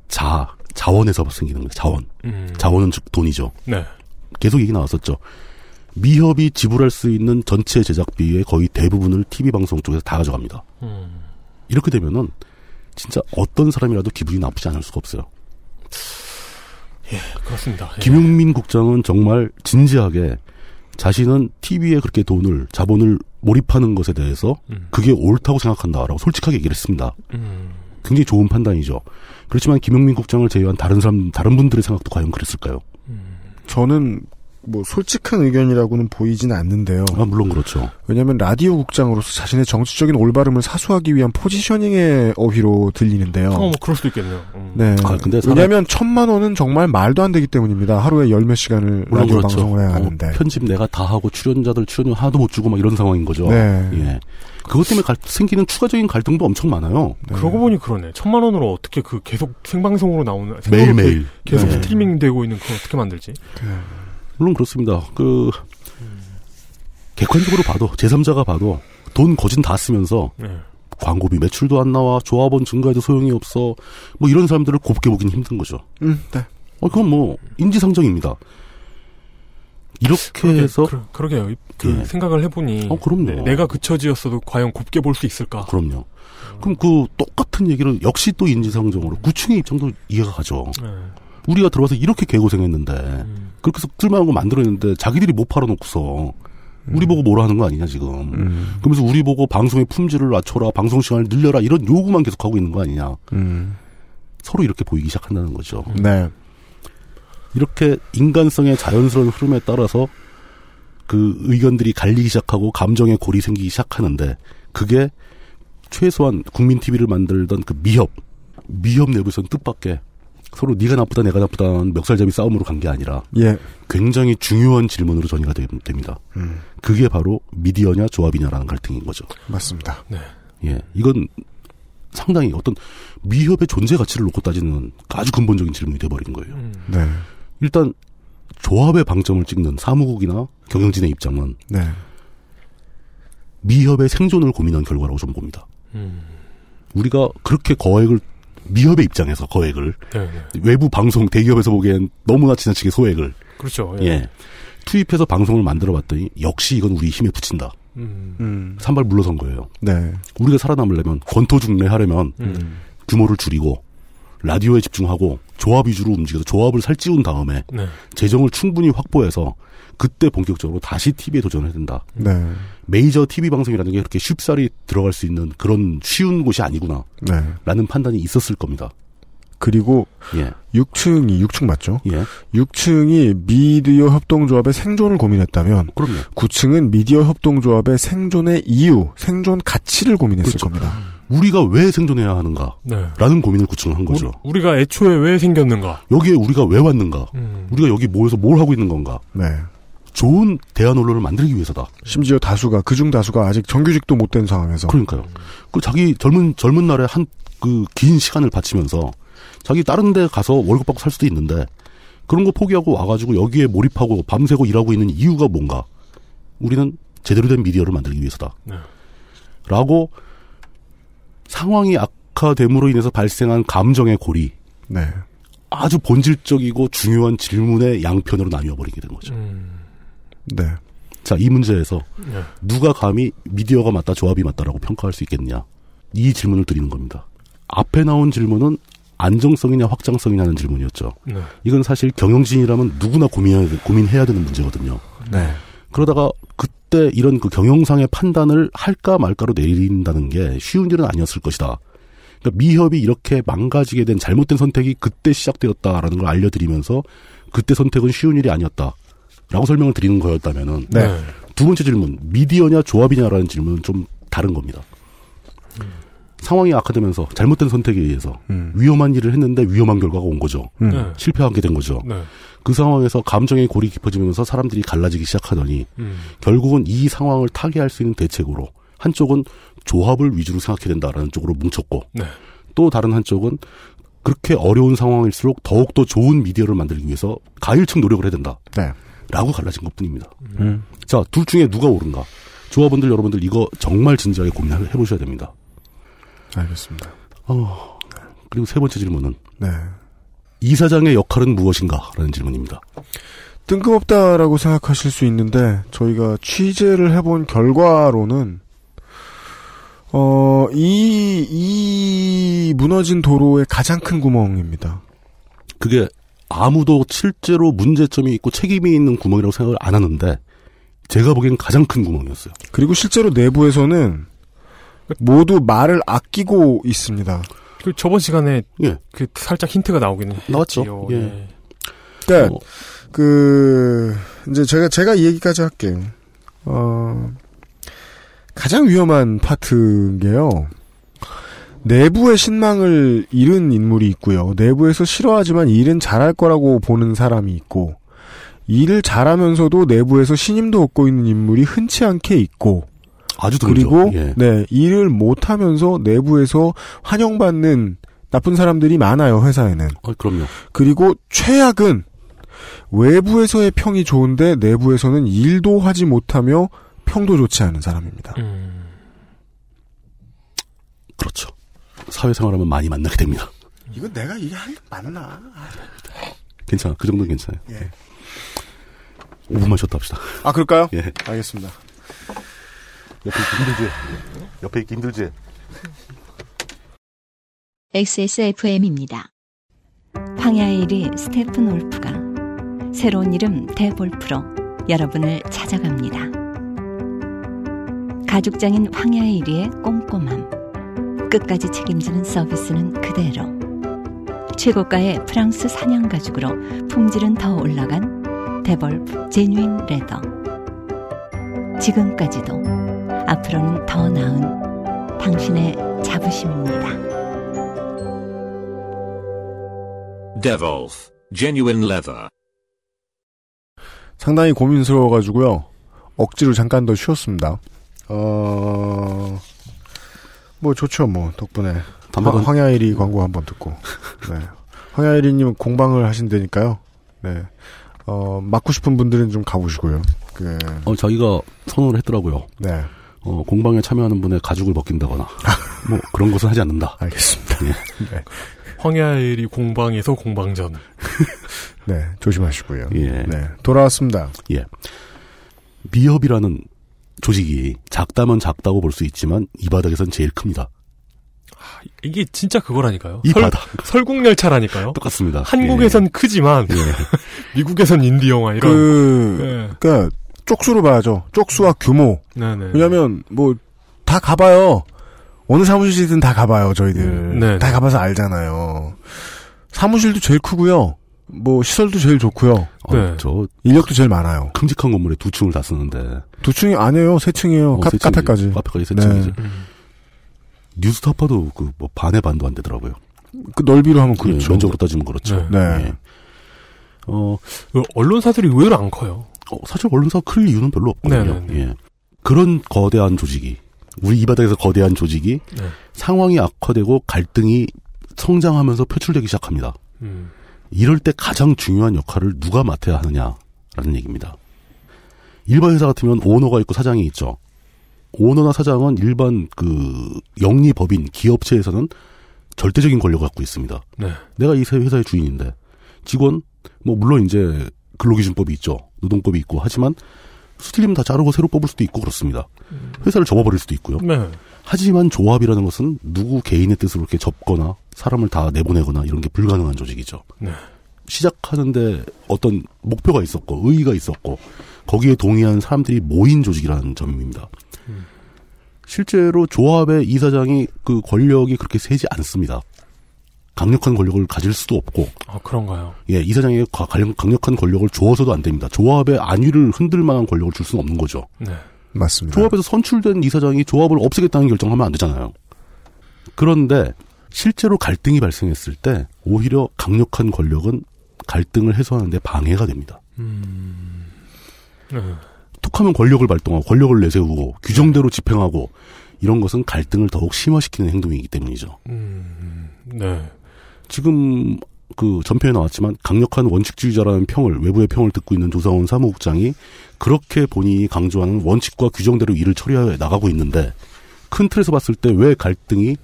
자, 자원에서 생기는 거예요. 자원. 음. 자원은 즉 돈이죠. 네. 계속 얘기 나왔었죠. 미협이 지불할 수 있는 전체 제작비의 거의 대부분을 TV 방송 쪽에서 다 가져갑니다. 음. 이렇게 되면은 진짜 어떤 사람이라도 기분이 나쁘지 않을 수가 없어요. 예, 그렇습니다. 예. 김용민 국장은 정말 진지하게 자신은 TV에 그렇게 돈을 자본을 몰입하는 것에 대해서 음. 그게 옳다고 생각한다라고 솔직하게 얘기를 했습니다. 음. 굉장히 좋은 판단이죠. 그렇지만 김용민 국장을 제외한 다른 사람 다른 분들의 생각도 과연 그랬을까요? 저는 뭐 솔직한 의견이라고는 보이진 않는데요. 아 물론 그렇죠. 왜냐하면 라디오 국장으로서 자신의 정치적인 올바름을 사수하기 위한 포지셔닝의 어휘로 들리는데요. 어, 뭐 그럴 수도 있겠네요. 음. 네. 아, 근데 사람- 왜냐하면 천만 원은 정말 말도 안 되기 때문입니다. 하루에 열 몇 시간을 라디오 그렇죠. 방송을 해야 어, 하는데. 편집 내가 다 하고 출연자들 출연료 하나도 못 주고 막 이런 상황인 거죠. 네. 예. 그것 때문에 갈- 생기는 추가적인 갈등도 엄청 많아요. 그러고 보니 그러네. 천만 원으로 어떻게 그 계속 생방송으로 나오는 매일 매일. 생방송 계속 네. 스트리밍 되고 있는 그걸 어떻게 만들지? 물론 그렇습니다. 그 객관적으로 봐도 제3자가 봐도 돈 거진 다 쓰면서 네. 광고비 매출도 안 나와 조합원 증가해도 소용이 없어 뭐 이런 사람들을 곱게 보긴 힘든 거죠. 음, 네. 어, 그건 뭐 인지상정입니다. 이렇게 그러게, 해서 그, 그러게요. 그 예. 생각을 해보니 어, 그럼요. 네, 내가 그 처지였어도 과연 곱게 볼 수 있을까? 그럼요. 그럼 그 똑같은 얘기를 역시 또 인지상정으로 구층의 입장도 이해가 가죠. 네. 우리가 들어와서 이렇게 개고생했는데 음. 그렇게 해서 쓸만한 거 만들어냈는데 자기들이 못 팔아놓고서 우리 보고 뭐라 하는 거 아니냐 지금. 그러면서 우리 보고 방송의 품질을 낮춰라, 방송 시간을 늘려라 이런 요구만 계속하고 있는 거 아니냐. 음. 서로 이렇게 보이기 시작한다는 거죠. 네. 이렇게 인간성의 자연스러운 흐름에 따라서 그 의견들이 갈리기 시작하고 감정의 골이 생기기 시작하는데 그게 최소한 국민 TV를 만들던 그 미협 미협 내부에서는 뜻밖의 서로 네가 나쁘다 내가 나쁘다는 멱살잡이 싸움으로 간 게 아니라 예. 굉장히 중요한 질문으로 전이가 되- 됩니다. 음. 그게 바로 미디어냐 조합이냐라는 갈등인 거죠. 맞습니다. 네. 예, 이건 상당히 어떤 미협의 존재 가치를 놓고 따지는 아주 근본적인 질문이 돼버린 거예요. 네. 일단 조합의 방점을 찍는 사무국이나 경영진의 입장은 네. 미협의 생존을 고민한 결과라고 좀 봅니다. 음. 우리가 그렇게 거액을 미협의 입장에서 거액을 네, 네. 외부 방송 대기업에서 보기엔 너무나 지나치게 소액을 그렇죠. 예. 투입해서 방송을 만들어 봤더니 역시 이건 우리 힘에 붙인다. 음. 음. 산발 물러선 거예요. 네. 우리가 살아남으려면 권토중래하려면 음. 규모를 줄이고 라디오에 집중하고 조합 위주로 움직여서 조합을 살찌운 다음에 네. 재정을 충분히 확보해서 그때 본격적으로 다시 TV에 도전해야 된다. 네. 메이저 TV 방송이라는 게 그렇게 쉽사리 들어갈 수 있는 그런 쉬운 곳이 아니구나. 네. 라는 판단이 있었을 겁니다. 그리고 예. 6층이 6층 맞죠? 예. 6층이 미디어 협동조합의 생존을 고민했다면 그럼요. 9층은 미디어 협동조합의 생존의 이유, 생존 가치를 고민했을 그렇죠. 겁니다. 우리가 왜 생존해야 하는가? 네. 라는 고민을 구축한 거죠. 우리, 가 애초에 왜 생겼는가? 여기에 우리가 왜 왔는가? 음. 우리가 여기 모여서 뭘 하고 있는 건가? 네. 좋은 대안 언론을 만들기 위해서다. 심지어 다수가 그중 다수가 아직 정규직도 못 된 상황에서 그러니까요. 그 자기 젊은 젊은 날에 한 그 긴 시간을 바치면서 자기 다른 데 가서 월급 받고 살 수도 있는데 그런 거 포기하고 와가지고 여기에 몰입하고 밤새고 일하고 있는 이유가 뭔가? 우리는 제대로 된 미디어를 만들기 위해서다. 네. 라고 상황이 악화됨으로 인해서 발생한 감정의 골이 네. 아주 본질적이고 중요한 질문의 양편으로 나뉘어 버리게 된 거죠. 네. 자, 이 문제에서 네. 누가 감히 미디어가 맞다, 조합이 맞다라고 평가할 수 있겠냐? 이 질문을 드리는 겁니다. 앞에 나온 질문은 안정성이냐 확장성이냐는 질문이었죠. 네. 이건 사실 경영진이라면 누구나 고민해야, 되- 고민해야 되는 문제거든요. 네. 그러다가 그때 이런 그 경영상의 판단을 할까 말까로 내린다는 게 쉬운 일은 아니었을 것이다. 그러니까 미협이 이렇게 망가지게 된 잘못된 선택이 그때 시작되었다라는 걸 알려드리면서 그때 선택은 쉬운 일이 아니었다. 라고 설명을 드리는 거였다면은 네. 두 번째 질문 미디어냐 조합이냐라는 질문은 좀 다른 겁니다. 상황이 악화되면서 잘못된 선택에 의해서 위험한 일을 했는데 위험한 결과가 온 거죠. 음. 네. 실패하게 된 거죠. 네. 그 상황에서 감정의 골이 깊어지면서 사람들이 갈라지기 시작하더니 음. 결국은 이 상황을 타개할 수 있는 대책으로 한쪽은 조합을 위주로 생각해야 된다라는 쪽으로 뭉쳤고 네. 또 다른 한쪽은 그렇게 어려운 상황일수록 더욱더 좋은 미디어를 만들기 위해서 가일층 노력을 해야 된다. 네. 라고 갈라진 것 뿐입니다. 음. 자, 둘 중에 누가 옳은가? 조합원들 여러분들 이거 정말 진지하게 고민해 보셔야 됩니다. 알겠습니다. 어, 그리고 세 번째 질문은 네. 이사장의 역할은 무엇인가? 라는 질문입니다. 뜬금없다라고 생각하실 수 있는데 저희가 취재를 해본 결과로는 어, 이, 이 무너진 도로의 가장 큰 구멍입니다. 그게 아무도 실제로 문제점이 있고 책임이 있는 구멍이라고 생각을 안 하는데 제가 보기엔 가장 큰 구멍이었어요. 그리고 실제로 내부에서는 모두 말을 아끼고 있습니다. 그 저번 시간에 예. 그 살짝 힌트가 나오긴 나왔죠. 했지요. 예. 예. 그러니까 어. 그 이제 제가 제가 이 얘기까지 할게요. 어, 가장 위험한 파트인게요. 내부의 신망을 잃은 인물이 있고요. 내부에서 싫어하지만 일은 잘할 거라고 보는 사람이 있고, 일을 잘하면서도 내부에서 신임도 얻고 있는 인물이 흔치 않게 있고, 아주 드물죠. 그리고 예. 네 일을 못하면서 내부에서 환영받는 나쁜 사람들이 많아요 회사에는. 어, 그럼요. 그리고 최악은 외부에서의 평이 좋은데 내부에서는 일도 하지 못하며 평도 좋지 않은 사람입니다. 음. 그렇죠. 사회생활하면 많이 만나게 됩니다. 이거 내가 이게 한 맞나? 괜찮아. 그 정도는 괜찮아요. 예. 5분만 쉬었다 합시다. 아, 그럴까요? 예. 알겠습니다. 옆에 있기 힘들지? 옆에 있기 힘들지? XSFM입니다. 황야의 1위 스테픈 올프가 새로운 이름 대볼프로 여러분을 찾아갑니다. 가죽장인 황야의 1위의 꼼꼼함. 끝까지 책임지는 서비스는 그대로. 최고가의 프랑스 사냥 가죽으로 품질은 더 올라간 데볼프 제뉴인 레더. 지금까지도 앞으로는 더 나은 당신의 자부심입니다. Devolf Genuine Leather. 상당히 고민스러워가지고요. 억지로 잠깐 더 쉬었습니다. 어, 뭐 좋죠, 뭐, 덕분에. 담배건- 황- 황야일이 광고 한번 듣고. 네. 황야일이님 공방을 하신다니까요. 네. 어, 맞고 싶은 분들은 좀 가보시고요. 그, 어, 자기가 선언을 했더라고요. 네. 어, 공방에 참여하는 분의 가죽을 벗긴다거나, 뭐, 그런 것은 하지 않는다. 알겠습니다. 예. 네. 황야일이 공방에서 공방전. 네, 조심하시고요. 예. 네, 돌아왔습니다. 예. 미협이라는 조직이 작다면 작다고 볼 수 있지만 이 바닥에선 제일 큽니다. 이게 진짜 그거라니까요. 이 설, 바닥. 설국열차라니까요. 똑같습니다. 한국에선 크지만 미국에선 인디 영화 이런. 그, 예. 그니까, 쪽수로 봐야죠. 쪽수와 규모. 네네. 왜냐면, 뭐, 다 가봐요. 어느 사무실이든 다 가봐요, 저희들. 네. 다 가봐서 알잖아요. 사무실도 제일 크고요. 뭐, 시설도 제일 좋고요. 어, 네. 저 인력도 제일 많아요. 큼직한 건물에 두 층을 다 쓰는데 두 층이 아니에요. 세 층이에요. 어, 카, 세 층이지. 카페까지. 카페까지 세 네. 층이지. 뉴스타파도 그 뭐 반의 반도 안 되더라고요. 그 넓이로 하면 그렇죠. 예, 면적으로 따지면 그렇죠. 네. 예. 어, 그 언론사들이 의외로 안 커요. 어, 사실 언론사가 클 이유는 별로 없거든요. 네네네. 예. 그런 거대한 조직이 우리 이 바닥에서 거대한 조직이 네. 상황이 악화되고 갈등이 성장하면서 표출되기 시작합니다. 음. 이럴 때 가장 중요한 역할을 누가 맡아야 하느냐라는 얘기입니다. 일반 회사 같으면 오너가 있고 사장이 있죠. 오너나 사장은 일반 그 영리 법인 기업체에서는 절대적인 권력을 갖고 있습니다. 네. 내가 이 회사의 주인인데 직원 뭐 물론 이제 근로기준법이 있죠. 노동법이 있고 하지만 수틀리면 다 자르고 새로 뽑을 수도 있고 그렇습니다. 회사를 접어버릴 수도 있고요. 네. 하지만 조합이라는 것은 누구 개인의 뜻으로 이렇게 접거나 사람을 다 내보내거나 이런 게 불가능한 조직이죠. 네. 시작하는데 어떤 목표가 있었고 의의가 있었고 거기에 동의한 사람들이 모인 조직이라는 점입니다. 실제로 조합의 이사장이 그 권력이 그렇게 세지 않습니다. 강력한 권력을 가질 수도 없고 아 그런가요? 예, 이사장에게 강- 강력한 권력을 주어서도 안 됩니다. 조합의 안위를 흔들 만한 권력을 줄 수는 없는 거죠. 네. 맞습니다. 조합에서 선출된 이사장이 조합을 없애겠다는 결정하면 안 되잖아요. 그런데 실제로 갈등이 발생했을 때 오히려 강력한 권력은 갈등을 해소하는데 방해가 됩니다. 음. 네. 툭하면 권력을 발동하고 권력을 내세우고 규정대로 집행하고 이런 것은 갈등을 더욱 심화시키는 행동이기 때문이죠. 음. 네. 지금 그 전편에 나왔지만 강력한 원칙주의자라는 평을 외부의 평을 듣고 있는 조상원 사무국장이 그렇게 본인이 강조하는 원칙과 규정대로 일을 처리해 나가고 있는데 큰 틀에서 봤을 때 왜 갈등이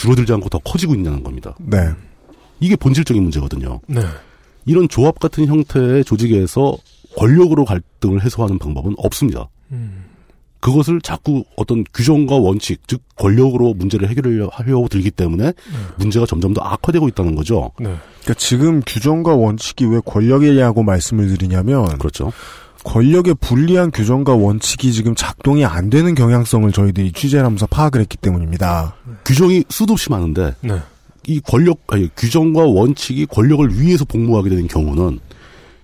줄어들지 않고 더 커지고 있냐는 겁니다. 네. 이게 본질적인 문제거든요. 네. 이런 조합 같은 형태의 조직에서 권력으로 갈등을 해소하는 방법은 없습니다. 음. 그것을 자꾸 어떤 규정과 원칙, 즉 권력으로 문제를 해결하려고 들기 때문에 문제가 점점 더 악화되고 있다는 거죠. 네. 그러니까 지금 규정과 원칙이 왜 권력이냐고 말씀을 드리냐면 그렇죠. 권력의 불리한 규정과 원칙이 지금 작동이 안 되는 경향성을 저희들이 취재를 하면서 파악을 했기 때문입니다. 규정이 수도 없이 많은데 네. 이 권력 아니 규정과 원칙이 권력을 위해서 복무하게 되는 경우는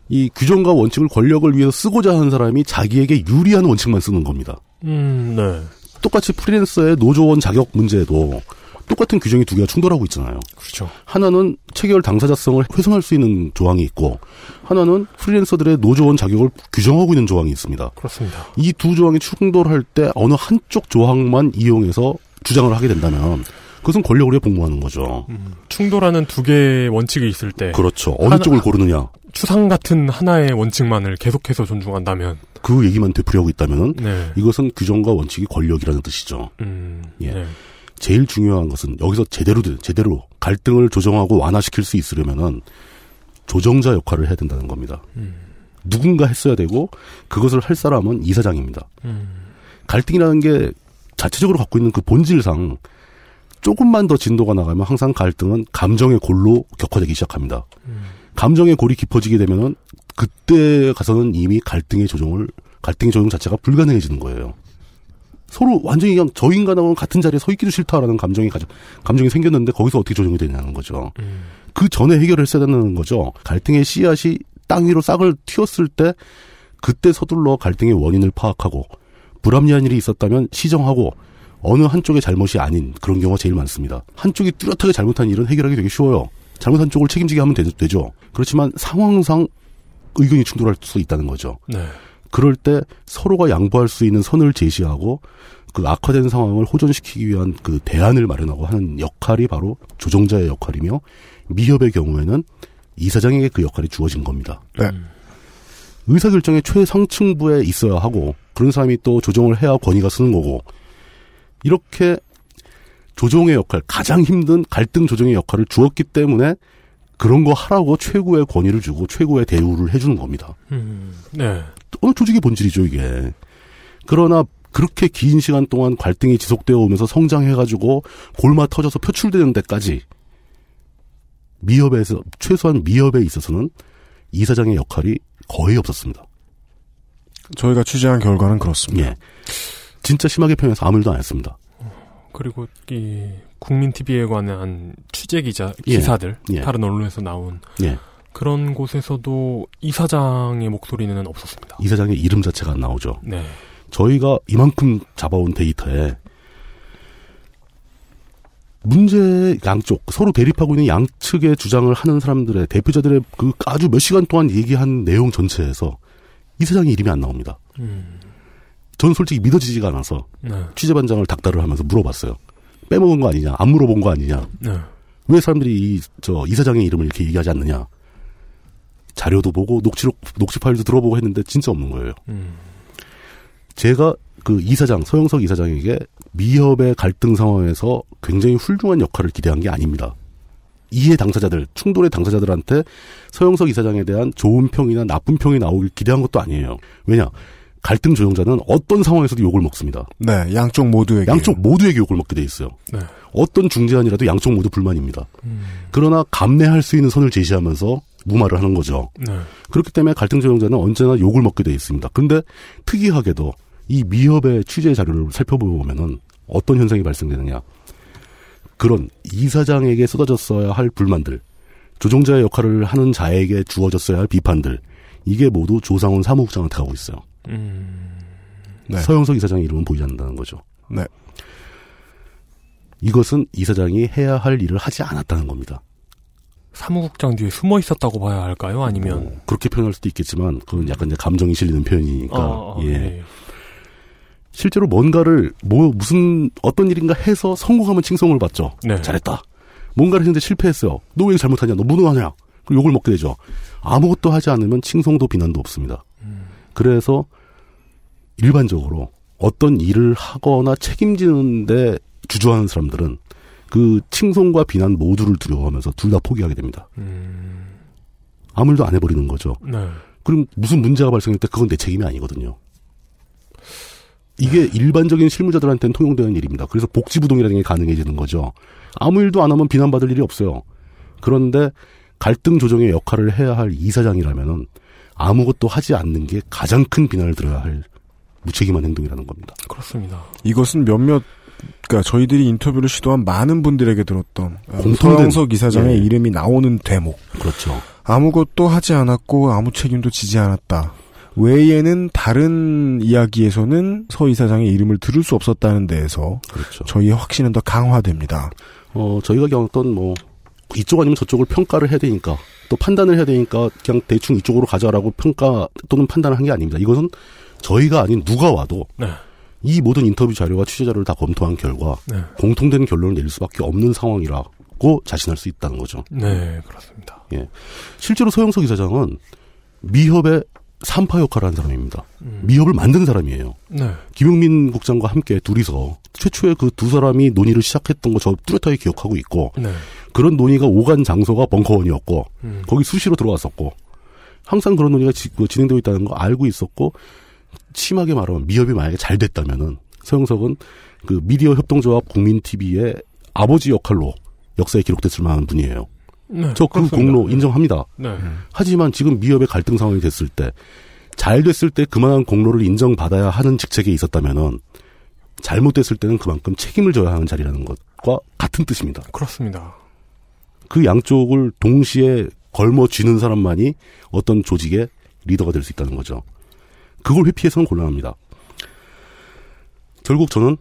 이 규정과 원칙을 권력을 위해서 쓰고자 하는 사람이 자기에게 유리한 원칙만 쓰는 겁니다. 음. 네. 똑같이 프리랜서의 노조원 자격 문제도 똑같은 규정이 두 개가 충돌하고 있잖아요. 그렇죠. 하나는 체결 당사자성을 훼손할 수 있는 조항이 있고 하나는 프리랜서들의 노조원 자격을 규정하고 있는 조항이 있습니다. 그렇습니다. 이 두 조항이 충돌할 때 어느 한쪽 조항만 이용해서 주장을 하게 된다면 그것은 권력을 위해 복무하는 거죠. 충돌하는 두 개의 원칙이 있을 때 그렇죠. 어느 하나- 쪽을 고르느냐. 추상 같은 하나의 원칙만을 계속해서 존중한다면 그 얘기만 되풀이하고 있다면 네. 이것은 규정과 원칙이 권력이라는 뜻이죠. 음. 예. 네. 제일 중요한 것은 여기서 제대로 돼- 제대로 갈등을 조정하고 완화시킬 수 있으려면은 조정자 역할을 해야 된다는 겁니다. 음. 누군가 했어야 되고 그것을 할 사람은 이사장입니다. 음. 갈등이라는 게 자체적으로 갖고 있는 그 본질상 조금만 더 진도가 나가면 항상 갈등은 감정의 골로 격화되기 시작합니다. 감정의 골이 깊어지게 되면은 그때 가서는 이미 갈등의 조정을 갈등의 조정 자체가 불가능해지는 거예요. 서로 완전히 그냥 저 인간하고는 같은 자리에 서 있기도 싫다라는 감정이 가져, 감정이 생겼는데 거기서 어떻게 조정이 되냐는 거죠. 그 전에 해결을 했어야 된다는 거죠. 갈등의 씨앗이 땅 위로 싹을 틔웠을 때 그때 서둘러 갈등의 원인을 파악하고 불합리한 일이 있었다면 시정하고 어느 한쪽의 잘못이 아닌 그런 경우가 제일 많습니다. 한쪽이 뚜렷하게 잘못한 일은 해결하기 되게 쉬워요. 잘못한 쪽을 책임지게 하면 되, 되죠. 그렇지만 상황상 의견이 충돌할 수 있다는 거죠. 네. 그럴 때 서로가 양보할 수 있는 선을 제시하고 그 악화된 상황을 호전시키기 위한 그 대안을 마련하고 하는 역할이 바로 조정자의 역할이며 미협의 경우에는 이사장에게 그 역할이 주어진 겁니다. 네. 의사결정의 최상층부에 있어야 하고 그런 사람이 또 조정을 해야 권위가 쓰는 거고 이렇게 조정의 역할 가장 힘든 갈등 조정의 역할을 주었기 때문에 그런 거 하라고 최고의 권위를 주고 최고의 대우를 해주는 겁니다. 음. 네. 어느 조직의 본질이죠 이게. 그러나 그렇게 긴 시간 동안 갈등이 지속되어 오면서 성장해가지고 골마 터져서 표출되는 데까지 미협에서 최소한 미협에 있어서는 이사장의 역할이 거의 없었습니다. 저희가 취재한 결과는 그렇습니다. 예. 진짜 심하게 표현해서 아무 일도 안 했습니다. 그리고 이 국민 TV에 관한 취재 기자 예. 기사들 예. 다른 언론에서 나온 예. 그런 곳에서도 이사장의 목소리는 없었습니다. 이사장의 이름 자체가 안 나오죠. 네. 저희가 이만큼 잡아온 데이터에 문제 양쪽 서로 대립하고 있는 양측의 주장을 하는 사람들의 대표자들의 그 아주 몇 시간 동안 얘기한 내용 전체에서 이사장의 이름이 안 나옵니다. 음. 저는 솔직히 믿어지지가 않아서 네. 취재반장을 닥달을 하면서 물어봤어요. 빼먹은 거 아니냐? 안 물어본 거 아니냐? 네. 왜 사람들이 이, 저, 이사장의 이름을 이렇게 얘기하지 않느냐? 자료도 보고, 녹취록, 녹취 파일도 들어보고 했는데 진짜 없는 거예요. 음. 제가 그 이사장, 서영석 이사장에게 미협의 갈등 상황에서 굉장히 훌륭한 역할을 기대한 게 아닙니다. 이해 당사자들, 충돌의 당사자들한테 서영석 이사장에 대한 좋은 평이나 나쁜 평이 나오길 기대한 것도 아니에요. 왜냐? 갈등 조정자는 어떤 상황에서도 욕을 먹습니다. 네, 양쪽 모두에게. 양쪽 모두에게 욕을 먹게 돼 있어요. 네. 어떤 중재안이라도 양쪽 모두 불만입니다. 음. 그러나 감내할 수 있는 선을 제시하면서 무마를 하는 거죠. 네. 그렇기 때문에 갈등 조정자는 언제나 욕을 먹게 돼 있습니다. 근데 특이하게도 이 미협의 취재 자료를 살펴보면은 어떤 현상이 발생되느냐. 그런 이사장에게 쏟아졌어야 할 불만들, 조종자의 역할을 하는 자에게 주어졌어야 할 비판들, 이게 모두 조상훈 사무국장한테 가고 있어요. 음. 네. 서영석 이사장의 이름은 보이지 않는다는 거죠. 네. 이것은 이사장이 해야 할 일을 하지 않았다는 겁니다. 사무국장 뒤에 숨어 있었다고 봐야 할까요? 아니면 그렇게 표현할 수도 있겠지만 그건 약간 이제 감정이 실리는 표현이니까 어, 어, 예. 예. 실제로 뭔가를 뭐 무슨 어떤 일인가 해서 성공하면 칭송을 받죠. 네. 잘했다. 뭔가를 했는데 실패했어요. 너 왜 잘못하냐? 너 무능하냐? 그리고 욕을 먹게 되죠. 아무것도 하지 않으면 칭송도 비난도 없습니다. 그래서 일반적으로 어떤 일을 하거나 책임지는데 주저하는 사람들은 그 칭송과 비난 모두를 두려워하면서 둘 다 포기하게 됩니다. 아무 일도 안 해버리는 거죠. 네. 그럼 무슨 문제가 발생할 때 그건 내 책임이 아니거든요. 이게 일반적인 실무자들한테는 통용되는 일입니다. 그래서 복지부동이라는 게 가능해지는 거죠. 아무 일도 안 하면 비난받을 일이 없어요. 그런데 갈등 조정의 역할을 해야 할 이사장이라면은 아무것도 하지 않는 게 가장 큰 비난을 들어야 할 무책임한 행동이라는 겁니다. 그렇습니다. 이것은 몇몇 그러니까 저희들이 인터뷰를 시도한 많은 분들에게 들었던 어, 공통된- 서영석 이사장의 예. 이름이 나오는 대목. 그렇죠. 아무것도 하지 않았고 아무 책임도 지지 않았다. 외에는 다른 이야기에서는 서 이사장의 이름을 들을 수 없었다는 데에서 그렇죠. 저희의 확신은 더 강화됩니다. 어, 저희가 겪었던 뭐, 이쪽 아니면 저쪽을 평가를 해야 되니까, 또 판단을 해야 되니까, 그냥 대충 이쪽으로 가자라고 평가 또는 판단을 한 게 아닙니다. 이것은 저희가 아닌 누가 와도, 네. 이 모든 인터뷰 자료와 취재 자료를 다 검토한 결과, 네. 공통된 결론을 내릴 수밖에 없는 상황이라고 자신할 수 있다는 거죠. 네, 그렇습니다. 예. 실제로 서영석 이사장은 미협의 산파 역할을 한 사람입니다. 미협을 만든 사람이에요. 네. 김용민 국장과 함께 둘이서 최초에 그 두 사람이 논의를 시작했던 거 저 뚜렷하게 기억하고 있고 네. 그런 논의가 오간 장소가 벙커원이었고 음. 거기 수시로 들어왔었고 항상 그런 논의가 지- 그 진행되고 있다는 거 알고 있었고 심하게 말하면 미협이 만약에 잘 됐다면은 서영석은 그 미디어 협동조합 국민 TV의 아버지 역할로 역사에 기록됐을 만한 분이에요. 네, 저그 그렇습니다. 공로 인정합니다. 네. 하지만 지금 미협의 갈등 상황이 됐을 때, 잘 됐을 때 그만한 공로를 인정받아야 하는 직책에 있었다면은, 잘못됐을 때는 그만큼 책임을 져야 하는 자리라는 것과 같은 뜻입니다. 그렇습니다. 그 양쪽을 동시에 걸머 쥐는 사람만이 어떤 조직의 리더가 될 수 있다는 거죠. 그걸 회피해서는 곤란합니다. 결국 저는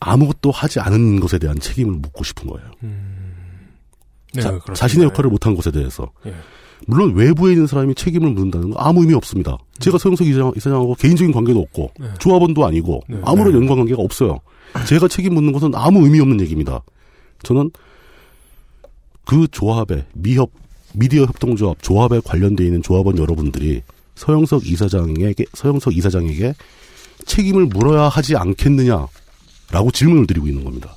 아무것도 하지 않은 것에 대한 책임을 묻고 싶은 거예요. 네, 자. 자신의 역할을 못한 것에 대해서. 예. 물론 외부에 있는 사람이 책임을 묻는다는 건 아무 의미 없습니다. 제가 서영석 이사장, 이사장하고 개인적인 관계도 없고 네. 조합원도 아니고 네. 아무런 네. 연관관계가 없어요. 제가 책임 묻는 것은 아무 의미 없는 얘기입니다. 저는 그 조합에 미협 미디어 협동조합 조합에 관련돼 있는 조합원 여러분들이 서영석 이사장에게 서영석 이사장에게 책임을 물어야 하지 않겠느냐라고 질문을 드리고 있는 겁니다.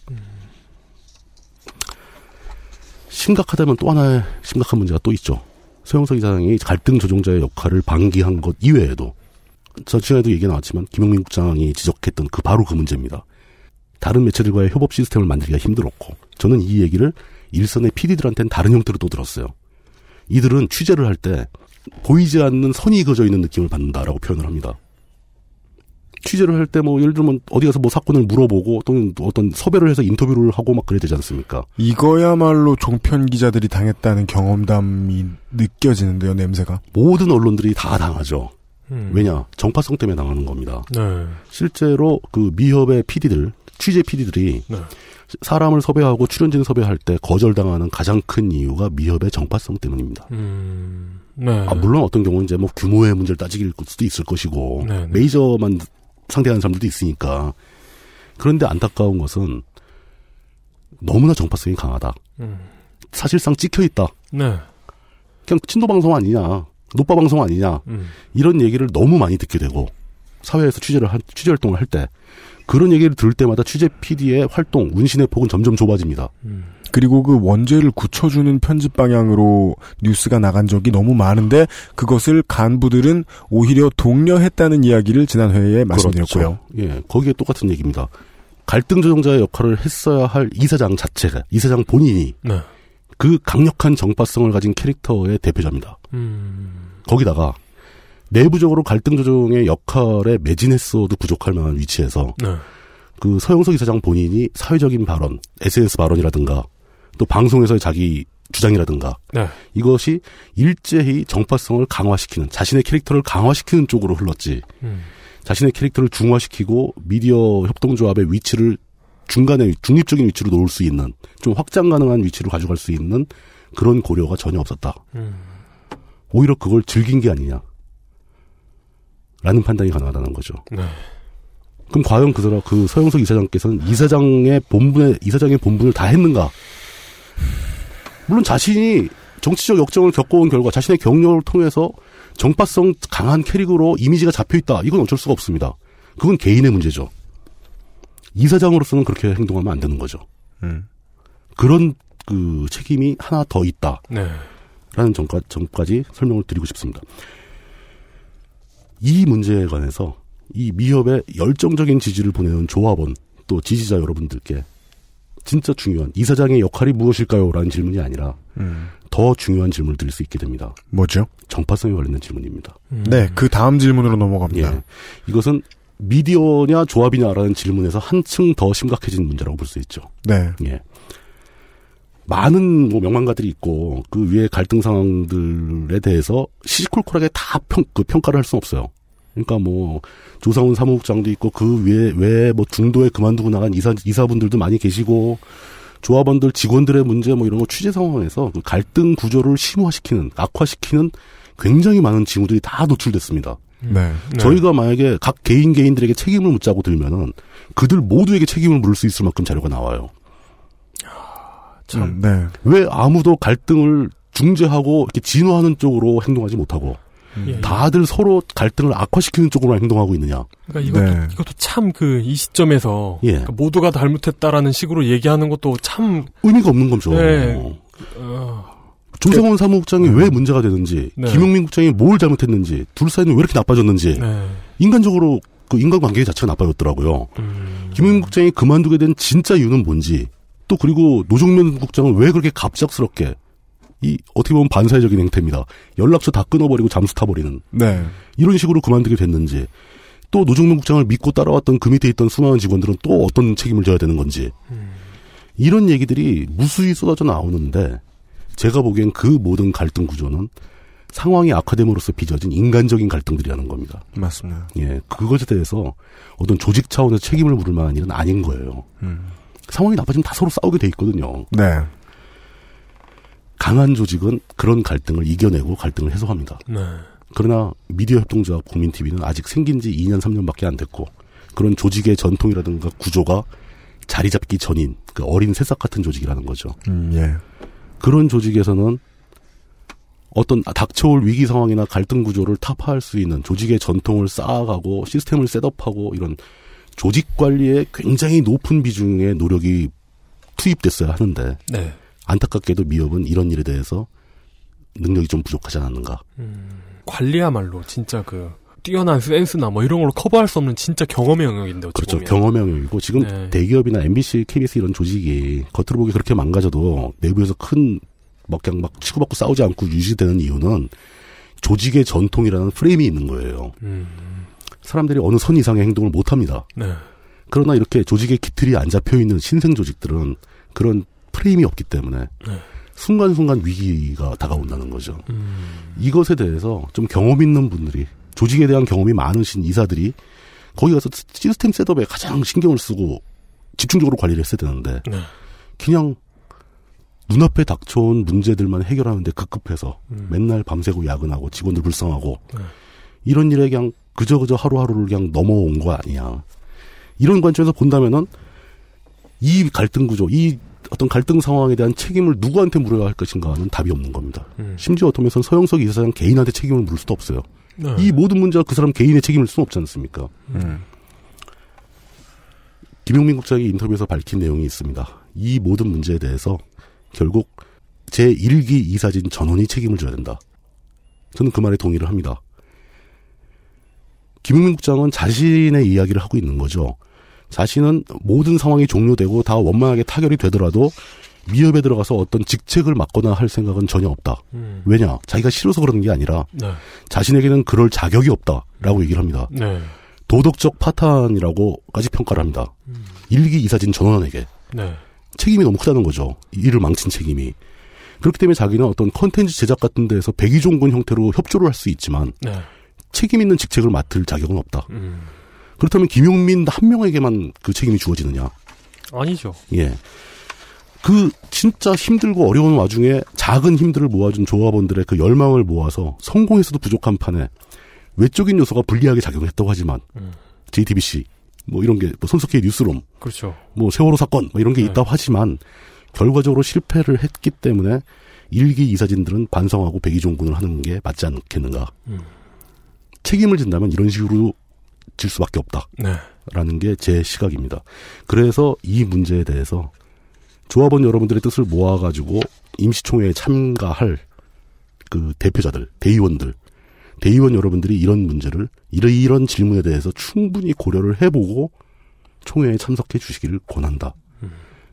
심각하다면 또 하나의 심각한 문제가 또 있죠. 서영석 이사장이 갈등 조종자의 역할을 방기한 것 이외에도 저 시간에도 얘기 나왔지만 김용민 국장이 지적했던 그 바로 그 문제입니다. 다른 매체들과의 협업 시스템을 만들기가 힘들었고 저는 이 얘기를 일선의 PD들한테는 다른 형태로 또 들었어요. 이들은 취재를 할 때 보이지 않는 선이 그어져 있는 느낌을 받는다라고 표현을 합니다. 취재를 할 때 뭐 예를 들면 어디 가서 뭐 사건을 물어보고 또는 어떤 섭외를 해서 인터뷰를 하고 막 그래야 되지 않습니까? 이거야말로 종편 기자들이 당했다는 경험담이 느껴지는데요, 냄새가. 모든 언론들이 다 당하죠. 음. 왜냐 정파성 때문에 당하는 겁니다. 네. 실제로 그 미협의 PD들 취재 PD들이 네. 사람을 섭외하고 출연진 섭외할 때 거절당하는 가장 큰 이유가 미협의 정파성 때문입니다. 음. 네. 아, 물론 어떤 경우는 이제 뭐 규모의 문제를 따질 수도 있을 것이고 네, 네. 메이저만 상대하는 사람들도 있으니까 그런데 안타까운 것은 너무나 정파성이 강하다. 음. 사실상 찍혀 있다. 네. 그냥 친노 방송 아니냐, 노빠 방송 아니냐 음. 이런 얘기를 너무 많이 듣게 되고 사회에서 취재를 한, 취재 활동을 할 때 그런 얘기를 들을 때마다 취재 PD의 활동 운신의 폭은 점점 좁아집니다. 그리고 그 원죄를 굳혀주는 편집 방향으로 뉴스가 나간 적이 너무 많은데 그것을 간부들은 오히려 독려했다는 이야기를 지난 회에 말씀드렸고요. 그렇죠. 예, 거기에 똑같은 얘기입니다. 갈등 조정자의 역할을 했어야 할 이사장 자체가 이사장 본인이 네. 그 강력한 정파성을 가진 캐릭터의 대표자입니다. 음. 거기다가 내부적으로 갈등 조정의 역할에 매진했어도 부족할 만한 위치에서 네. 그 서영석 이사장 본인이 사회적인 발언, SNS 발언이라든가 또 방송에서의 자기 주장이라든가 네. 이것이 일제히 정파성을 강화시키는 자신의 캐릭터를 강화시키는 쪽으로 흘렀지 음. 자신의 캐릭터를 중화시키고 미디어 협동조합의 위치를 중간에 중립적인 위치로 놓을 수 있는 좀 확장 가능한 위치로 가져갈 수 있는 그런 고려가 전혀 없었다. 음. 오히려 그걸 즐긴 게 아니냐. 라는 판단이 가능하다는 거죠. 네. 그럼 과연 그 사람, 그 서영석 이사장께서는 이사장의 본분에, 이사장의 본분을 다 했는가? 물론 자신이 정치적 역정을 겪어온 결과 자신의 경력을 통해서 정파성 강한 캐릭으로 이미지가 잡혀있다. 이건 어쩔 수가 없습니다. 그건 개인의 문제죠. 이사장으로서는 그렇게 행동하면 안 되는 거죠. 음. 그런 그 책임이 하나 더 있다. 네. 라는 점까, 점까지 설명을 드리고 싶습니다. 이 문제에 관해서 이 미협의 열정적인 지지를 보내는 조합원 또 지지자 여러분들께 진짜 중요한 이사장의 역할이 무엇일까요? 라는 질문이 아니라 음. 더 중요한 질문을 드릴 수 있게 됩니다. 뭐죠? 정파성에 관련된 질문입니다. 네, 그 다음 질문으로 넘어갑니다. 예. 이것은 미디어냐 조합이냐라는 질문에서 한층 더 심각해진 문제라고 볼 수 있죠. 네. 예. 많은 뭐 명망가들이 있고 그 위에 갈등 상황들에 대해서 시시콜콜하게 다 평, 그 평가를 할 수는 없어요. 그러니까 뭐 조상훈 사무국장도 있고 그 위에 외에 뭐 중도에 그만두고 나간 이사 이사분들도 많이 계시고 조합원들 직원들의 문제 뭐 이런 거 취재 상황에서 그 갈등 구조를 심화시키는 악화시키는 굉장히 많은 징후들이 다 노출됐습니다. 네. 저희가 만약에 각 개인 개인들에게 책임을 묻자고 들면은 그들 모두에게 책임을 물을 수 있을 만큼 자료가 나와요. 참. 음, 네. 왜 아무도 갈등을 중재하고 이렇게 진화하는 쪽으로 행동하지 못하고 예. 다들 서로 갈등을 악화시키는 쪽으로 행동하고 있느냐? 그러니까 이것도, 네. 이것도 참 그 이 시점에서 예. 그러니까 모두가 잘못했다라는 식으로 얘기하는 것도 참 의미가 없는 거죠. 네. 어, 조성원 사무국장이 왜 문제가 되는지, 네. 김용민 국장이 뭘 잘못했는지, 둘 사이는 왜 이렇게 나빠졌는지, 네. 인간적으로 그 인간관계 자체가 나빠졌더라고요. 김용민 국장이 그만두게 된 진짜 이유는 뭔지, 또 그리고 노종면 국장은 왜 그렇게 갑작스럽게 이 어떻게 보면 반사회적인 행태입니다. 연락처 다 끊어버리고 잠수 타버리는 네. 이런 식으로 그만두게 됐는지, 또 노종면 국장을 믿고 따라왔던 그 밑에 있던 수많은 직원들은 또 어떤 책임을 져야 되는 건지 이런 얘기들이 무수히 쏟아져 나오는데 제가 보기엔 그 모든 갈등 구조는 상황이 악화됨으로써 빚어진 인간적인 갈등들이라는 겁니다. 맞습니다. 예, 그것에 대해서 어떤 조직 차원에서 책임을 물을 만한 일은 아닌 거예요. 음. 상황이 나빠지면 다 서로 싸우게 돼 있거든요. 네. 강한 조직은 그런 갈등을 이겨내고 갈등을 해소합니다. 네. 그러나 미디어 협동조합 국민TV는 아직 생긴 지 2년, 3년밖에 안 됐고 그런 조직의 전통이라든가 구조가 자리 잡기 전인 그 어린 새싹 같은 조직이라는 거죠. 음, 예. 그런 조직에서는 어떤 닥쳐올 위기 상황이나 갈등 구조를 타파할 수 있는 조직의 전통을 쌓아가고 시스템을 setup하고 이런 조직 관리에 굉장히 높은 비중의 노력이 투입됐어야 하는데 네. 안타깝게도 미협은 이런 일에 대해서 능력이 좀 부족하지 않았는가. 관리야말로 진짜 그 뛰어난 센스나 뭐 이런 걸로 커버할 수 없는 진짜 경험의 영역인데 그렇죠. 보면. 경험의 영역이고 지금 네. 대기업이나 MBC, KBS 이런 조직이 겉으로 보기 그렇게 망가져도 내부에서 큰 막 그냥 막 치고받고 싸우지 않고 유지되는 이유는 조직의 전통이라는 프레임이 있는 거예요. 음. 사람들이 어느 선 이상의 행동을 못 합니다. 네. 그러나 이렇게 조직의 기틀이 안 잡혀 있는 신생 조직들은 그런 프레임이 없기 때문에 네. 순간순간 위기가 다가온다는 거죠. 음. 이것에 대해서 좀 경험 있는 분들이 조직에 대한 경험이 많으신 이사들이 거기 가서 시스템 셋업에 가장 신경을 쓰고 집중적으로 관리를 했어야 되는데 네. 그냥 눈앞에 닥쳐온 문제들만 해결하는데 급급해서 음. 맨날 밤새고 야근하고 직원들 불쌍하고 네. 이런 일에 그냥 그저 그저 하루하루를 그냥 넘어온 거 아니야. 이런 관점에서 본다면은 이 갈등 구조, 이 어떤 갈등 상황에 대한 책임을 누구한테 물어야 할 것인가는 답이 없는 겁니다. 음. 심지어 어떤 면에서는 서영석 이사장 개인한테 책임을 물을 수도 없어요. 네. 이 모든 문제가 그 사람 개인의 책임일 수는 없지 않습니까? 음. 김용민 국장이 인터뷰에서 밝힌 내용이 있습니다. 이 모든 문제에 대해서 결국 제1기 이사진 전원이 책임을 져야 된다. 저는 그 말에 동의를 합니다. 김용민 국장은 자신의 이야기를 하고 있는 거죠. 자신은 모든 상황이 종료되고 다 원만하게 타결이 되더라도 미협에 들어가서 어떤 직책을 맡거나 할 생각은 전혀 없다. 음. 왜냐? 자기가 싫어서 그러는 게 아니라 네. 자신에게는 그럴 자격이 없다라고 얘기를 합니다. 네. 도덕적 파탄이라고까지 평가를 합니다. 일기 이사진 전원에게 네. 책임이 너무 크다는 거죠. 일을 망친 책임이. 그렇기 때문에 자기는 어떤 컨텐츠 제작 같은 데에서 백의종군 형태로 협조를 할 수 있지만 네. 책임 있는 직책을 맡을 자격은 없다. 음. 그렇다면 김용민 한 명에게만 그 책임이 주어지느냐? 아니죠. 예. 그 진짜 힘들고 어려운 와중에 작은 힘들을 모아준 조합원들의 그 열망을 모아서 성공해서도 부족한 판에 외적인 요소가 불리하게 작용했다고 하지만 음. JTBC 뭐 이런 게뭐 손석희 뉴스룸 그렇죠. 뭐 세월호 사건 뭐 이런 게 네. 있다고 하지만 결과적으로 실패를 했기 때문에 일기 이사진들은 반성하고 백의종군을 하는 게 맞지 않겠는가. 음. 책임을 진다면 이런 식으로 질 수밖에 없다. 네. 라는 게제 시각입니다. 그래서 이 문제에 대해서 조합원 여러분들의 뜻을 모아가지고 임시총회에 참가할 그 대표자들, 대의원들, 대의원 여러분들이 이런 문제를 이런 이런 질문에 대해서 충분히 고려를 해보고 총회에 참석해 주시기를 권한다.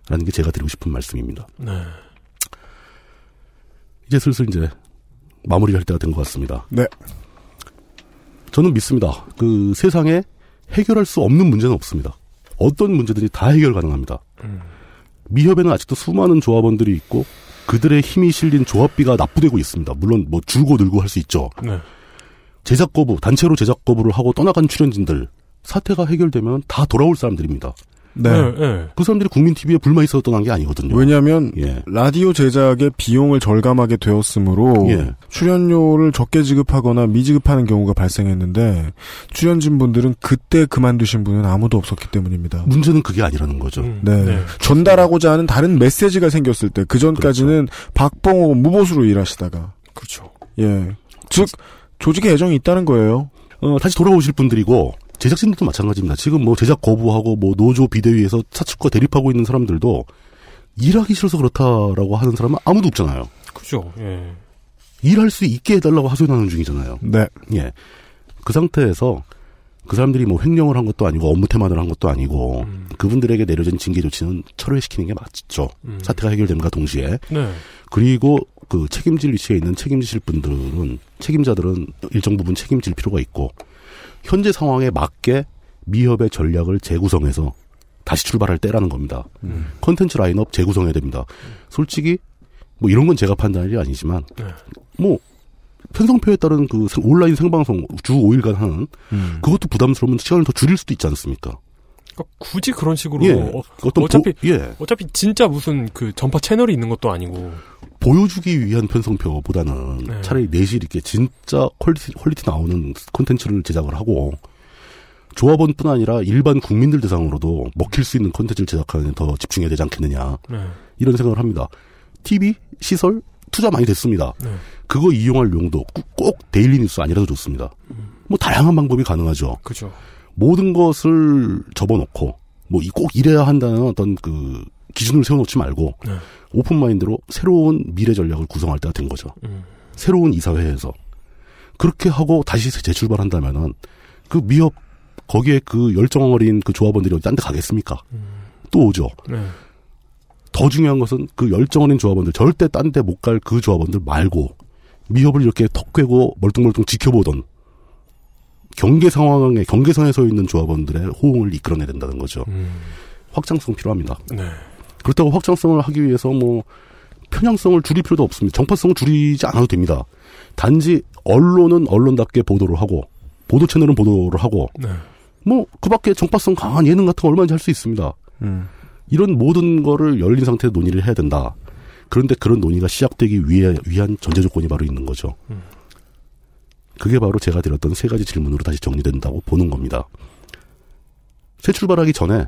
라는 게 제가 드리고 싶은 말씀입니다. 네. 이제 슬슬 이제 마무리할 때가 된 것 같습니다. 네. 저는 믿습니다. 그 세상에 해결할 수 없는 문제는 없습니다. 어떤 문제든지 다 해결 가능합니다. 미협에는 아직도 수많은 조합원들이 있고 그들의 힘이 실린 조합비가 납부되고 있습니다. 물론 뭐 줄고 늘고 할 수 있죠. 네. 제작 거부, 단체로 제작 거부를 하고 떠나간 출연진들 사태가 해결되면 다 돌아올 사람들입니다. 네. 그 사람들이 국민 TV에 불만 있어서 떠난 게 아니거든요. 왜냐하면 예. 라디오 제작의 비용을 절감하게 되었으므로 예. 출연료를 적게 지급하거나 미지급하는 경우가 발생했는데 출연진 분들은 그때 그만두신 분은 아무도 없었기 때문입니다. 문제는 그게 아니라는 거죠. 네. 전달하고자 하는 다른 메시지가 생겼을 때 그 전까지는 박봉호 무보수로 일하시다가 그렇죠. 예. 즉 조직에 애정이 있다는 거예요. 어, 다시 돌아오실 분들이고 제작진들도 마찬가지입니다. 지금 뭐 제작 거부하고 뭐 노조 비대위에서 사측과 대립하고 있는 사람들도 일하기 싫어서 그렇다라고 하는 사람은 아무도 없잖아요. 그죠. 예. 일할 수 있게 해달라고 하소연하는 중이잖아요. 네. 예. 그 상태에서 그 사람들이 뭐 횡령을 한 것도 아니고 업무 태만을 한 것도 아니고 음. 그분들에게 내려진 징계 조치는 철회시키는 게 맞죠. 음. 사태가 해결됨과 동시에 네. 그리고 그 책임질 위치에 있는 책임지실 분들은 책임자들은 일정 부분 책임질 필요가 있고 현재 상황에 맞게 미협의 전략을 재구성해서 다시 출발할 때라는 겁니다. 음. 컨텐츠 라인업 재구성해야 됩니다. 솔직히 뭐 이런 건 제가 판단할 일이 아니지만 네. 뭐 편성표에 따른 그 생- 온라인 생방송 주 5일간 하는 음. 그것도 부담스러우면 시간을 더 줄일 수도 있지 않습니까? 그러니까 굳이 그런 식으로 예. 어, 보- 예. 어차피 진짜 무슨 그 전파 채널이 있는 것도 아니고 보여주기 위한 편성표보다는 네. 차라리 내실 있게 진짜 quality, quality 나오는 콘텐츠를 제작을 하고 조합원뿐 아니라 일반 국민들 대상으로도 먹힐 수 있는 콘텐츠를 제작하는 데 더 집중해야 되지 않겠느냐 네. 이런 생각을 합니다. TV 시설 투자 많이 됐습니다. 네. 그거 이용할 용도 꼭- 꼭 daily 뉴스 아니라도 좋습니다. 뭐 다양한 방법이 가능하죠. 그죠. 모든 것을 접어놓고 뭐 꼭 이래야 한다는 어떤 그 기준을 세워놓지 말고 네. open mind로 새로운 미래 전략을 구성할 때가 된 거죠. 음. 새로운 이사회에서 그렇게 하고 다시 재출발한다면은 그 미협 거기에 그 열정 어린 그 조합원들이 어디 딴 데 가겠습니까? 또 오죠. 네. 더 중요한 것은 그 열정 어린 조합원들 절대 딴 데 못 갈 그 조합원들 말고 미협을 이렇게 턱 꿰고 멀뚱멀뚱 지켜보던 경계 상황에 경계선에 서 있는 조합원들의 호응을 이끌어내야 된다는 거죠. 확장성 필요합니다. 네. 그렇다고 확장성을 하기 위해서 뭐 편향성을 줄일 필요도 없습니다. 정파성을 줄이지 않아도 됩니다. 단지 언론은 언론답게 보도를 하고 보도 채널은 보도를 하고 네. 뭐 그 밖에 정파성 강한 예능 같은 거 얼마든지 할 수 있습니다. 음. 이런 모든 거를 열린 상태에서 논의를 해야 된다. 그런데 그런 논의가 시작되기 위해, 위한 전제 조건이 바로 있는 거죠. 그게 바로 제가 드렸던 세 가지 질문으로 다시 정리된다고 보는 겁니다. 새 출발하기 전에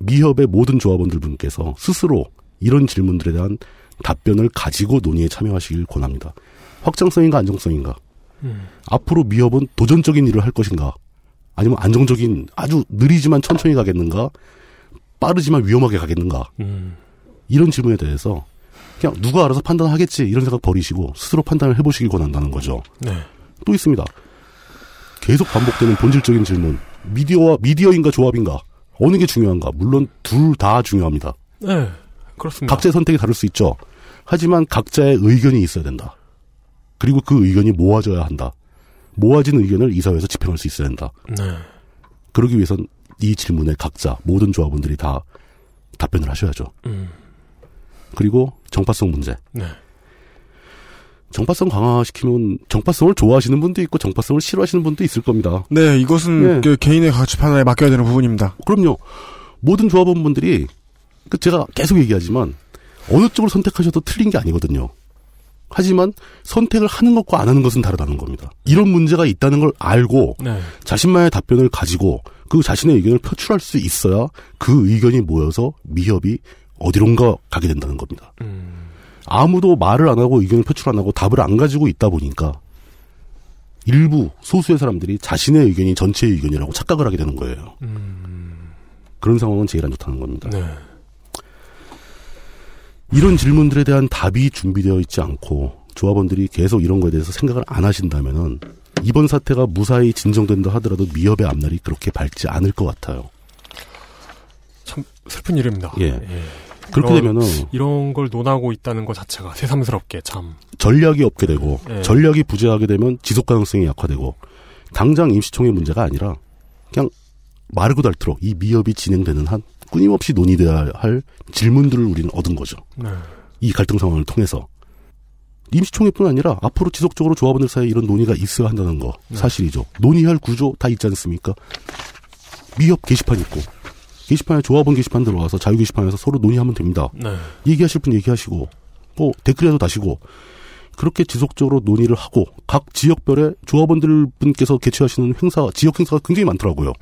미협의 모든 조합원들 분께서 스스로 이런 질문들에 대한 답변을 가지고 논의에 참여하시길 권합니다. 확장성인가 안정성인가? 음. 앞으로 미협은 도전적인 일을 할 것인가? 아니면 안정적인 아주 느리지만 천천히 가겠는가? 빠르지만 위험하게 가겠는가? 음. 이런 질문에 대해서 그냥 누가 알아서 판단하겠지 이런 생각 버리시고 스스로 판단을 해보시길 권한다는 거죠. 네. 또 있습니다. 계속 반복되는 본질적인 질문. 미디어와 미디어인가 조합인가? 어느 게 중요한가? 물론 둘 다 중요합니다. 네. 그렇습니다. 각자의 선택이 다를 수 있죠. 하지만 각자의 의견이 있어야 된다. 그리고 그 의견이 모아져야 한다. 모아진 의견을 이사회에서 집행할 수 있어야 한다. 네. 그러기 위해선 이 질문에 각자 모든 조합원들이 다 답변을 하셔야죠. 음. 그리고 정파성 문제. 네. 정파성 강화시키면 정파성을 좋아하시는 분도 있고 정파성을 싫어하시는 분도 있을 겁니다. 네, 이것은 네. 그 개인의 가치 판단에 맡겨야 되는 부분입니다. 그럼요. 모든 조합원분들이 그 제가 계속 얘기하지만 어느 쪽을 선택하셔도 틀린 게 아니거든요. 하지만 선택을 하는 것과 안 하는 것은 다르다는 겁니다. 이런 문제가 있다는 걸 알고 네. 자신만의 답변을 가지고 그 자신의 의견을 표출할 수 있어야 그 의견이 모여서 미협이 어디론가 가게 된다는 겁니다. 아무도 말을 안 하고 의견을 표출 안 하고 답을 안 가지고 있다 보니까 일부 소수의 사람들이 자신의 의견이 전체의 의견이라고 착각을 하게 되는 거예요. 그런 상황은 제일 안 좋다는 겁니다. 네. 이런 질문들에 대한 답이 준비되어 있지 않고 조합원들이 계속 이런 거에 대해서 생각을 안 하신다면은 이번 사태가 무사히 진정된다 하더라도 미협의 앞날이 그렇게 밝지 않을 것 같아요. 참 슬픈 일입니다. 예. 그렇게 되면은 이런 걸 논하고 있다는 것 자체가 새삼스럽게 참. 전략이 없게 되고 예. 전략이 부재하게 되면 지속 가능성이 약화되고 당장 임시총회 문제가 아니라 그냥 마르고 닳도록 이 미협이 진행되는 한 끊임없이 논의돼야 할 질문들을 우리는 얻은 거죠. 네. 이 갈등 상황을 통해서 임시총회뿐 아니라 앞으로 지속적으로 조합원들 사이에 이런 논의가 있어야 한다는 거 네. 사실이죠. 논의할 구조 다 있지 않습니까? 미협 게시판 있고 게시판에 조합원 게시판 들어와서 자유 게시판에서 서로 논의하면 됩니다. 네. 얘기하실 분 얘기하시고 뭐 댓글이라도 다시고 그렇게 지속적으로 논의를 하고 각 지역별의 조합원들 분께서 개최하시는 행사 지역 행사가 굉장히 많더라고요.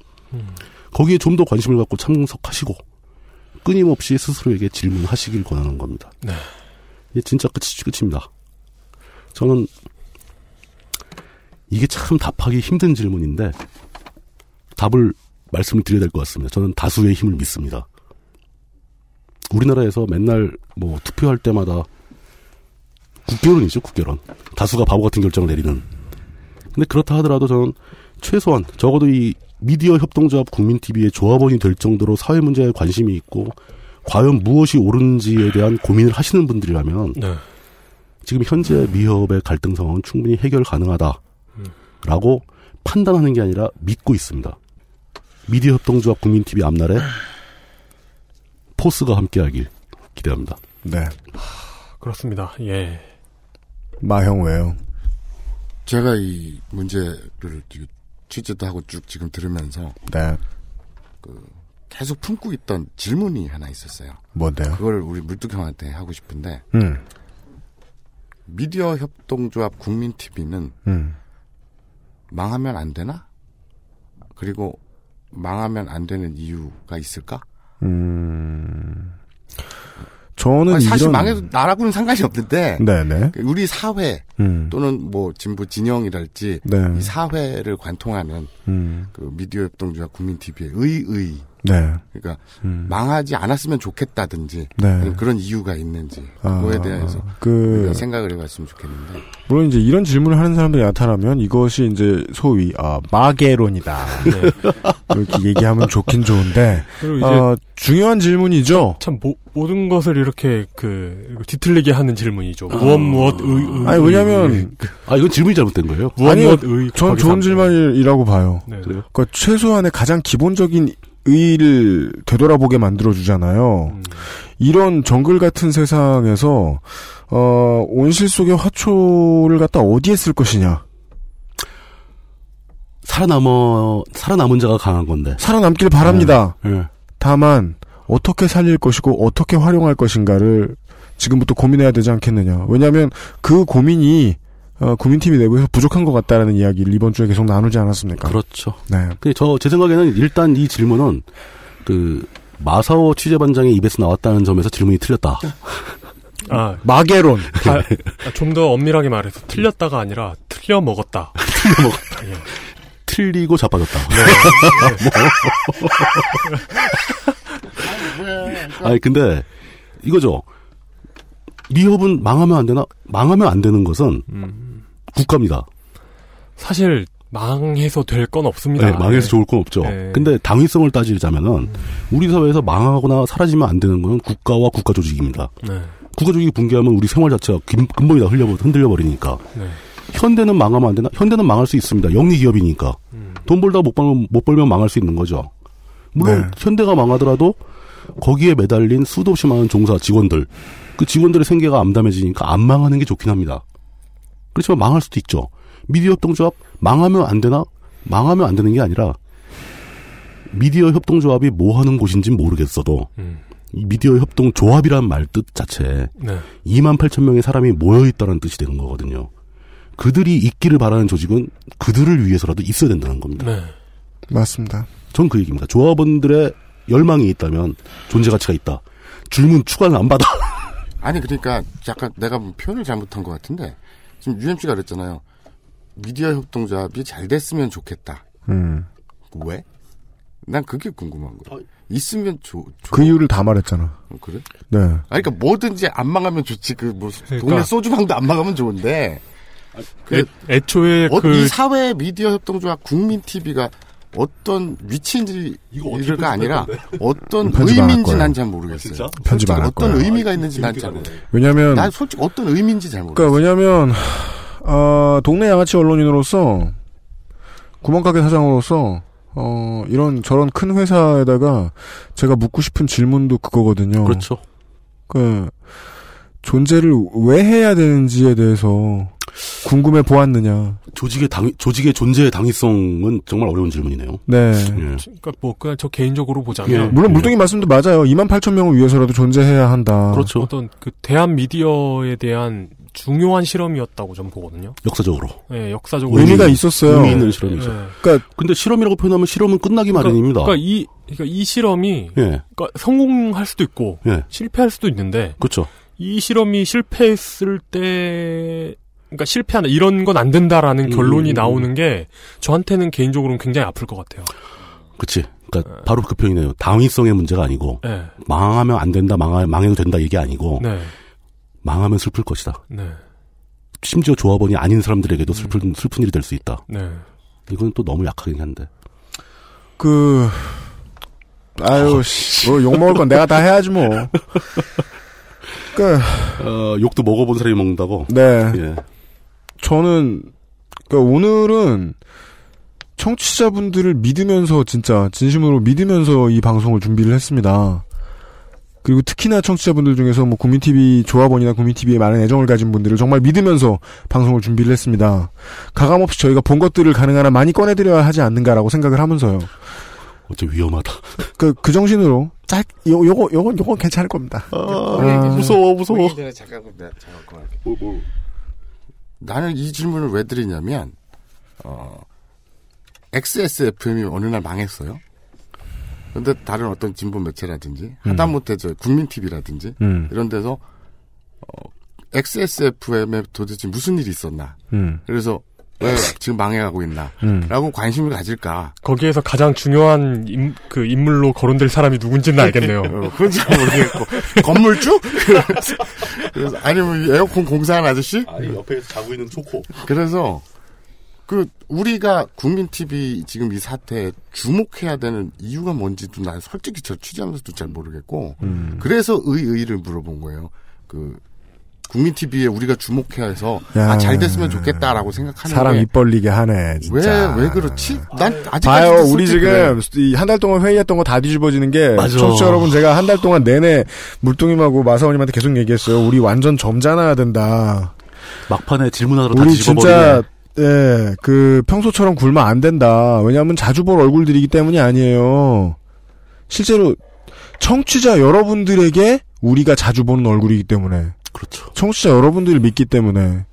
거기에 좀 더 관심을 갖고 참석하시고 끊임없이 스스로에게 질문하시길 권하는 겁니다. 네. 이게 진짜 끝이 끝입니다. 저는 이게 참 답하기 힘든 질문인데 답을 말씀을 드려야 될 것 같습니다. 저는 다수의 힘을 믿습니다. 우리나라에서 맨날 뭐 투표할 때마다 국결론이죠, 국결론. 다수가 바보 같은 결정을 내리는. 근데 그렇다 하더라도 저는 최소한 적어도 이 미디어 협동조합 국민TV의 조합원이 될 정도로 사회 문제에 관심이 있고 과연 무엇이 옳은지에 대한 고민을 하시는 분들이라면 네. 지금 현재 미협의 갈등 상황은 충분히 해결 가능하다라고 판단하는 게 아니라 믿고 있습니다. 미디어 협동조합 국민TV 앞날에 포스가 함께하길 기대합니다. 네. 그렇습니다. 예. 마형 왜요? 제가 이 문제를 취재도 하고 쭉 지금 들으면서 네. 그 계속 품고 있던 질문이 하나 있었어요. 뭔데요? 그걸 우리 물뚝형한테 하고 싶은데 음. 미디어 협동조합 국민 TV는 음. 망하면 안 되나? 그리고 망하면 안 되는 이유가 있을까? 음. 저는 아니, 사실 이런 망해도 나라고는 상관이 없는데 네네. 우리 사회 음. 또는 뭐 진보 진영이랄지 네. 이 사회를 관통하는 음. 그 미디어 협동조합 국민 TV의 의의 네. 그러니까 음. 망하지 않았으면 좋겠다든지 네. 그런 이유가 있는지 아, 그거에 대해서 그- 우리가 생각을 해봤으면 좋겠는데 물론 이제 이런 질문을 하는 사람들이 나타나면 이것이 이제 소위 아 마개론이다 이렇게 얘기하면 좋긴 좋은데 그리고 이제 어, 중요한 질문이죠. 참 모, 모든 것을 이렇게 그 뒤틀리게 하는 질문이죠. 무엇 무엇 의, 의 아니 왜냐면 아 이건 질문이 잘못된 거예요. 무엇 아니요, 무엇 의전 곱하기 좋은 삼. 질문이라고 봐요. 네. 그러니까 최소한의 가장 기본적인 의의를 되돌아보게 만들어 주잖아요. 음. 이런 정글 같은 세상에서 어, 온실 속의 화초를 갖다 어디에 쓸 것이냐? 살아남어 살아남은 자가 강한 건데. 살아남길 바랍니다. 예. 다만 어떻게 살릴 것이고 어떻게 활용할 것인가를 지금부터 고민해야 되지 않겠느냐. 왜냐하면 그 고민이 어, 국민TV 내부에서 부족한 것 같다라는 이야기를 이번 주에 계속 나누지 않았습니까? 그렇죠. 네. 근데 저 제 생각에는 일단 이 질문은 그 마사오 취재반장의 입에서 나왔다는 점에서 질문이 틀렸다. 아, 마개론. 좀더 엄밀하게 말해서 틀렸다가 아니라 틀려 먹었다. 틀려 먹었다. 예. 틀리고 자빠졌다. 아니 근데 이거죠. 미협은 망하면 안 되나? 망하면 안 되는 것은 음. 국가입니다. 사실 망해서 될 건 없습니다. 네, 망해서 좋을 건 없죠. 네. 근데 당위성을 따지자면은 우리 사회에서 망하거나 사라지면 안 되는 건 국가와 국가 조직입니다. 네. 국가 조직이 붕괴하면 우리 생활 자체가 근- 근본이 다 흘려 흔들려 버리니까. 네. 현대는 망하면 안 되나? 현대는 망할 수 있습니다. 영리 기업이니까. 음. 돈 벌다 못 벌면, 못 벌면 망할 수 있는 거죠. 물론 네. 현대가 망하더라도 거기에 매달린 수도 없이 많은 종사 직원들 그 직원들의 생계가 암담해지니까 안 망하는 게 좋긴 합니다. 그렇지만 망할 수도 있죠. 미디어 협동조합 망하면 안 되나? 망하면 안 되는 게 아니라 미디어 협동조합이 뭐 하는 곳인지 모르겠어도 음. 이 미디어 협동조합이란 말 뜻 자체에 네. 2만 8천 명의 사람이 모여 있다는 뜻이 되는 거거든요. 그들이 있기를 바라는 조직은 그들을 위해서라도 있어야 된다는 겁니다. 네. 맞습니다. 전 그 얘기입니다. 조합원들의 열망이 있다면 존재 가치가 있다. 줄문 추가는 안 받아. 아니 그러니까 약간 내가 뭐 표현을 잘못한 것 같은데 지금 UMC가 그랬잖아요. 미디어 협동조합이 잘 됐으면 좋겠다. 음. 왜? 난 그게 궁금한 거야. 있으면 좋. 좋- 그 이유를 다 말했잖아. 어, 그래? 네. 아 그러니까 뭐든지 안 망하면 좋지. 그뭐 그러니까. 동네 소주방도 안 망하면 좋은데. 그 애, 애초에 어, 그 이 사회 미디어 협동조합 국민 TV가 어떤 위치인지가 아니라 어떤 편집 의미인지. 난 잘 모르겠어요. 편집 솔직히 안할 어떤 거예요. 의미가 있는지 난 잘 모르겠어요. 왜냐면 난 솔직히 어떤 의미인지 잘 모르겠어요. 그러니까 왜냐면 어, 동네 양아치 언론인으로서 구멍가게 사장으로서 어, 이런 저런 큰 회사에다가 제가 묻고 싶은 질문도 그거거든요. 그렇죠. 그 존재를 왜 해야 되는지에 대해서 궁금해 보았느냐. 조직의 당 조직의 존재의 당위성은 정말 어려운 질문이네요. 네. 예. 그러니까 뭐 그냥 저 개인적으로 예, 보자면 물론 물동이 말씀도 맞아요. 2만 8천 명을 위해서라도 존재해야 한다. 그렇죠. 어떤 그 대한 미디어에 대한 중요한 실험이었다고 저는 보거든요. 역사적으로. 예, 역사적으로 의미가 있었어요. 의미 있는 실험이죠. 예. 그러니까 근데 실험이라고 표현하면 실험은 끝나기 마련입니다. 그러니까 이 그러니까 이 실험이 예. 그러니까 성공할 수도 있고 예. 실패할 수도 있는데 그렇죠. 이 실험이 실패했을 때 그러니까 실패한다 이런 건 안 된다라는 음, 결론이 음, 나오는 게 저한테는 개인적으로는 굉장히 아플 것 같아요. 그렇지. 그러니까 바로 그 표현이네요. 당위성의 문제가 아니고 네. 망하면 안 된다, 망하, 망해도 된다 얘기 아니고 네. 망하면 슬플 것이다. 네. 심지어 조합원이 아닌 사람들에게도 슬픈 슬픈 일이 될 수 있다. 네. 이건 또 너무 약하긴 한데. 그 아유 씨, 뭐욕 먹을 건 내가 다 해야지 뭐. 그 어, 욕도 먹어본 사람이 먹는다고. 네. 예. 저는 그 오늘은 청취자분들을 믿으면서 진짜 진심으로 믿으면서 이 방송을 준비를 했습니다. 그리고 특히나 청취자분들 중에서 뭐 국민TV 조합원이나 국민TV에 많은 애정을 가진 분들을 정말 믿으면서 방송을 준비를 했습니다. 가감없이 저희가 본 것들을 가능한 한 많이 꺼내드려야 하지 않는가라고 생각을 하면서요. 어째 위험하다. 그, 그 정신으로 짤, 요, 요거, 요건, 요건 괜찮을 겁니다. 아, 무서워, 무서워. 전에 잠깐 내가 잠깐 그만할게. 나는 이 질문을 왜 드리냐면 어, XSFM이 어느 날 망했어요. 근데 다른 어떤 진보 매체라든지 하다못해 저 국민 TV라든지 음. 이런 데서 어, XSFM에 도대체 무슨 일이 있었나? 음. 그래서 왜 지금 망해가고 있나? 음. 라고 관심을 가질까? 거기에서 가장 중요한 인, 그 인물로 거론될 사람이 누군지는 알겠네요. 어, 그건 잘 모르겠고 건물주? 그래서, 그래서 아니면 에어컨 공사한 아저씨? 아니 옆에 자고 있는 초코. 그래서 그 우리가 국민 TV 지금 이 사태에 주목해야 되는 이유가 뭔지도 난 솔직히 저 취재하면서도 잘 모르겠고 음. 그래서 의의를 물어본 거예요. 그 국민 TV에 우리가 주목해서 야. 아, 잘 됐으면 좋겠다라고 생각하는 사람 게입 벌리게 하네, 진짜. 왜, 왜 그렇지? 난 아직까지 봐요, 우리 지금 한달 동안 회의했던 거 다 뒤집어지는 게 맞아. 청취자 여러분 제가 한 달 동안 내내 물뚱님하고 마사오님한테 계속 얘기했어요. 우리 완전 점잖아야 된다. 막판에 질문하러 다 우리 뒤집어버리네. 진짜 예, 그 평소처럼 굴면 안 된다. 왜냐하면 자주 볼 얼굴들이기 때문이 아니에요. 실제로 청취자 여러분들에게 우리가 자주 보는 얼굴이기 때문에 그렇죠. 청취자 여러분들을 믿기 때문에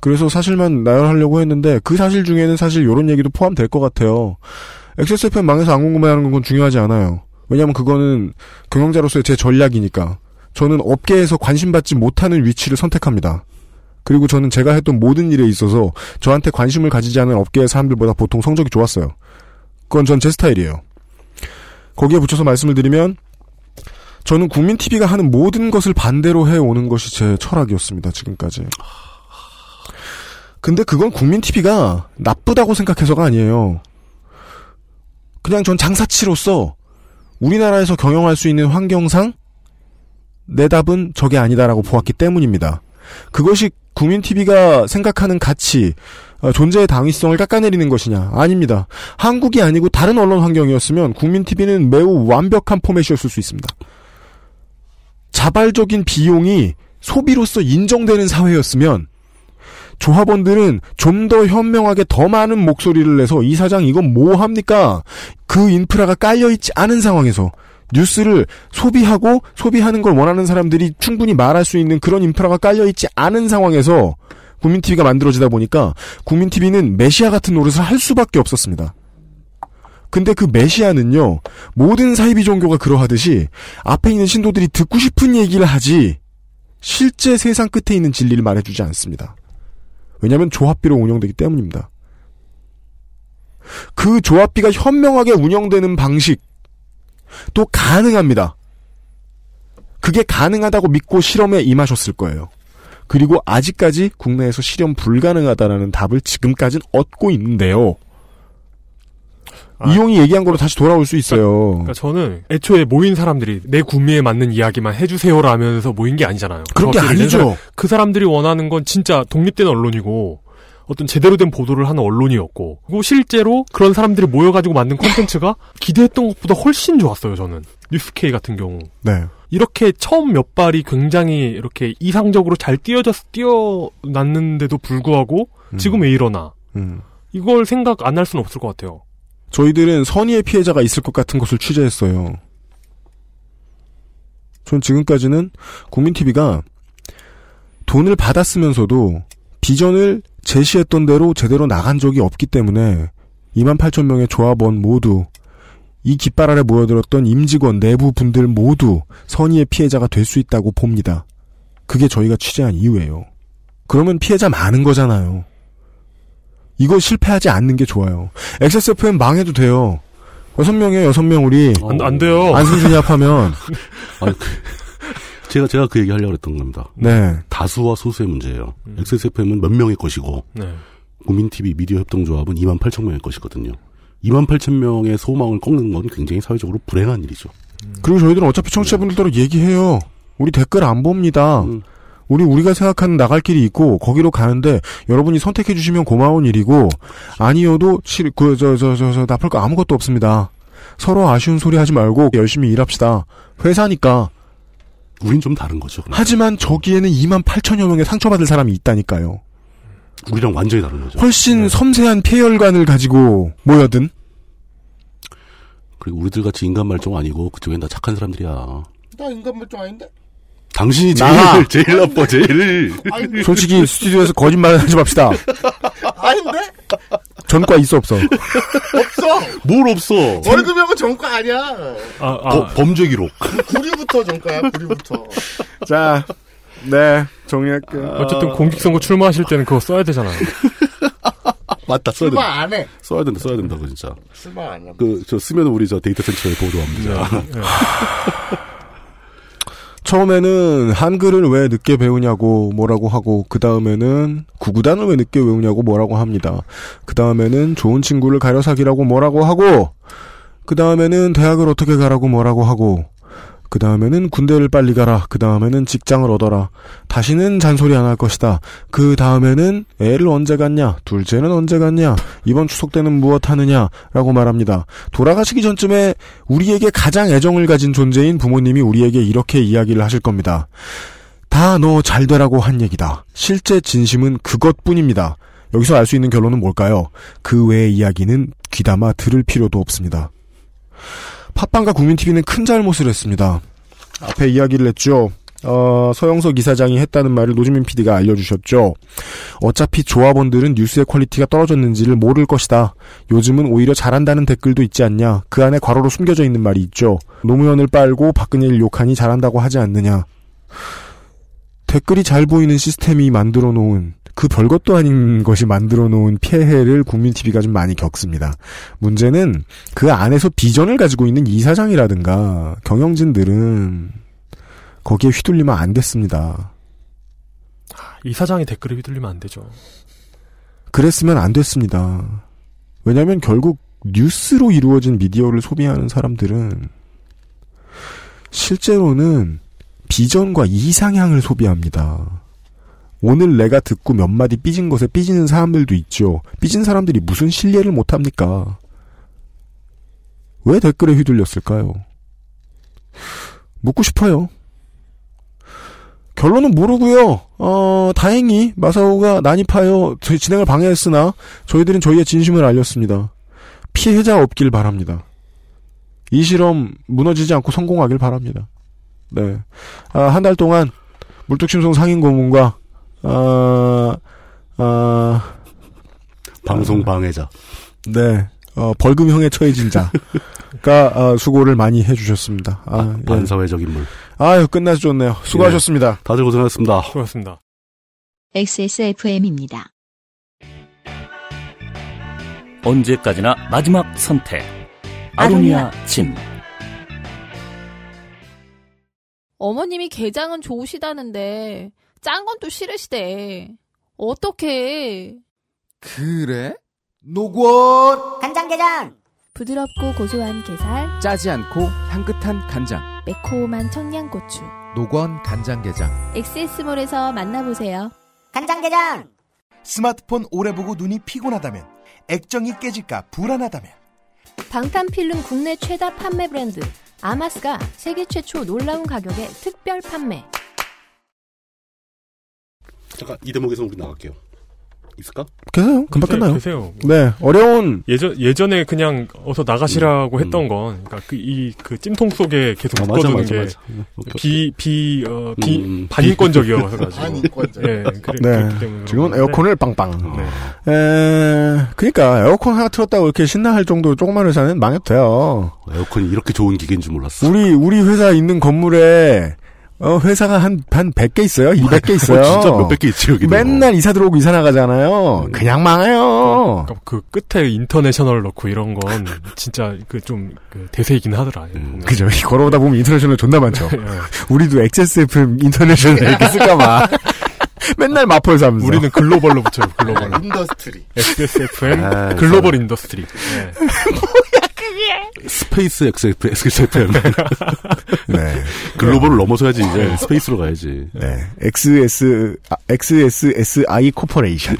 그래서 사실만 나열하려고 했는데 그 사실 중에는 사실 이런 얘기도 포함될 것 같아요. XSFM 망해서 안 궁금해하는 건 중요하지 않아요. 왜냐하면 그거는 경영자로서의 제 전략이니까 저는 업계에서 관심받지 못하는 위치를 선택합니다. 그리고 저는 제가 했던 모든 일에 있어서 저한테 관심을 가지지 않은 업계의 사람들보다 보통 성적이 좋았어요. 그건 전 제 스타일이에요. 거기에 붙여서 말씀을 드리면 저는 국민 TV가 하는 모든 것을 반대로 해 오는 것이 제 철학이었습니다. 지금까지. 근데 그건 국민 TV가 나쁘다고 생각해서가 아니에요. 그냥 전 장사치로서 우리나라에서 경영할 수 있는 환경상 내 답은 저게 아니다라고 보았기 때문입니다. 그것이 국민 TV가 생각하는 가치, 어, 존재의 당위성을 깎아내리는 것이냐? 아닙니다. 한국이 아니고 다른 언론 환경이었으면 국민 TV는 매우 완벽한 포맷이었을 수 있습니다. 자발적인 비용이 소비로서 인정되는 사회였으면 조합원들은 좀 더 현명하게 더 많은 목소리를 내서 이 사장 이건 뭐 합니까? 그 인프라가 깔려 있지 않은 상황에서 뉴스를 소비하고 소비하는 걸 원하는 사람들이 충분히 말할 수 있는 그런 인프라가 깔려 있지 않은 상황에서 국민 TV가 만들어지다 보니까 국민 TV는 메시아 같은 노릇을 할 수밖에 없었습니다. 근데 그 메시아는요 모든 사이비 종교가 그러하듯이 앞에 있는 신도들이 듣고 싶은 얘기를 하지 실제 세상 끝에 있는 진리를 말해주지 않습니다. 왜냐하면 조합비로 운영되기 때문입니다. 그 조합비가 현명하게 운영되는 방식 또 가능합니다. 그게 가능하다고 믿고 실험에 임하셨을 거예요. 그리고 아직까지 국내에서 실험 불가능하다라는 답을 지금까지는 얻고 있는데요. 이용이 얘기한 거로 다시 돌아올 수 있어요. 그러니까 저는 애초에 모인 사람들이 내 구미에 맞는 이야기만 해주세요라면서 모인 게 아니잖아요. 그런 게 아니죠. 사람, 그 사람들이 원하는 건 진짜 독립된 언론이고 어떤 제대로 된 보도를 하는 언론이었고 그리고 실제로 그런 사람들이 모여가지고 만든 콘텐츠가 기대했던 것보다 훨씬 좋았어요. 저는 뉴스케이 같은 경우 네. 이렇게 처음 몇 발이 굉장히 이렇게 이상적으로 잘 뛰어졌 뛰어났는데도 불구하고 지금 왜 이러나 음. 이걸 생각 안 할 수는 없을 것 같아요. 저희들은 선의의 피해자가 있을 것 같은 것을 취재했어요. 전 지금까지는 국민TV가 돈을 받았으면서도 비전을 제시했던 대로 제대로 나간 적이 없기 때문에 2만 8천 명의 조합원 모두 이 깃발 아래 모여들었던 임직원 내부 분들 모두 선의의 피해자가 될 수 있다고 봅니다. 그게 저희가 취재한 이유예요. 그러면 피해자 많은 거잖아요. 이거 실패하지 않는 게 좋아요. XSFM 망해도 돼요. 여섯 명에 여섯 명 우리 안, 안 돼요. 안승준이 합하면 제가 제가 그 얘기 하려고 했던 겁니다. 네. 다수와 소수의 문제예요. XSFM은 몇 명의 것이고 네. 국민 TV 미디어 협동조합은 2만 8천 명의 것이거든요. 2만 8천 명의 소망을 꺾는 건 굉장히 사회적으로 불행한 일이죠. 그리고 저희들은 어차피 청취자분들대로 얘기해요. 우리 댓글 안 봅니다. 음. 우리 우리가 생각하는 나갈 길이 있고 거기로 가는데 여러분이 선택해 주시면 고마운 일이고 아니어도 그저 저저저 나쁠 거 아무것도 없습니다. 서로 아쉬운 소리 하지 말고 열심히 일합시다. 회사니까. 우린 좀 다른 거죠. 하지만 저기에는 2만 8천여 명의 상처받을 사람이 있다니까요. 우리랑 완전히 다른 거죠. 훨씬 섬세한 폐혈관을 가지고 모여든 그리고 우리들 같이 인간 말종 아니고 그쪽엔 다 착한 사람들이야. 나 인간 물좀 아닌데? 당신이 제일 나가. 제일 나빠 제일. 솔직히 스튜디오에서 거짓말 하지 맙시다. 아닌데? 전과 있어 없어. 없어. 뭘 없어? 월급형은 전과 아니야. 아, 어, 범죄 기록. 구리부터 전과야. 구리부터. 자, 네 정리할게요. 어쨌든 공직선거 출마하실 때는 그거 써야 되잖아요. 맞다 써야 출마 된다. 안 해. 써야 된다 써야 된다고 진짜. 출마 안 해. 그 저 쓰면 우리 저 데이터 센터에 보도합니다. 네. 처음에는 한글을 왜 늦게 배우냐고 뭐라고 하고 그 다음에는 구구단을 왜 늦게 외우냐고 뭐라고 합니다. 그 다음에는 좋은 친구를 가려 사귀라고 뭐라고 하고 그 다음에는 대학을 어떻게 가라고 뭐라고 하고 그 다음에는 군대를 빨리 가라. 그 다음에는 직장을 얻어라. 다시는 잔소리 안 할 것이다. 그 다음에는 애를 언제 갖냐? 둘째는 언제 갖냐? 이번 추석 때는 무엇 하느냐? 라고 말합니다. 돌아가시기 전쯤에 우리에게 가장 애정을 가진 존재인 부모님이 우리에게 이렇게 이야기를 하실 겁니다. 다 너 잘 되라고 한 얘기다. 실제 진심은 그것뿐입니다. 여기서 알 수 있는 결론은 뭘까요? 그 외의 이야기는 귀담아 들을 필요도 없습니다. 팟빵과 국민TV는 큰 잘못을 했습니다. 앞에 이야기를 했죠. 어, 서영석 이사장이 했다는 말을 노지민 PD가 알려주셨죠. 어차피 조합원들은 뉴스의 quality가 떨어졌는지를 모를 것이다. 요즘은 오히려 잘한다는 댓글도 있지 않냐. 그 안에 괄호로 숨겨져 있는 말이 있죠. 노무현을 빨고 박근혜를 욕하니 잘한다고 하지 않느냐. 댓글이 잘 보이는 시스템이 만들어 놓은 그 별것도 아닌 것이 만들어 놓은 피해를 국민TV가 좀 많이 겪습니다. 문제는 그 안에서 비전을 가지고 있는 이사장이라든가 경영진들은 거기에 휘둘리면 안 됐습니다. 이 사장이 댓글에 휘둘리면 안 되죠. 그랬으면 안 됐습니다. 왜냐하면 결국 뉴스로 이루어진 미디어를 소비하는 사람들은 실제로는 비전과 이상향을 소비합니다. 오늘 내가 듣고 몇 마디 삐진 것에 삐지는 사람들도 있죠. 삐진 사람들이 무슨 신뢰를 못합니까? 왜 댓글에 휘둘렸을까요? 묻고 싶어요. 결론은 모르고요. 어, 다행히 마사오가 난입하여 저희 진행을 방해했으나 저희들은 저희의 진심을 알렸습니다. 피해자 없길 바랍니다. 이 실험 무너지지 않고 성공하길 바랍니다. 네. 아, 한 달 동안 물뚝심송 상인 고문과 아, 아, 방송 방해자. 네. 어, 벌금형에 처해진 자가 어, 수고를 많이 해주셨습니다. 아, 예. 반사회적 인물. 아유 끝나서 좋네요. 수고하셨습니다. 다들 고생하셨습니다. 수고하셨습니다. XSFM입니다. 언제까지나 마지막 선택. 아로니아 진. 어머님이 게장은 좋으시다는데 짠 건 또 싫으시대. 어떡해. 그래? 노건 간장게장 부드럽고 고소한 게살, 짜지 않고 향긋한 간장. 매콤한 청양고추. 노건 간장게장. 엑세스몰에서 만나보세요. 간장게장 스마트폰 오래 보고 눈이 피곤하다면 액정이 깨질까 불안하다면 방탄필름 국내 최다 판매 브랜드 아마스가 세계 최초 놀라운 가격에 특별 판매. 잠깐 이 대목에서 우리 나갈게요. 있을까? 계세요. 금방 끝나요. 계세요. 네. 어려운 예전 예전에 그냥 어서 나가시라고 음, 했던 건 그러니까 그 이 그 찜통 속에 계속 아, 맞아, 묶어두는 맞아, 게 맞아. 오케이, 비비 어 비 음, 반인권적이어서 가지고 반인권적. 예, 그래, 네. 그렇기 때문에 지금은 그런 에어컨을 빵빵. 네. 에, 그니까, 에어컨 하나 틀었다고 이렇게 신나할 정도로 조그만 회사는 망해도 돼요. 에어컨이 이렇게 좋은 기계인 줄 몰랐어. 우리, 우리 회사 있는 건물에, 어, 회사가 한, 한 100개 있어요? 200개 있어요? 어, 진짜 몇백 개 있지, 여기도. 맨날 이사 들어오고 이사 나가잖아요. 그냥 망해요. 그러니까 그 끝에 international 넣고 이런 건 진짜 그 좀 그 대세이긴 하더라. 보면. 그죠. 걸어오다 보면 international 존나 많죠. 예. 우리도 XSFM international 이렇게 쓸까봐. 맨날 마포에서 하면서. 우리는 global로 붙여요. 글로벌. industry. XSFM 아, global industry. 예. space XSF, XSFM. 네. global을 넘어서야지, 이제. space로 가야지. 네. XS, 아, XSSI corporation의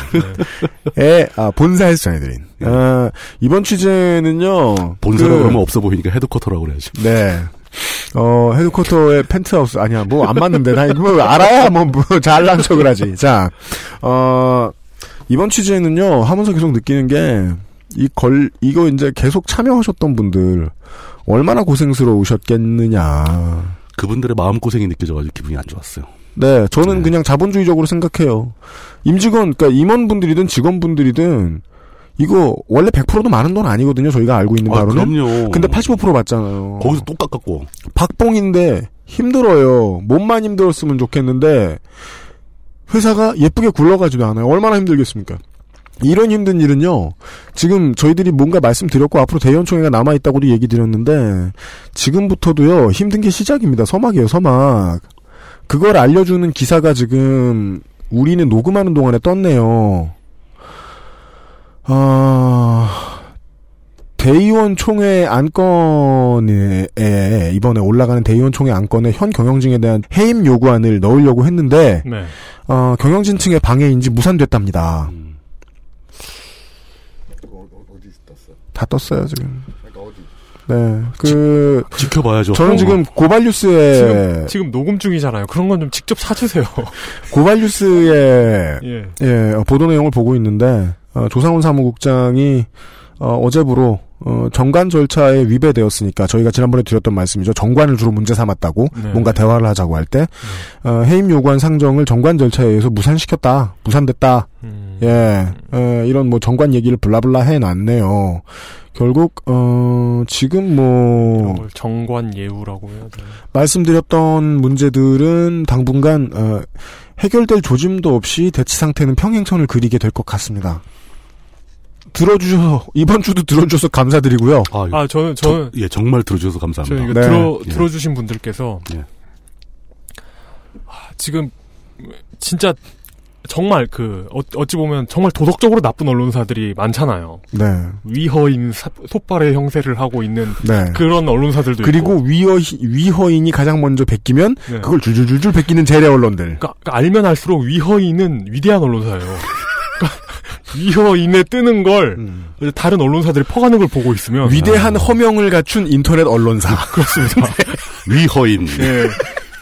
아, 본사에서 전해드린. 아, 이번 취재는요. 본사라고 그- 그러면 없어 보이니까 headquarter라고 그래야지. 네. 어, headquarter의 펜트하우스, 아니야, 뭐, 안 맞는데, 나, 뭐, 알아야, 뭐, 뭐, 잘난 척을 하지. 자, 어, 이번 취재는요, 하면서 계속 느끼는 게, 이 걸, 이거 이제 계속 참여하셨던 분들, 얼마나 고생스러우셨겠느냐. 그분들의 마음고생이 느껴져가지고 기분이 안 좋았어요. 네, 저는 그냥 자본주의적으로 생각해요. 임직원, 그러니까 임원분들이든 직원분들이든 이거 원래 100%도 많은 돈 아니거든요. 저희가 알고 있는 아, 바로는. 그럼요. 근데 85% 받잖아요. 거기서 또 깎았고. 박봉인데 힘들어요. 몸만 힘들었으면 좋겠는데 회사가 예쁘게 굴러가지도 않아요. 얼마나 힘들겠습니까? 이런 힘든 일은요. 지금 저희들이 뭔가 말씀드렸고 앞으로 대연총회가 남아 있다고도 얘기 드렸는데 지금부터도요. 힘든 게 시작입니다. 서막이에요. 서막. 그걸 알려주는 기사가 지금 우리는 녹음하는 동안에 떴네요. 아 대의원 총회 안건에 이번에 올라가는 대의원 총회 안건에 현 경영진에 대한 해임 요구안을 넣으려고 했는데 네. 어, 경영진 측의 방해인지 무산됐답니다. 다 떴어요 지금. 네, 그 지 켜봐야죠. 저는 지금 고발뉴스에 지금, 지금 녹음 중이잖아요. 그런 건 좀 직접 사주세요. 고발뉴스의 예. 예, 어, 보도 내용을 보고 있는데 어, 조상훈 사무국장이 어, 어제부로 어, 정관 절차에 위배되었으니까 저희가 지난번에 드렸던 말씀이죠. 정관을 주로 문제 삼았다고 네. 뭔가 대화를 하자고 할때 어, 해임 요구안 상정을 정관 절차에 의해서 무산시켰다, 무산됐다. 음. 예, 어, 이런 뭐 정관 얘기를 블라블라 해놨네요. 결국 어, 지금 뭐 정관 예우라고 해야 되나? 말씀드렸던 문제들은 당분간 어, 해결될 조짐도 없이 대치 상태는 평행선을 그리게 될 것 같습니다. 들어주셔서 이번 주도 들어주셔서 감사드리고요. 아, 저는 저는 예 정말 들어주셔서 저 감사합니다. 네. 들어 예. 들어주신 분들께서 예. 아, 지금 진짜 정말 그 어, 어찌 보면 정말 도덕적으로 나쁜 언론사들이 많잖아요. 네. 위허인 사- 톱발의 형세를 하고 있는 네. 그런 언론사들도 그리고 있고. 위허 위허인이 가장 먼저 베끼면 네. 그걸 줄줄줄줄 베끼는 재래 언론들. 그러니까, 그러니까 알면 알수록 위허인은 위대한 언론사예요. 그러니까 위허인에 뜨는 걸 다른 언론사들이 퍼가는 걸 보고 있으면 위대한 허명을 갖춘 인터넷 언론사. 그렇습니다. 위허인. 예,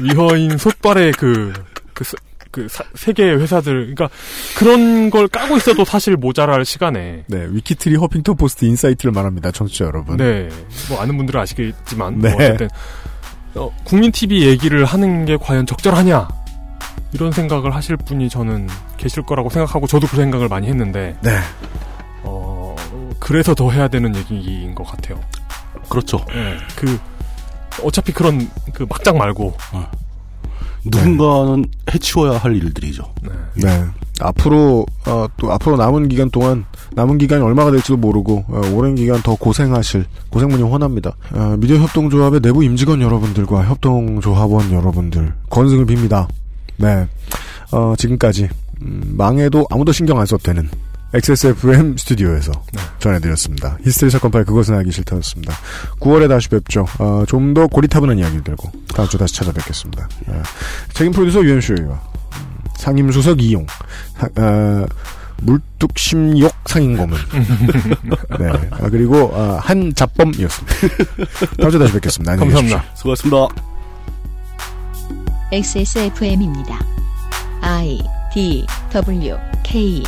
위허인 솥발의 그, 그, 스- 그 사- 세계의 회사들, 그러니까 그런 걸 까고 있어도 사실 모자랄 시간에. 네, 위키트리 허핑턴 포스트 인사이트를 말합니다, 청취자 여러분. 네, 뭐 아는 분들은 아시겠지만, 네. 뭐 어쨌든 어, 국민 TV 얘기를 하는 게 과연 적절하냐 이런 생각을 하실 분이 저는 계실 거라고 생각하고 저도 그 생각을 많이 했는데, 네. 어 그래서 더 해야 되는 얘기인 것 같아요. 그렇죠. 예, 그 어차피 그런 그 막장 말고 누군가는 해치워야 할 일들이죠. 네. 앞으로 어, 또 앞으로 남은 기간 동안 남은 기간이 얼마가 될지도 모르고 어, 오랜 기간 더 고생하실 고생문이 훤합니다. 어, 미디어 협동조합의 내부 임직원 여러분들과 협동조합원 여러분들 건승을 빕니다. 네. 어, 지금까지 음, 망해도 아무도 신경 안 써도 되는 XSFM 스튜디오에서 전해드렸습니다. 히스테리 사건 파일 그것은 알기 싫다였습니다. 9월에 다시 뵙죠. 어, 좀 더 고리타분한 이야기를 들고 다음 주 다시 찾아뵙겠습니다. 어, 책임 프로듀서 유현수와 상임수석 이용, 사- 어, 물뚝심욕 상임고문. 네. 아, 그리고, 어, 한잡범이었습니다. 다음 주에 다시 뵙겠습니다. 안녕히 계십시오. 수고하셨습니다. XSFM입니다. I D W K